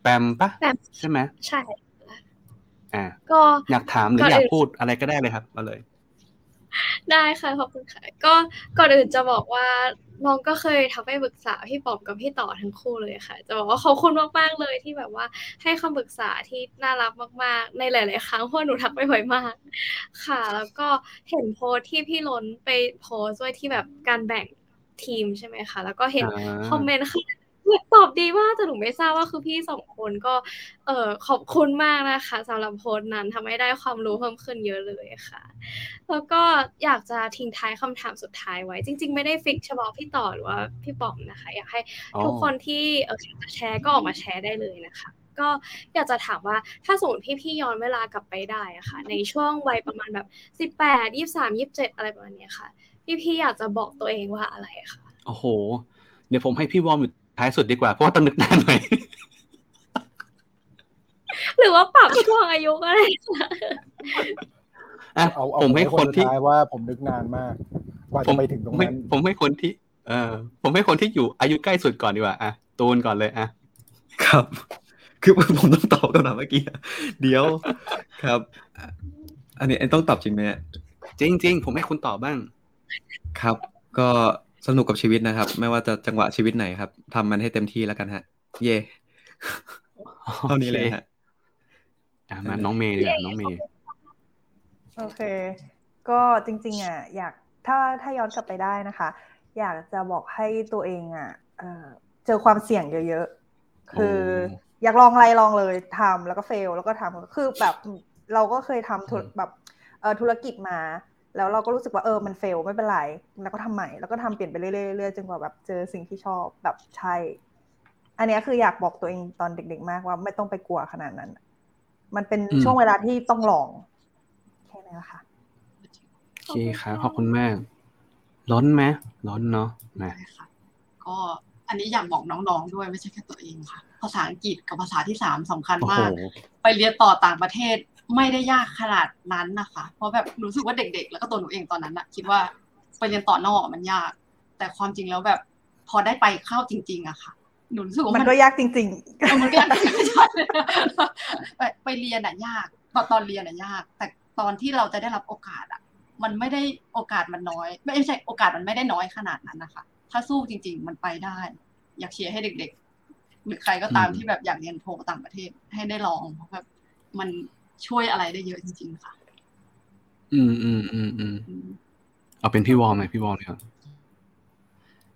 แปมปะแปม ใช่ไหมใช่ อ่าก็อยากถามหรือก่อนอยากอื่นพูดอะไรก็ได้เลยครับมาเลย ได้ค่ะขอบคุณค่ะ ก็ก่อนอื่นจะบอกว่าน้องก็เคยทักไปปรึกษาพี่ป๋อมกับพี่ต่อทั้งคู่เลยค่ะ จะบอกว่าขอบคุณมากๆเลยที่แบบว่าให้คำปรึกษาที่น่ารักมาก ๆ ในหลาย ๆ ครั้งเพราะหนูทักไปบ่อยมาก ค่ะ แล้วก็เห็นโพสต์ที่พี่ล้นไปโพสต์ด้วยที่แบบการแบ่งทีมใช่ไหมคะ แล้วก็เห็นอ่าคอมเมนต์ค่ะ ตอบดีมาแต่หนูไม่ทราบว่าคือพี่สองคนก็ เออขอบคุณมากนะคะสำหรับโพสต์นั้นทำให้ได้ความรู้เพิ่มขึ้นเยอะเลยค่ะ แล้วก็อยากจะทิ้งท้ายคำถามสุดท้ายไว้ จริง ๆ ไม่ได้ฟิกเฉพาะพี่ต่อหรือว่าพี่ป๋อมนะคะ อยากให้ทุกคนที่เอออยากจะแชร์ก็ออกมาแชร์ได้เลยนะคะก็อยากจะถามว่าถ้าสมมติพี่ๆย้อนเวลากลับไปได้อะค่ะ ในช่วงวัยประมาณแบบสิบแปดยี่สามยี่สิบเจ็ดอะไรประมาณนี้ค่ะ พี่ๆอยากจะบอกตัวเองว่าอะไรคะโอ้โห เดี๋ยวผมให้พี่วอมอยู่ ท้ายสุดดีกว่า เพราะว่าต้องนึกนานหน่อย หรือว่าปรับช่วงอายุก็ได้ค่ะอะเอาเอาผมให้คนที่สุดท้ายว่าผมนึกนานมากกว่าผจะมไปถึงตรงไม่นั้นผมให้คนที่ เออผมให้คนที่อยู่อายุใกล้สุดก่อนดีกว่าอะตูนก่อนเลยอะครับ คือผมต้องตอบคำถามเมื่อกี้อะเดี๋ยวครับอันนี้อันนี้ต้องตอบจริงไหมฮะจริงๆผมให้คุณตอบบ้าง ครับ ก็ สนุกกับชีวิตนะครับ ไม่ว่าจะจังหวะชีวิตไหนครับทำมันให้เต็มที่แล้วกันฮะ เย่เท่านี้เลยฮะอะมาน้องเมย์ดีกว่าน้องเมย์โอเค ก็จริง ๆอะอยากถ้าถ้าย้อนกลับไปได้นะคะ อยากจะบอกให้ตัวเองอะเอ่อเจอความเสี่ยงเยอะๆ คือโอ้อยากลองอะไรลองเลยทำแล้วก็เฟลแล้วก็ทำคือแบบเราก็เคยทำธุรแบบเอ่อธุรกิจมา แล้วเราก็รู้สึกว่าเออมันเฟลไม่เป็นไร แล้วก็ทำใหม่แล้วก็ทำเปลี่ยนไปเรื่อยๆเรื่อยๆจนกว่าแบบเจอสิ่งที่ชอบแบบใช่ อันเนี้ยคืออยากบอกตัวเองตอนเด็ก ๆ มากว่าไม่ต้องไปกลัวขนาดนั้น มันเป็นอืมช่วงเวลาที่ต้องลองแค่นั้นแหละค่ะโอเคครับขอบคุณมากร้อนไหมร้อนเนาะนะใช่ค่ะก็อันนี้อยากบอกน้องๆด้วยไม่ใช่แค่ตัวเองค่ะ ภาษาอังกฤษกับภาษาที่สามสำคัญโอ้โหมาก ไปเรียนต่อต่างประเทศ ไม่ได้ยากขนาดนั้นนะคะ เพราะแบบรู้สึกว่าเด็ก ๆ แล้วก็ตัวหนูเองตอนนั้นอะคิดว่าไปเรียนต่อนอกมันยาก แต่ความจริงแล้วแบบพอได้ไปเข้าจริง ๆอะค่ะหนูรู้สึกว่ามัมันก็ยากจริงเออมันก็ยากไม่ใช่ไปไปเรียนอะยากตอนตอนเรียนอะยาก แต่ตอนที่เราจะได้รับโอกาสอะมันไม่ได้โอกาสมันน้อย ไม่ใช่โอกาสมันไม่ได้น้อยขนาดนั้นนะคะ ถ้าสู้จริง ๆ มันไปได้ อยากเชียร์ให้เด็ก ๆ หรือใครก็ตามอืมที่แบบอยากเรียนโทต่างประเทศให้ได้ลองเพราะแบบมัน ช่วยอะไรได้เยอะจริงๆค่ะ อืมอืมอืมอืมเอาเป็นพี่วอร์มหน่อยพี่วอร์มเลยครับ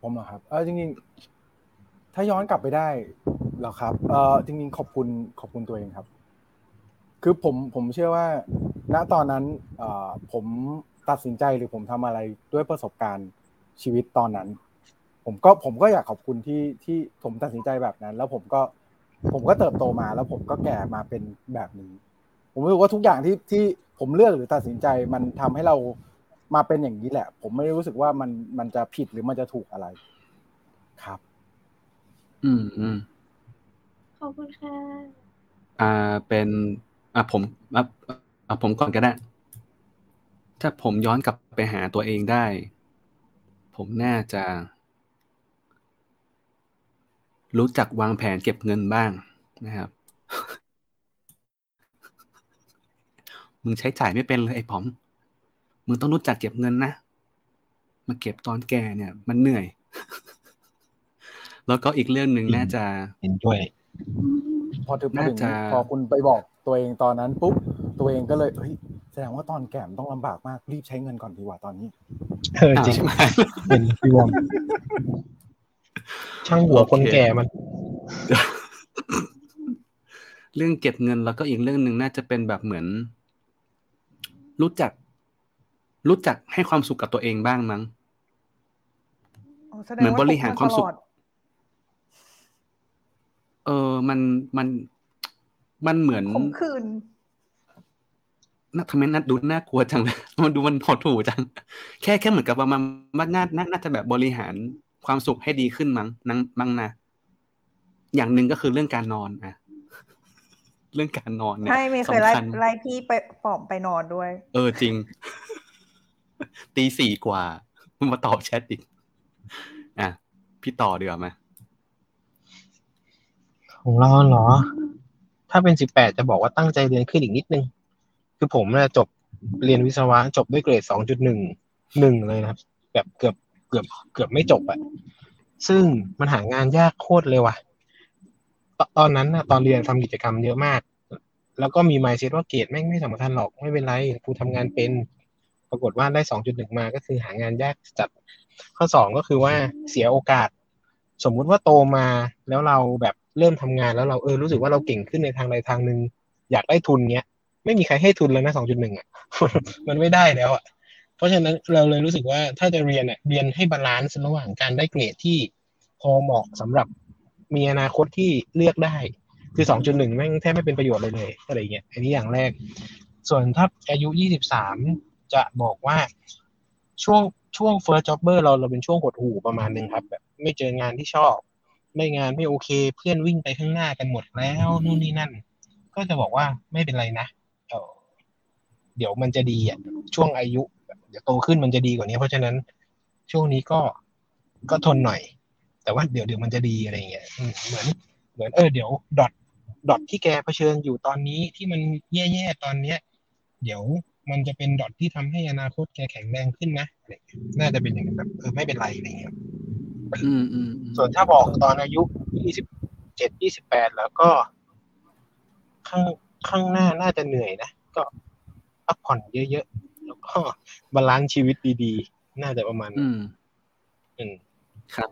ผมเหรอครับเออจริงๆ ถ้าย้อนกลับไปได้เหรอครับ เออจริงๆ ขอบคุณขอบคุณตัวเองครับ คือผมผมเชื่อว่า ณตอนนั้นเอ่อผมตัดสินใจหรือผมทำอะไรด้วยประสบการณ์ชีวิตตอนนั้น ผมก็ผมก็อยากขอบคุณที่ที่ผมตัดสินใจแบบนั้น แล้วผมก็ผมก็เติบโตมาแล้วผมก็แก่มาเป็นแบบนี้ ผมรู้สึกว่าทุกอย่างที่ที่ผมเลือกหรือตัดสินใจมันทำให้เรามาเป็นอย่างนี้แหละ ผมไม่ได้รู้สึกว่ามันมันจะผิดหรือมันจะถูกอะไร ครับ อืมอืมขอบคุณค่ะอ่าเป็นอ่าผมอะอ่าผมก่อนก็ได้ ถ้าผมย้อนกลับไปหาตัวเองได้ ผมน่าจะ รู้จักวางแผนเก็บเงินบ้างนะครับ มึงใช้จ่ายไม่เป็นเลยไอ้ผมมึงต้องรู้จักเก็บเงินนะ มาเก็บตอนแก่เนี่ย มันเหนื่อย แล้วก็อีกเรื่องหนึ่งน่าจะเห็นด้วย พอถึงพอน่าถึงจะพอคุณไปบอกตัวเองตอนนั้นปุ๊บตัวเองก็เลยเฮ้ยแสดงว่าตอนแก่มนต้องลำบากมากรีบใช้เงินก่อนดีกว่าตอนนี้เออจริงใช่ไหมเป็นพี่วอมช่างหัวคนแก่มัน เรื่องเก็บเงินแล้วก็อีกเรื่องหนึ่งน่าจะเป็นแบบเหมือน รู้จัก รู้จักให้ความสุขกับตัวเองบ้างมั้งๆแสดงเหมือนว่าบริหารความสุขตลอดเออ มัน มัน มันเหมือนขมขื่นน่าทำไมน่าดูน่ากลัวจังเลย มันดูมันหดหู่จัง แค่แค่เหมือนกับว่ามันมันน่าน่าน่าจะแบบบริหารความสุขให้ดีขึ้นมั้งนังมั้งนะ อย่างหนึ่งก็คือเรื่องการนอนอะ เรื่องการนอนเนี่ยใช่เมย์เคยไล่สำคัญไล่พี่ไปปอมไปนอนด้วย เออจริง ตีสี่กว่ามึงมาตอบแชทอีกอะพี่ต่อเดือมาของเราเหรอ ถ้าเป็นสิบแปดจะบอกว่าตั้งใจเรียนขึ้นอีกนิดนึง คือผมเนี่ยจบเรียนวิศวะ จบด้วยเกรดสองจุดหนึ่งหนึ่งเลยนะครับ แบบเกือบเกือบเกือบไม่จบอะซึ่งมันหางานยากโคตรเลยว่ะ ตอนนั้นนะตอนเรียนทำกิจกรรมเยอะมาก แล้วก็มีมายเซ็ตว่าเกรดแม่งไม่สำคัญหรอกไม่เป็นไรกูทำงานเป็น ปรากฏว่าได้สองจุดหนึ่งมาก็คือหางานยากจัดข้อสองก็คือว่าเสียโอกาส สมมุติว่าโตมาแล้วเราแบบเริ่มทำงานแล้วเราเออรู้สึกว่าเราเก่งขึ้นในทางใดทางหนึ่งอยากได้ทุนเนี้ย ไม่มีใครให้ทุนแล้วนะสองจุดหนึ่งอะมันไม่ได้แล้วอะเพราะฉะนั้นเราเลยรู้สึกว่าถ้าจะเรียนอะเรียนให้ balance ระหว่างการได้เกรดที่พอเหมาะสำหรับ มีอนาคตที่เลือกได้ คือสองจุดหนึ่งแม่งแทบไม่เป็นประโยชน์เลยเลยอะไรเงี้ยอันนี้อย่างแรก ส่วนถ้าอายุยี่สิบสามจะบอกว่าช่วงช่วง first jobber เราเราเป็นช่วงหดหู่ประมาณหนึ่งครับแบบไม่เจองานที่ชอบ ไม่งานไม่โอเค เพื่อนวิ่งไปข้างหน้ากันหมดแล้วนู่นนี่นั่น ก็จะบอกว่าไม่เป็นไรนะเออเดี๋ยวมันจะดีอะช่วงอายุเดี๋ยวโตขึ้นมันจะดีกว่านี้ เพราะฉะนั้นช่วงนี้ก็ก็ทนหน่อย แต่ว่าเดี๋ยวเดี๋ยวมันจะดีอะไรเงี้ยอืมเหมือนเหมือนเออเดี๋ยวดอทดอทที่แกเผชิญอยู่ตอนนี้ที่มันแย่ๆตอนเนี้ย เดี๋ยวมันจะเป็น dot ที่ทำให้อนาคตแกแข็งแรงขึ้นนะอะไรเงี้ยน่าจะเป็นอย่างนั้นแบบเออไม่เป็นไรอะไรเงี้ยอืมอืมอืมส่วนถ้าบอกตอนอายุยี่สิบเจ็ดยี่สิบแปดแล้วก็ข้างข้างหน้าน่าจะเหนื่อยนะ ก็พักผ่อนเยอะๆ แล้วก็ balance ชีวิตดีๆ น่าจะประมาณอืนั้นมอืมครับ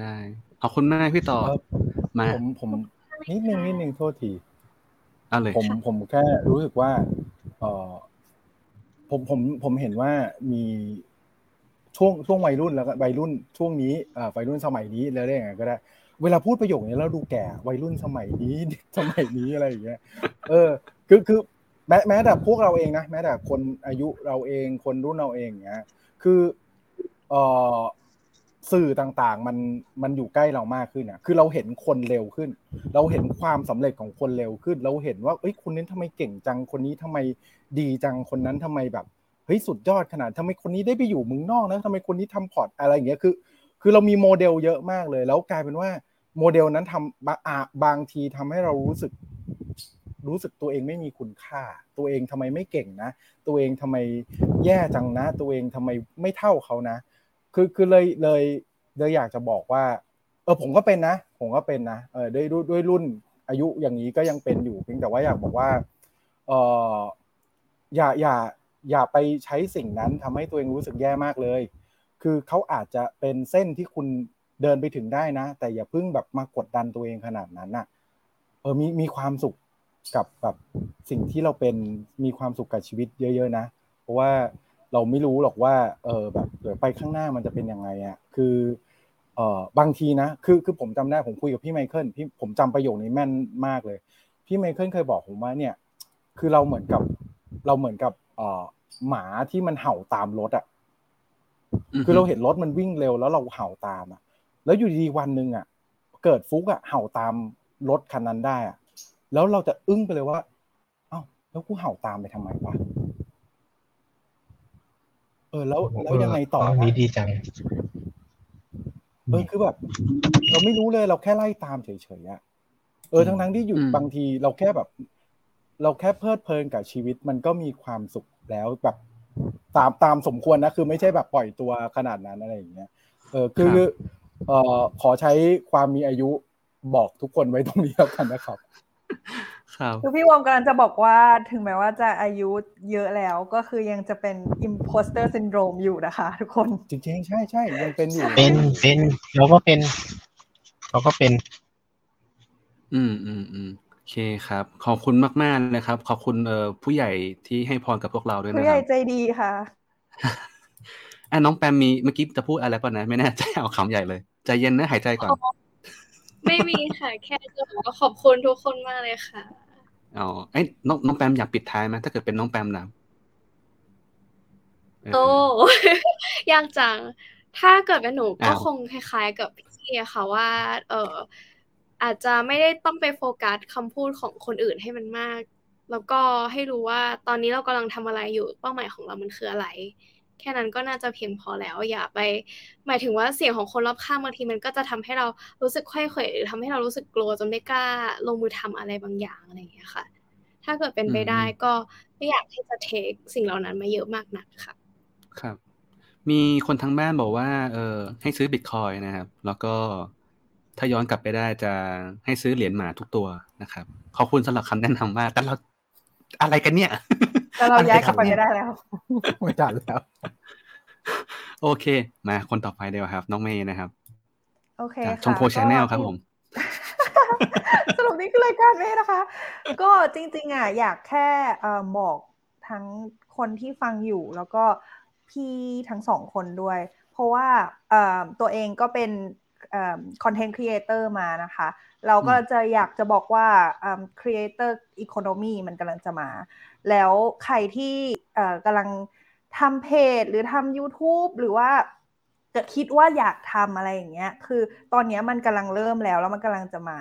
ได้ขอบคุณมากพี่ต่อเอ่อมาผมผมนิดนึงนิดนึงโทษทีเอาเลยผมผมแค่รู้สึกว่าเออผมผมผมเห็นว่ามีช่วงช่วงวัยรุ่นแล้วก็วัยรุ่นช่วงนี้อ่าวัยรุ่นสมัยนี้แล้วได้ยังไงก็ได้ เวลาพูดประโยคนี้แล้วดูแก่วัยรุ่นสมัยนี้สมัยนี้อะไรอย่างเงี้ยเออ คือคือแม้แม้แต่พวกเราเองนะแม้แต่คนอายุเราเองคนรุ่นเราเองเงี้ยคือเออ สื่อต่างๆ มันมันอยู่ใกล้เรามากขึ้นอะ คือเราเห็นคนเร็วขึ้น เราเห็นความสำเร็จของคนเร็วขึ้น เราเห็นว่าเอ้ยคนนี้ทำไมเก่งจังคนนี้ทำไมดีจังคนนั้นทำไมแบบเฮ้ยสุดยอดขนาดทำไมคนนี้ได้ไปอยู่เมืองนอกนะทำไมคนนี้ทำ port อะไรอย่างเงี้ยคือ คือเรามีโมเดลเยอะมากเลย แล้วกลายเป็นว่าโมเดลนั้นทำบะอะบางทีทำให้เรารู้สึก รู้สึกตัวเองไม่มีคุณค่า ตัวเองทำไมไม่เก่งนะ ตัวเองทำไมแย่จังนะ ตัวเองทำไมไม่เท่าเขานะ คือคือเลยเลยเลยอยากจะบอกว่า เออผมก็เป็นนะ ผมก็เป็นนะเออด้วยด้วยรุ่นอายุอย่างนี้ก็ยังเป็นอยู่เพียงแต่ว่าอยากบอกว่าเอออย่าอย่าอย่าไปใช้สิ่งนั้นทำให้ตัวเองรู้สึกแย่มากเลย คือเขาอาจจะเป็นเส้นที่คุณเดินไปถึงได้นะ แต่อย่าเพิ่งแบบมากดดันตัวเองขนาดนั้นน่ะ เออมีมีความสุขกับแบบสิ่งที่เราเป็นมีความสุขกับชีวิตเยอะ ๆ นะ เพราะว่า เราไม่รู้หรอกว่าเออแบบเดี๋ยวไปข้างหน้ามันจะเป็นยังไงอะคือเอ่อบางทีนะคือคือผมจำได้ผมคุยกับพี่ไมเคิลพี่ผมจำประโยคนี้แม่นมากเลย พี่ไมเคิลเคยบอกผมว่าเนี่ย คือเราเหมือนกับเราเหมือนกับเอ่อหมาที่มันเห่าตามรถอะคือเราเห็นรถมันวิ่งเร็วแล้วเราเห่าตามอะ แล้วอยู่ดีๆวันหนึ่งอะ เกิดฟุกอะเห่าตามรถคันนั้นได้อะแล้วเราจะอึ้งไปเลยว่า เอ้าแล้วกูเห่าตามไปทำไมวะ เออ แล้วแล้วยังไงต่อเออวะดีดีจังเออคือแบบ เราไม่รู้เลยเราแค่ไล่ตามเฉยๆอะเออทั้งทั้งๆที่อยู่อืมบางทีเราแค่แบบ เราแค่เพลิดเพลินกับชีวิตมันก็มีความสุขแล้วแบบตามตามสมควรนะคือไม่ใช่แบบปล่อยตัวขนาดนั้นอะไรอย่างเงี้ยเออคือเอ่อขอใช้ความมีอายุบอกทุกคนไว้ตรงนี้แล้วกันนะครับ ครับคือพี่วอมกำลังจะบอกว่าถึงแม้ว่าจะอายุเยอะแล้วก็คือยังจะเป็น imposter syndrome อยู่นะคะ ทุกคน จริงๆ ใช่ใช่ยังเป็นอยู่ เป็นเป็นเราก็เป็นเราก็เป็น อืมอืมอืมโอเคครับ ขอบคุณมากๆเลยครับ ขอบคุณเอ่อผู้ใหญ่ที่ให้พรกับพวกเราด้วยผู้นะใหคญ่รับใจดีค่ะอะน้องแปมมีเมื่อกี้จะพูดอะไรป่ะนะ ไม่แน่ใจเอาคำใหญ่เลยใจเย็นนะหายใจก่อน ไม่มีค่ะ แค่จะบอกว่าขอบคุณทุกคนมากเลยค่ะอ๋อเอ้ยน้องน้องแปมอยากปิดท้ายไหมถ้าเกิดเป็นน้องแปมนะเออโอ้ยากจัง ถ้าเกิดเป็นหนูก็อ้าวคงคล้าย ๆ กับพี่อะค่ะว่า เอออาจจะไม่ได้ต้องไปโฟกัสคำพูดของคนอื่นให้มันมาก แล้วก็ให้รู้ว่าตอนนี้เรากำลังทำอะไรอยู่เป้าหมายของเรามันคืออะไร แค่นั้นก็น่าจะเพียงพอแล้วอย่าไป หมายถึงว่าเสียงของคนรอบข้างบางทีมันก็จะทำให้เรารู้สึกค่อยเขวหรือทำให้เรารู้สึกกลัวจนไม่กล้าลงมือทำอะไรบางอย่างอะไรอย่างเงี้ยค่ะ ถ้าเกิดเป็นไปได้ก็ไม่อยากที่จะเทคสิ่งเหล่านั้นมาเยอะมากนักค่ะ ครับ มีคนทางบ้านบอกว่า เออให้ซื้อบิตคอยนะครับ แล้วก็ถ้าย้อนกลับไปได้จะให้ซื้อเหรียญหมาทุกตัวนะครับ ขอบคุณสำหรับคำแนะนำว่าแต่เราอะไรกันเนี่ย แต่เราย้ายกลับไปไม่ได้แล้วไม่จัดแล้ว โอเค มาคนต่อไปเดียวครับ น้องเมย์นะครับ โอเคจากค่ะชงโคชแนลครับผมสรุปนี่คือรายการเมย์นะคะ ก็จริง ๆอะอยากแค่เอ่อบอกทั้งคนที่ฟังอยู่แล้วก็พี่ทั้งสองคนด้วย เพราะว่าเอ่อตัวเองก็เป็น content creator มานะคะ เราก็จะอยากจะบอกว่า creator economy มันกำลังจะมา แล้วใครที่เอ่อกำลังทำเพจหรือทำ YouTube หรือว่าจะคิดว่าอยากทำอะไรอย่างเงี้ย คือตอนเนี้ยมันกำลังเริ่มแล้วแล้วมันกำลังจะมา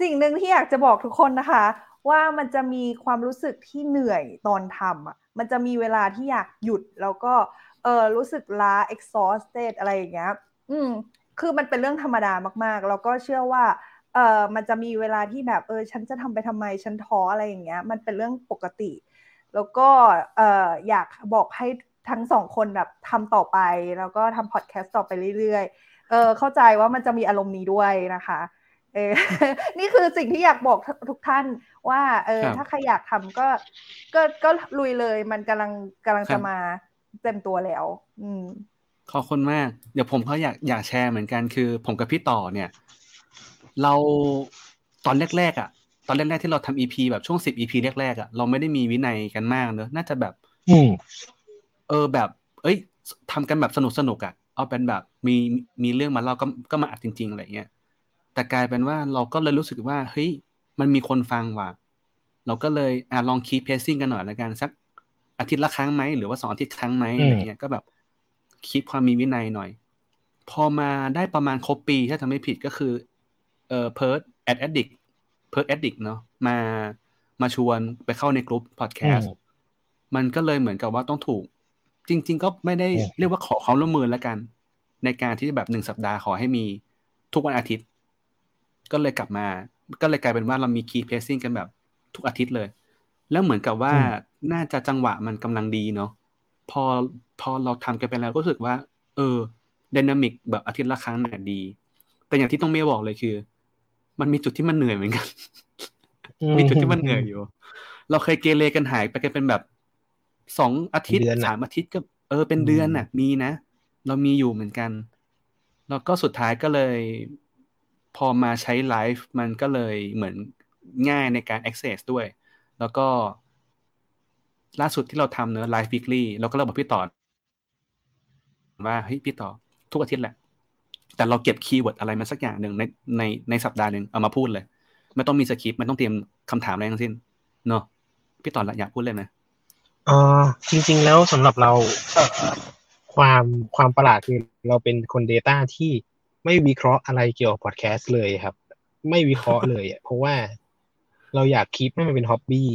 สิ่งหนึ่งที่อยากจะบอกทุกคนนะคะ ว่ามันจะมีความรู้สึกที่เหนื่อยตอนทำอะมันจะมีเวลาที่อยากหยุดแล้วก็เออรู้สึกล้า exhausted อะไรอย่างเงี้ย อืม คือมันเป็นเรื่องธรรมดามากๆ แล้วก็เชื่อว่าเออมันจะมีเวลาที่แบบเออฉันจะทำไปทำไมฉันท้ออะไรอย่างเงี้ย มันเป็นเรื่องปกติ แล้วก็เอออยากบอกให้ทั้งสองคนแบบทำต่อไป แล้วก็ทำพอดแคสต์ต่อไปเรื่อยๆเออเข้าใจว่ามันจะมีอารมณ์นี้ด้วยนะคะเออนี่คือสิ่งที่อยากบอกทุกท่านว่าเออถ้าใครอยากทำก็ก็ก็ลุยเลยมันกำลังกำลังจะมาเต็มตัวแล้ว อืม ขอบคุณมาก เดี๋ยวผมเขาอยากอยากแชร์เหมือนกันคือ ผมกับพี่ต่อเนี่ย เราตอนแรกๆอะ ตอนแรกๆที่เราทำอีพีแบบช่วงสิบอีพีแรกๆอะเราไม่ได้มีวินัยกันมากเนอะน่าจะแบบอืมเออแบบ เอ้ยทำกันแบบสนุกสนุกอะเอาเป็นแบบมีมีเรื่องมาเราก็ก็มาอัดจริง ๆอะไรเงี้ยแต่กลายเป็นว่าเราก็เลยรู้สึกว่าเฮ้ยมันมีคนฟังว่ะ เราก็เลยอะลอง keep pacing กันหน่อยแล้วกันสักอาทิตย์ละครั้งไหมหรือว่าสองอาทิตย์ครั้งไหมอะไรเงี้ยก็แบบ keep ความมีวินัยหน่อย พอมาได้ประมาณครบปีถ้าจำไม่ผิดก็คือเอ่อเพิร์ดแอดแอดดิกเพิร์ดแอดดิกเนาะมามาชวนไปเข้าในกลุ่มพอดแคสต์มันก็เลยเหมือนกับว่าต้องถูก จริง ๆ ก็ไม่ได้เรียกว่าขอความร่วมมือแล้วกัน ในการที่แบบหนึ่งสัปดาห์ขอให้มีทุกวันอาทิตย์ ก็เลยกลับมา ก็เลยกลายเป็นว่าเรามีคีย์เพสซิ่งกันแบบทุกอาทิตย์เลย แล้วเหมือนกับว่าน่าจะจังหวะมันกำลังดีเนาะ พอพอเราทำกันไปแล้วก็รู้สึกว่า เออดินามิกแบบอาทิตย์ละครั้งเนี่ยดี แต่อย่างที่ต้องเมย์บอกเลยคือ มันมีจุดที่มันเหนื่อยเหมือนกัน มีจุดที่มันเหนื่อยอยู่ เราเคยเกเรกันหายไปกันเป็นแบบสองอาทิตย์สามอาทิตย์ก็ เออเป็นเดือนน่ะ มีนะ เรามีอยู่เหมือนกัน แล้วก็สุดท้ายก็เลย พอมาใช้ไลฟ์มันก็เลยเหมือนง่ายในการ access ด้วย แล้วก็ ล่าสุดที่เราทำเนอะไลฟ์ weekly เราก็เลยบอกพี่ต่อว่าเฮ้ยพี่ต่อทุกอาทิตย์แหละ แต่เราเก็บ keyword อะไรมาสักอย่างหนึ่งในในในสัปดาห์หนึ่งเอามาพูดเลยไม่ต้องมีสคริปต์ไม่ต้องเตรียมคำถามอะไรทั้งสิ้นเนอะพี่ต่ออยากพูดเลยไหมอ่าจริง ๆ แล้วสำหรับเราความความประหลาดคือเราเป็นคน Data ที่ไม่วิเคราะห์อะไรเกี่ยวกับพอดแคสต์เลยครับ ไม่วิเคราะห์เลยเพราะว่าเราอยาก keep ให้มันเป็น hobby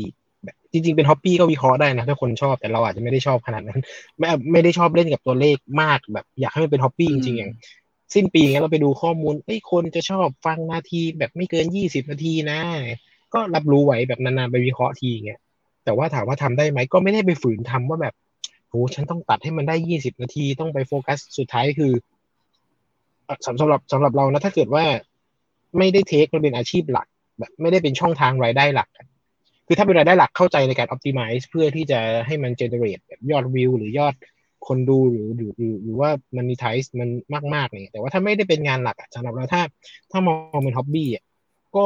จริง ๆ เป็น hobby ก็วิเคราะห์ได้นะถ้าคนชอบแต่เราอาจจะไม่ได้ชอบขนาดนั้นไม่ไม่ได้ชอบเล่นกับตัวเลขมากแบบ อยากให้มันเป็นฮ็อบบี้จริงๆอย่างสิ้นปีงั้นเราไปดูข้อมูลเอ้ยคนจะชอบฟังนาทีแบบไม่เกินยี่สิบนาทีนะ ก็รับรู้ไว้แบบนานๆไปวิเคราะห์ทีเงี้ยแต่ว่าถามว่าทำได้ไหมก็ไม่ได้ไปฝืนทำว่าแบบโหฉันต้องตัดให้มันได้ยี่สิบนาทีต้องไปโฟกัสสุดท้ายคือสำสำหรับสำหรับเรานะถ้าเกิดว่าไม่ได้เทคมันเป็นอาชีพหลัก แบบ ไม่ได้เป็นช่องทางรายได้หลัก คือถ้าเป็นรายได้หลักเข้าใจในการ optimize เพื่อที่จะให้มัน generate แบบยอดวิวหรือยอดคนดูหรือหรือหรือหรือว่ามันมีไทส์มันมากๆเนี่ยแต่ว่าถ้าไม่ได้เป็นงานหลักสำหรับเราถ้า ถ้ามองเป็นฮ็อบบี้อะก็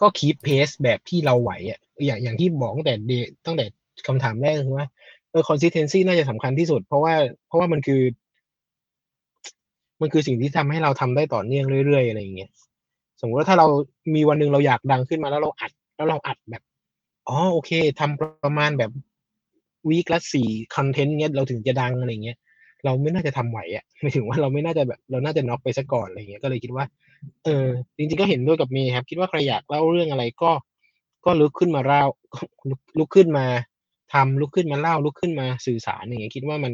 ก็คีปเพสแบบที่เราไหวอะอย่างอย่างที่บอกตั้งแต่ตั้งแต่คำถามแรกคือว่าเออ consistency น่าจะสำคัญที่สุด เพราะว่าเพราะว่ามันคือ มันคือสิ่งที่ทำให้เราทำได้ต่อเนื่องเรื่อยๆอะไรอย่างเงี้ยสมมติว่าถ้าเรามีวันหนึ่งเราอยากดังขึ้นมาแล้วเราอัด แล้วเราอัดแบบอ๋อโอเคทำประมาณแบบวีคละสี่คอนเทนต์เงี้ยเราถึงจะดังอะไรเงี้ยเราไม่น่าจะทำไหวอะหมายถึงว่าเราไม่น่าจะแบบ เราน่าจะน็อกไปซะก่อนอะไรเงี้ยก็เลยคิดว่า เออ จริงๆก็เห็นด้วยกับเมย์ครับ คิดว่าใครอยากเล่าเรื่องอะไรก็ ก็ลุกขึ้นมาเล่าลุกขึ้นมาทำลุกขึ้นมาเล่าลุกขึ้นมาสื่อสารอย่างเงี้ยคิดว่ามัน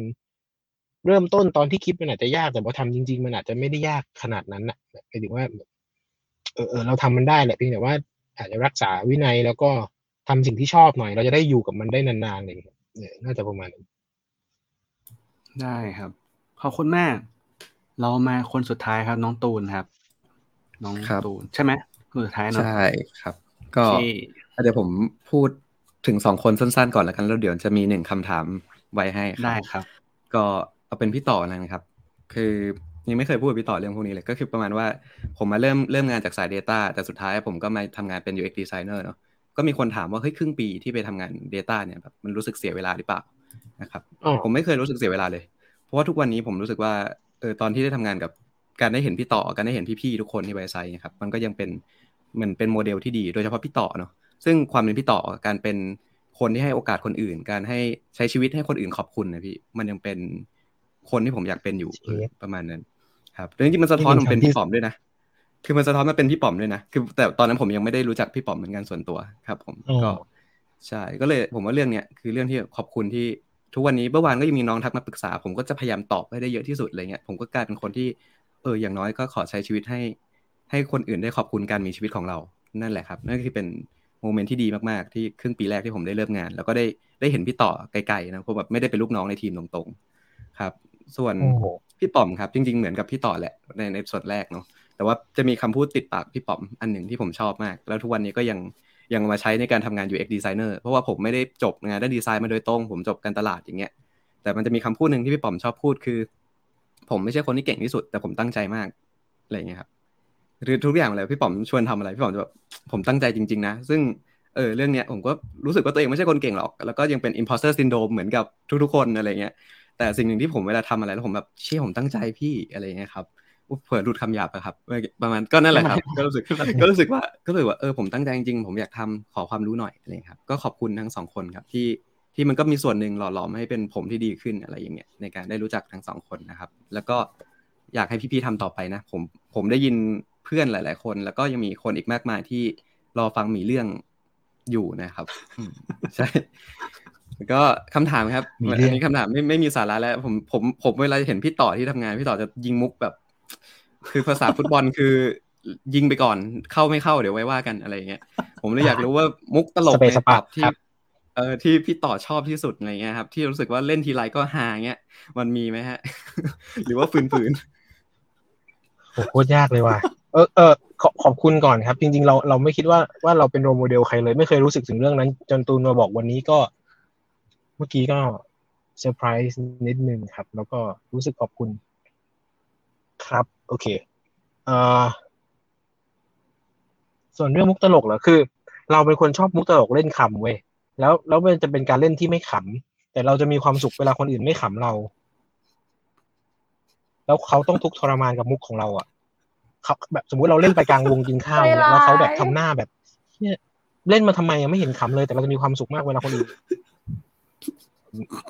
เริ่มต้นตอนที่คิดมันอาจจะยากแต่พอทำจริง ๆ มันอาจจะไม่ได้ยากขนาดนั้นนะหมายถึงว่าเออเออเราทำมันได้แหละเพียงแต่ว่า อาจจะรักษาวินัยแล้วก็ทำสิ่งที่ชอบหน่อย เราจะได้อยู่กับมันได้นานๆเลยเนี่ยน่าจะประมาณนั้นได้ครับ ขอบคุณมาก เรามาคนสุดท้ายครับ น้องตูนครับ น้องครับตูนใช่ไหมคนสุดท้ายเนาะใช่ครับ ก็โอเคเดี๋ยวผมพูดถึงสองคนสั้นๆ ก่อนแล้วกันแล้วเดี๋ยวจะมีหนึ่งคำถามไว้ให้ครับได้ครับ ก็เอาเป็นพี่ต่อนะครับ คือ ยังไม่เคยพูดกับพี่ต่อเรื่องพวกนี้เลยก็คือประมาณว่าผมมาเริ่มเริ่มงานจากสาย Data แต่สุดท้ายผมก็มาทำงานเป็น UX designer เนาะก็มีคนถามว่าเฮ้ยครึ่งปีที่ไปทำงาน Data เนี่ยแบบมันรู้สึกเสียเวลาหรือเปล่านะครับอ๋อผมไม่เคยรู้สึกเสียเวลาเลย เพราะว่าทุกวันนี้ผมรู้สึกว่าเออตอนที่ได้ทำงานกับการได้เห็นพี่ต่อการได้เห็นพี่ๆทุกคนที่ไบไซนะครับมันก็ยังเป็นเหมือนเป็นโมเดลที่ดี โดยเฉพาะพี่ต่อเนาะซึ่งความเป็นพี่ต่อการเป็นคนที่ให้โอกาสคนอื่น การให้ใช้ชีวิตให้คนอื่นขอบคุณนะพี่มันยังเป็นคนที่ผมอยากเป็นอยู่เออประมาณนั้น ครับแต่จริงๆมันสะท้อนผมเป็นพี่ป๋อมด้วยนะคือมันสะท้อนมาเป็นพี่ป๋อมด้วยนะคือ แต่ตอนนั้นผมยังไม่ได้รู้จักพี่ป๋อมเป็นงานส่วนตัวครับ ผมอ๋อก็ใช่ก็เลยผมว่าเรื่องเนี้ยคือเรื่องที่ขอบคุณที่ทุกวันนี้เมื่อวานก็ยังมีน้องทักมาปรึกษา ผมก็จะพยายามตอบให้ได้เยอะที่สุดอะไรเงี้ยผมก็กลายเป็นคนที่เอออย่างน้อยก็ขอใช้ชีวิตให้ ให้คนอื่นได้ขอบคุณการมีชีวิตของเรา นั่นแหละครับ นั่นคือเป็นโมเมนต์ที่ดีมากๆ ที่ครึ่งปีแรกที่ผมได้เริ่มงาน แล้วก็ได้ได้เห็นพี่ต่อไกลๆนะเพราะแบบไม่ได้เป็นลูกน้องในทีมตรงๆครับ ส่วนโอ้โห พี่ป๋อมครับ จริง ๆ เหมือนกับพี่ต่อแหละในในส่วนแรกเนาะแต่ว่าจะมีคำพูดติดปากพี่ป๋อมอันหนึ่งที่ผมชอบมาก แล้วทุกวันนี้ก็ยังยังมาใช้ในการทำงาน UX designer เพราะว่าผมไม่ได้จบงานด้านดีไซน์มาโดยตรง ผมจบการตลาดอย่างเงี้ย แต่มันจะมีคำพูดหนึ่งที่พี่ป๋อมชอบพูดคือ ผมไม่ใช่คนที่เก่งที่สุด แต่ผมตั้งใจมากอะไรเงี้ยครับหรือทุกอย่างเลยพี่ป๋อมชวนทำอะไรพี่ป๋อมจะแบบผมตั้งใจจริง ๆ นะ ซึ่งเออเรื่องเนี้ยผมก็รู้สึกว่าตัวเองไม่ใช่คนเก่งหรอก แล้วก็ยังเป็น imposter syndrome เหมือนกับทุกๆคนอะไรเงี้ย แต่สิ่งหนึ่งที่ผมเวลาทำอะไรแล้วผมแบบเชี่ยผมตั้งใจพี่อะไรเงี้ยครับอุ๊ยเผื่อหลุดคำหยาบอะครับประมาณก็นั่นแหละครับ ก็รู้สึกก็รู้สึกว่าก็รู้สึกว่าเออผมตั้งใจจริงๆผมอยากทำขอความรู้หน่อยอะไรเงี้ยครับ ก็ขอบคุณทั้งสองคนครับที่ที่มันก็มีส่วนหนึ่งหล่อหลอมให้เป็นผมที่ดีขึ้นอะไรอย่างเงี้ยในการได้รู้จักทั้งสองคนนะครับ แล้วก็อยากให้พี่ๆทำต่อไปนะ ผมผมได้ยินเพื่อนหลาย ๆ คน แล้วก็ยังมีคนอีกมากมายที่รอฟังหมีเรื่องอยู่นะครับอืมใช่แล้ว ก็คำถามครับมีอันเรื่องนี้คำถามไม่ไม่มีสาระแล้ว ผมผมผมเวลาเห็นพี่ต่อที่ทำงานพี่ต่อจะยิงมุกแบบ คือภาษาฟุตบอลคือยิงไปก่อนเข้าไม่เข้าเดี๋ยวไว้ว่ากันอะไรอย่างเงี้ยผมเลยอยากรู้ว่ามุกตลกสเปซในสตปาอบที่ครับเออที่พี่ต่อชอบที่สุดอะไรเงี้ยครับ ที่รู้สึกว่าเล่นทีไรก็ฮาเงี้ย มันมีไหมฮะ หรือว่าฝืนฝืนโอ้โหโคตรยากเลยว่ะเออเออขอขอบคุณก่อนครับ จริง ๆ เราเราไม่คิดว่าว่าเราเป็น role model ใครเลย ไม่เคยรู้สึกถึงเรื่องนั้น จนตูนมาบอกวันนี้ก็ เมื่อกี้ก็เซอร์ไพรส์นิดนึงครับ แล้วก็รู้สึกขอบคุณ ครับ โอเคเอ่อส่วนเรื่องมุกตลกเหรอคือ เราเป็นคนชอบมุกตลกเล่นขำเว้ยแล้วแล้วมันจะเป็นการเล่นที่ไม่ขำแต่เราจะมีความสุขเวลาคนอื่นไม่ขำเรา แล้วเขาต้องทุกข์ทรมานกับมุกของเราอะเขาแบบสมมุติเราเล่นไปกลางวงกินข้าวเนี่ยใจร้ายแล้วเขาแบบทำหน้าแบบ เนี่ย เล่นมาทำไมยังไม่เห็นขำเลย แต่เราจะมีความสุขมากเวลาคนอื่น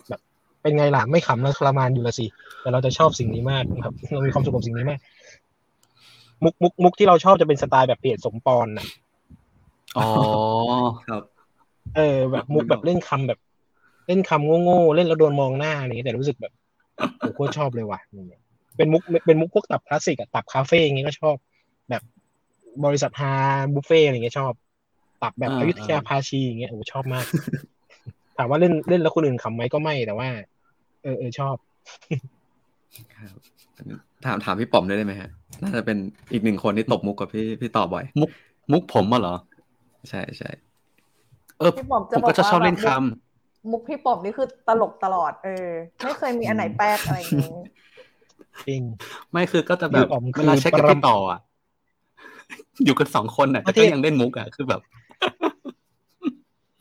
แบบเป็นไงล่ะไม่ขำแล้วทรมานอยู่ละสิแต่เราจะชอบสิ่งนี้มากครับเรามีความสุขกับสิ่งนี้มาก มุกมุกมุกที่เราชอบจะเป็นสไตล์แบบเปลี่ยนสมปอนน่ะอ๋อครับ เออ แบบมุกแบบเล่นคำแบบ เล่นคำโง่ๆเล่นแล้วโดนมองหน้าอะไรอย่างเงี้ยแต่รู้สึกแบบโอ้โหโคตรชอบเลยว่ะอย่างเงี้ยเป็นมุกเป็นมุกพวกตับคลาสสิกอะตับคาเฟ่อย่างเงี้ยก็ชอบ แบบบริษัทฮาบุฟเฟ่อะไรอย่างเงี้ยชอบ ตับแบบอ่าอยุธยาภาชีอย่างเงี้ยโอ้โหชอบมาก ถามว่าเล่นเล่นแล้วคนอื่นขำไหมก็ไม่แต่ว่า เออเออชอบครับถามถามพี่ป๋อมด้วยได้ไหมฮะ น่าจะเป็นอีกหนึ่งคนที่ตบมุกกับพี่พี่ต่อบ่อย มุกมุกผมอะเหรอ ใช่ใช่เออพี่ป๋อมผจะมบอกก็จะชอบเล่นว่าคแบบมุกพี่ป๋อมนี่คือตลกตลอด เออ ไม่เคยมีอันไหนแปลกอะไรอย่างนี้จริงำไม่คือก็จะแบบพี่ป๋อมคือเวลาเช็คกับปรพี่ต่ออะ อยู่กันสองคนอะแต่ที่ก็ยังเล่นมุกอะคือแบบ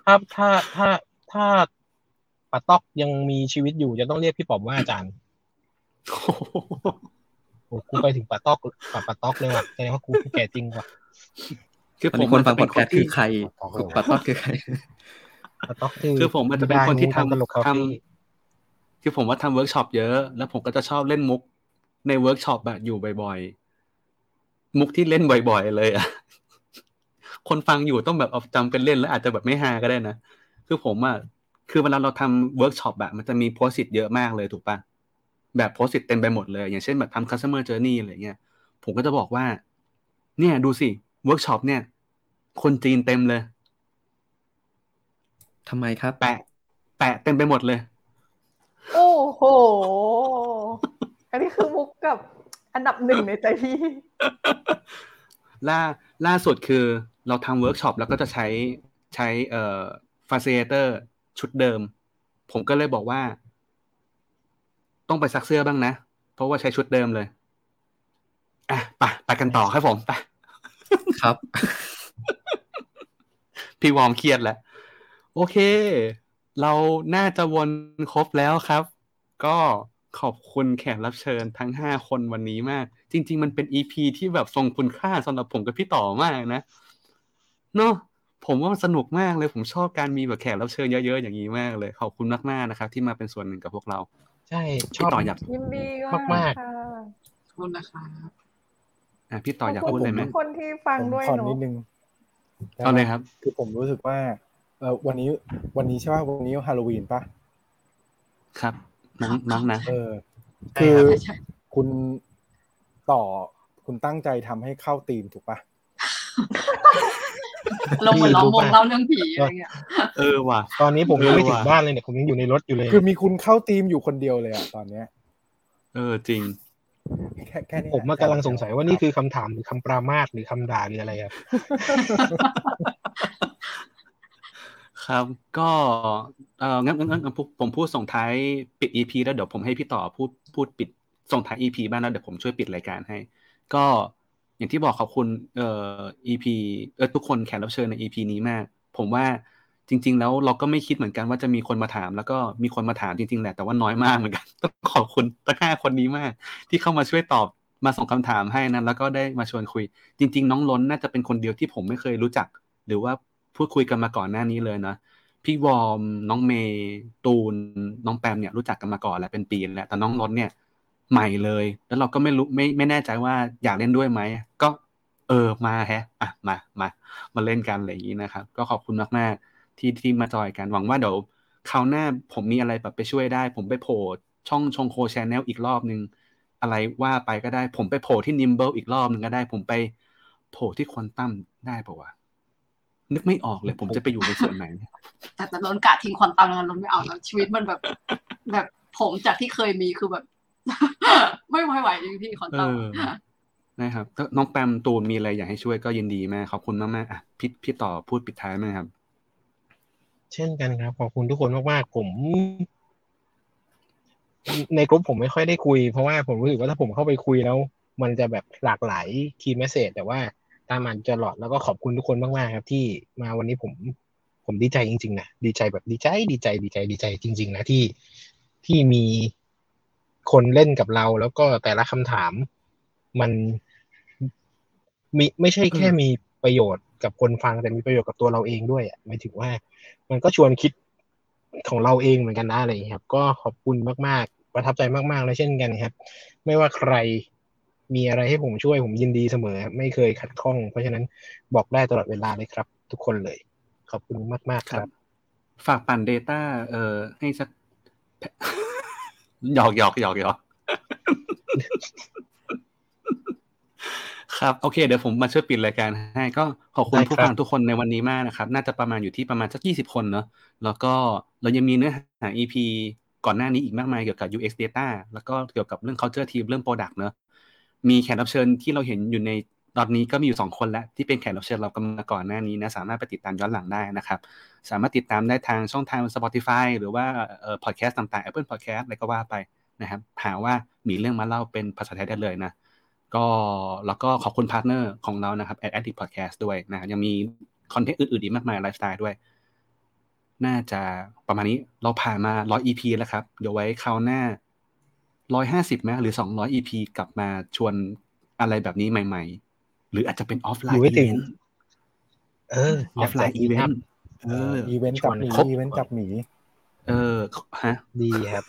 ถ้าถ้าถ้า ถ้าปาต๊อกยังมีชีวิตอยู่จะต้องเรียกพี่ป๋อมว่าอาจารย์โอ้กูไปถึงปาต๊อกปาปาต๊อกเลยว่ะแสดงว่ากูแก่จริงว่ะคือตอนผมนี้คนฟังพเป็อดแคสต์คือใครปัตตอดคือใครปาต๊อกคือคือผมมันจะเป็นคนที่ทำตลกคาทเฟ่คือผมว่าทำเวิร์กช็อปเยอะ แล้วผมก็จะชอบเล่นมุกในเวิร์กช็อปแบบอยู่บ่อยๆ มุกที่เล่นบ่อยๆเลยอะคนฟังอยู่ต้องแบบเอาจำเป็นเล่นแล้วอาจจะแบบไม่ฮาก็ได้นะ คือผมอะคือเวลาเราทำเวิร์กช็อปแบบมันจะมี Post-it เยอะมากเลยถูกปะแบบ Post-it เต็มไปหมดเลย อย่างเช่นแบบทำ customer journey อะไรเงี้ยผมก็จะบอกว่า เนี่ยดูสิเวิร์กช็อปเนี่ย คนจีนเต็มเลยทำไมครับ แปะ แปะเต็มไปหมดเลย โอ้โห อันนี้คือมุกกับอันดับหนึ่งในใจพี่ ล่าล่าสุดคือเราทำเวิร์กช็อปแล้วก็จะใช้ใช้เอ่อ facilitator ชุดเดิม ผมก็เลยบอกว่า ต้องไปซักเสื้อบ้างนะ เพราะว่าใช้ชุดเดิมเลยอะไปไปกันต่อครับผมไปครับ พี่วอร์มเครียดแล้ว โอเค เราน่าจะวนครบแล้วครับ ก็ขอบคุณแขกรับเชิญทั้งห้าคนวันนี้มาก จริง ๆ มันเป็นอีพีที่แบบทรงคุณค่าสำหรับผมกับพี่ต่อมากนะ เนาะ ผมว่ามันสนุกมากเลยผมชอบการมีแบบแขกรับเชิญเยอะๆอย่างนี้มากเลยขอบคุณมากๆนะครับ ที่มาเป็นส่วนหนึ่งกับพวกเรา ใช่ชพี่อบต่ออยากยินดีมากๆค่ะขอบคุณนะคะอะพี่ต่ออยากพูดเลยไหมขบคุณทุกคนที่ฟังผมด้วยขอเนาะนิดนึงเอาเลยครับ คือผมรู้สึกว่าเออวันนี้วันนี้ใช่ป่ะวันนี้ฮาโลวีนป่ะครับน้องน้องนะเออใช่คือครับใช่คุณต่อคุณตั้งใจทำให้เข้าธีมถูกป่ะ ลงเหมือนล้อมวงเล่าเรื่องผีอะไรเงี้ยเออว่ะ ตอนนี้ผมยังไม่ถึงเออว่ะบ้านเลยเนี่ยผมยังอยู่ในรถอยู่เลย คือมีคุณเข้าธีมอยู่คนเดียวเลยอะตอนเนี้ย เออจริงแค่แค่นี้ผมมากำลังสงสัยว่านี่คือคำถามหรือคำปรามาสหรือคำด่าหรืออะไรครับ ครับก็เอองั้นงั้นงั้นผมผมพูดส่งท้ายปิด EP แล้วเดี๋ยวผมให้พี่ต่อพูดพูดปิดส่งท้าย EP บ้างแล้วเดี๋ยวผมช่วยปิดรายการให้ ก็ อย่างที่บอกขอบคุณเอ่อ EP เออทุกคนแขกรับเชิญใน EP นี้มาก ผมว่าจริง ๆ แล้วเราก็ไม่คิดเหมือนกันว่าจะมีคนมาถาม แล้วก็มีคนมาถามจริง ๆ แหละ แต่ว่าน้อยมากเหมือนกัน ต้องขอบคุณตั้งห้าคนนี้มาก ที่เข้ามาช่วยตอบมาส่งคำถามให้นะแล้วก็ได้มาชวนคุย จริง ๆ น้องล้นน่าจะเป็นคนเดียวที่ผมไม่เคยรู้จัก หรือว่าพูดคุยกันมาก่อนหน้านี้เลยนะพี่วอมน้องเมย์ตูนน้องแปมเนี่ยรู้จักกันมาก่อนแล้วเป็นปีแล้วแต่น้องล้นเนี่ย ใหม่เลย แล้วเราก็ไม่รู้ไม่ไม่แน่ใจว่าอยากเล่นด้วยไหมก็เออมาแฮะอะมามามาเล่นกันอะไรอย่างนี้นะครับ ก็ขอบคุณมากๆที่ที่มาจอยกันหวังว่าเดี๋ยวคราวหน้าผมมีอะไรแบบไปช่วยได้ ผมไปโผล่ช่องชงโคชแนลอีกรอบนึง อะไรว่าไปก็ได้ ผมไปโผล่ที่นิมเบิลอีกรอบนึงก็ได้ ผมไปโผล่ที่ควอนตัมได้ปะวะนึกไม่ออกเลย ผมจะไปอยู่ในส่วนไหนแต่แต่ล้นกะทิ้งควอนตัมแล้วล้นไม่เอาแล้วชีวิตมันแบบ แบบผมจากที่เคยมีคือแบบ ไม่ไหวไหวจริงพี่ควอนเอตัมอนะครับถ้าน้องแปมตูนมีอะไรอยากให้ช่วยก็ยินดีมากขอบคุณมากๆอะพี่พี่ต่อพูดปิดท้ายไหมครับ เช่นกันครับ ขอบคุณทุกคนมากๆผม ในกลุ่มผมไม่ค่อยได้คุย เพราะว่าผมรู้สึกว่าถ้าผมเข้าไปคุยแล้ว มันจะแบบหลากหลายคีย์เมสเซจแต่ว่าตามอ่านจะหลอดแล้วก็ขอบคุณทุกคนมากๆครับ ที่มาวันนี้ผมผมดีใจจริงๆนะดีใจแบบดีใจดีใจดีใจดีใจจริง ๆ นะที่ที่มี คนเล่นกับเรา แล้วก็แต่ละคำถามมันมีไม่ใช่แค่มีประโยชน์กับคนฟังแต่มีประโยชน์กับตัวเราเองด้วยอะหมายถึงว่า มันก็ชวนคิดของเราเองเหมือนกันนะอะไรอย่างเงี้ยครับ ก็ขอบคุณมากๆ ประทับใจมากๆเลยเช่นกันครับ ไม่ว่าใครมีอะไรให้ผมช่วยผมยินดีเสมอ ไม่เคยขัดข้อง เพราะฉะนั้นบอกได้ตลอดเวลาเลยครับ ทุกคนเลย ขอบคุณมาก ๆ ครับ ฝากปั่น Data เอ่อให้สัก หยอกหยอกหยอกหยอกครับโอเคเดี๋ยวผมมาช่วยปิดรายการให้ก็ขอบคุณได้ครับผู้ฟังทุกคนในวันนี้มากนะครับ น่าจะประมาณอยู่ที่ประมาณสักยี่สิบคนเนอะแล้วก็เรายังมีเนื้อหา EP ก่อนหน้านี้อีกมากมายเกี่ยวกับ UX Data แล้วก็เกี่ยวกับเรื่อง culture team เรื่อง product เนอะมีแขกรับเชิญที่เราเห็นอยู่ใน ตอนนี้ก็มีอยู่สองคนแล้วที่เป็นแขกรับเชิญเรากันมาก่อนหน้านี้นะสามารถไปติดตามย้อนหลังได้นะครับ สามารถติดตามได้ทางช่องทาง Spotify หรือว่าเอ่อ podcast ต่างๆ Apple Podcast อะไรก็ว่าไปนะครับหาว่ามีเรื่องมาเล่าเป็นภาษาไทยได้เลยนะก็แล้วก็ขอบคุณพาร์ทเนอร์ของเรานะครับ Ad Addict Podcast ด้วยนะครับยังมีคอนเทนต์อื่นๆอีกมากมายไลฟ์สไตล์ด้วย น่าจะประมาณนี้เราผ่านมา100 EP แล้วครับ เดี๋ยวไว้คราวหน้า150ไหมหรือ200 EP กลับมาชวนอะไรแบบนี้ใหม่ ๆ หรืออาจจะเป็น offline event อยู่ให้อีถึงเออ offline event เอออีเวนต์กับหมีครบอีเวนต์กับหมี เออฮะ ดีครับ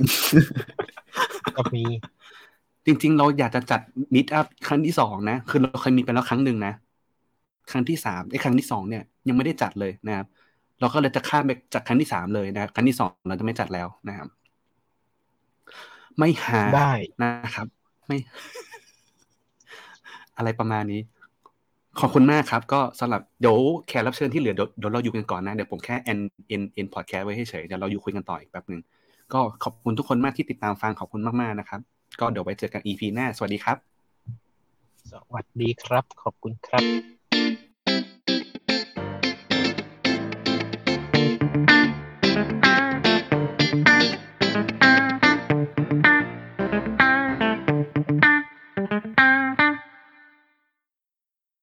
ก็มีจริง ๆ เราอยากจะจัดมิตอัพครั้งที่สองนะ คือเราเคยมีไปแล้วครั้งหนึ่งนะ ครั้งที่สามไอ้ครั้งที่สองเนี่ย ยังไม่ได้จัดเลยนะครับ เราก็เลยจะข้ามไปจัดครั้งที่สามเลยนะครับครั้งที่สองเราจะไม่จัดแล้วนะครับ ไม่หาได้นะครับ ไม่ อะไรประมาณนี้ ขอบคุณมากครับ ก็สำหรับเดี๋ยวแขกรับเชิญที่เหลือเดี๋ยวเราอยู่กันก่อนนะ เดี๋ยวผมแค่เอ็นเอ็นเอ็นพอดแคสต์ไว้ให้เฉยเดี๋ยวเราอยู่คุยกันต่ออีกแป๊บหนึ่งก็ขอบคุณทุกคนมากที่ติดตามฟังขอบคุณมากๆนะครับ ก็เดี๋ยวไว้เจอกัน EP หน้า สวัสดีครับ สวัสดีครับ ขอบคุณครับ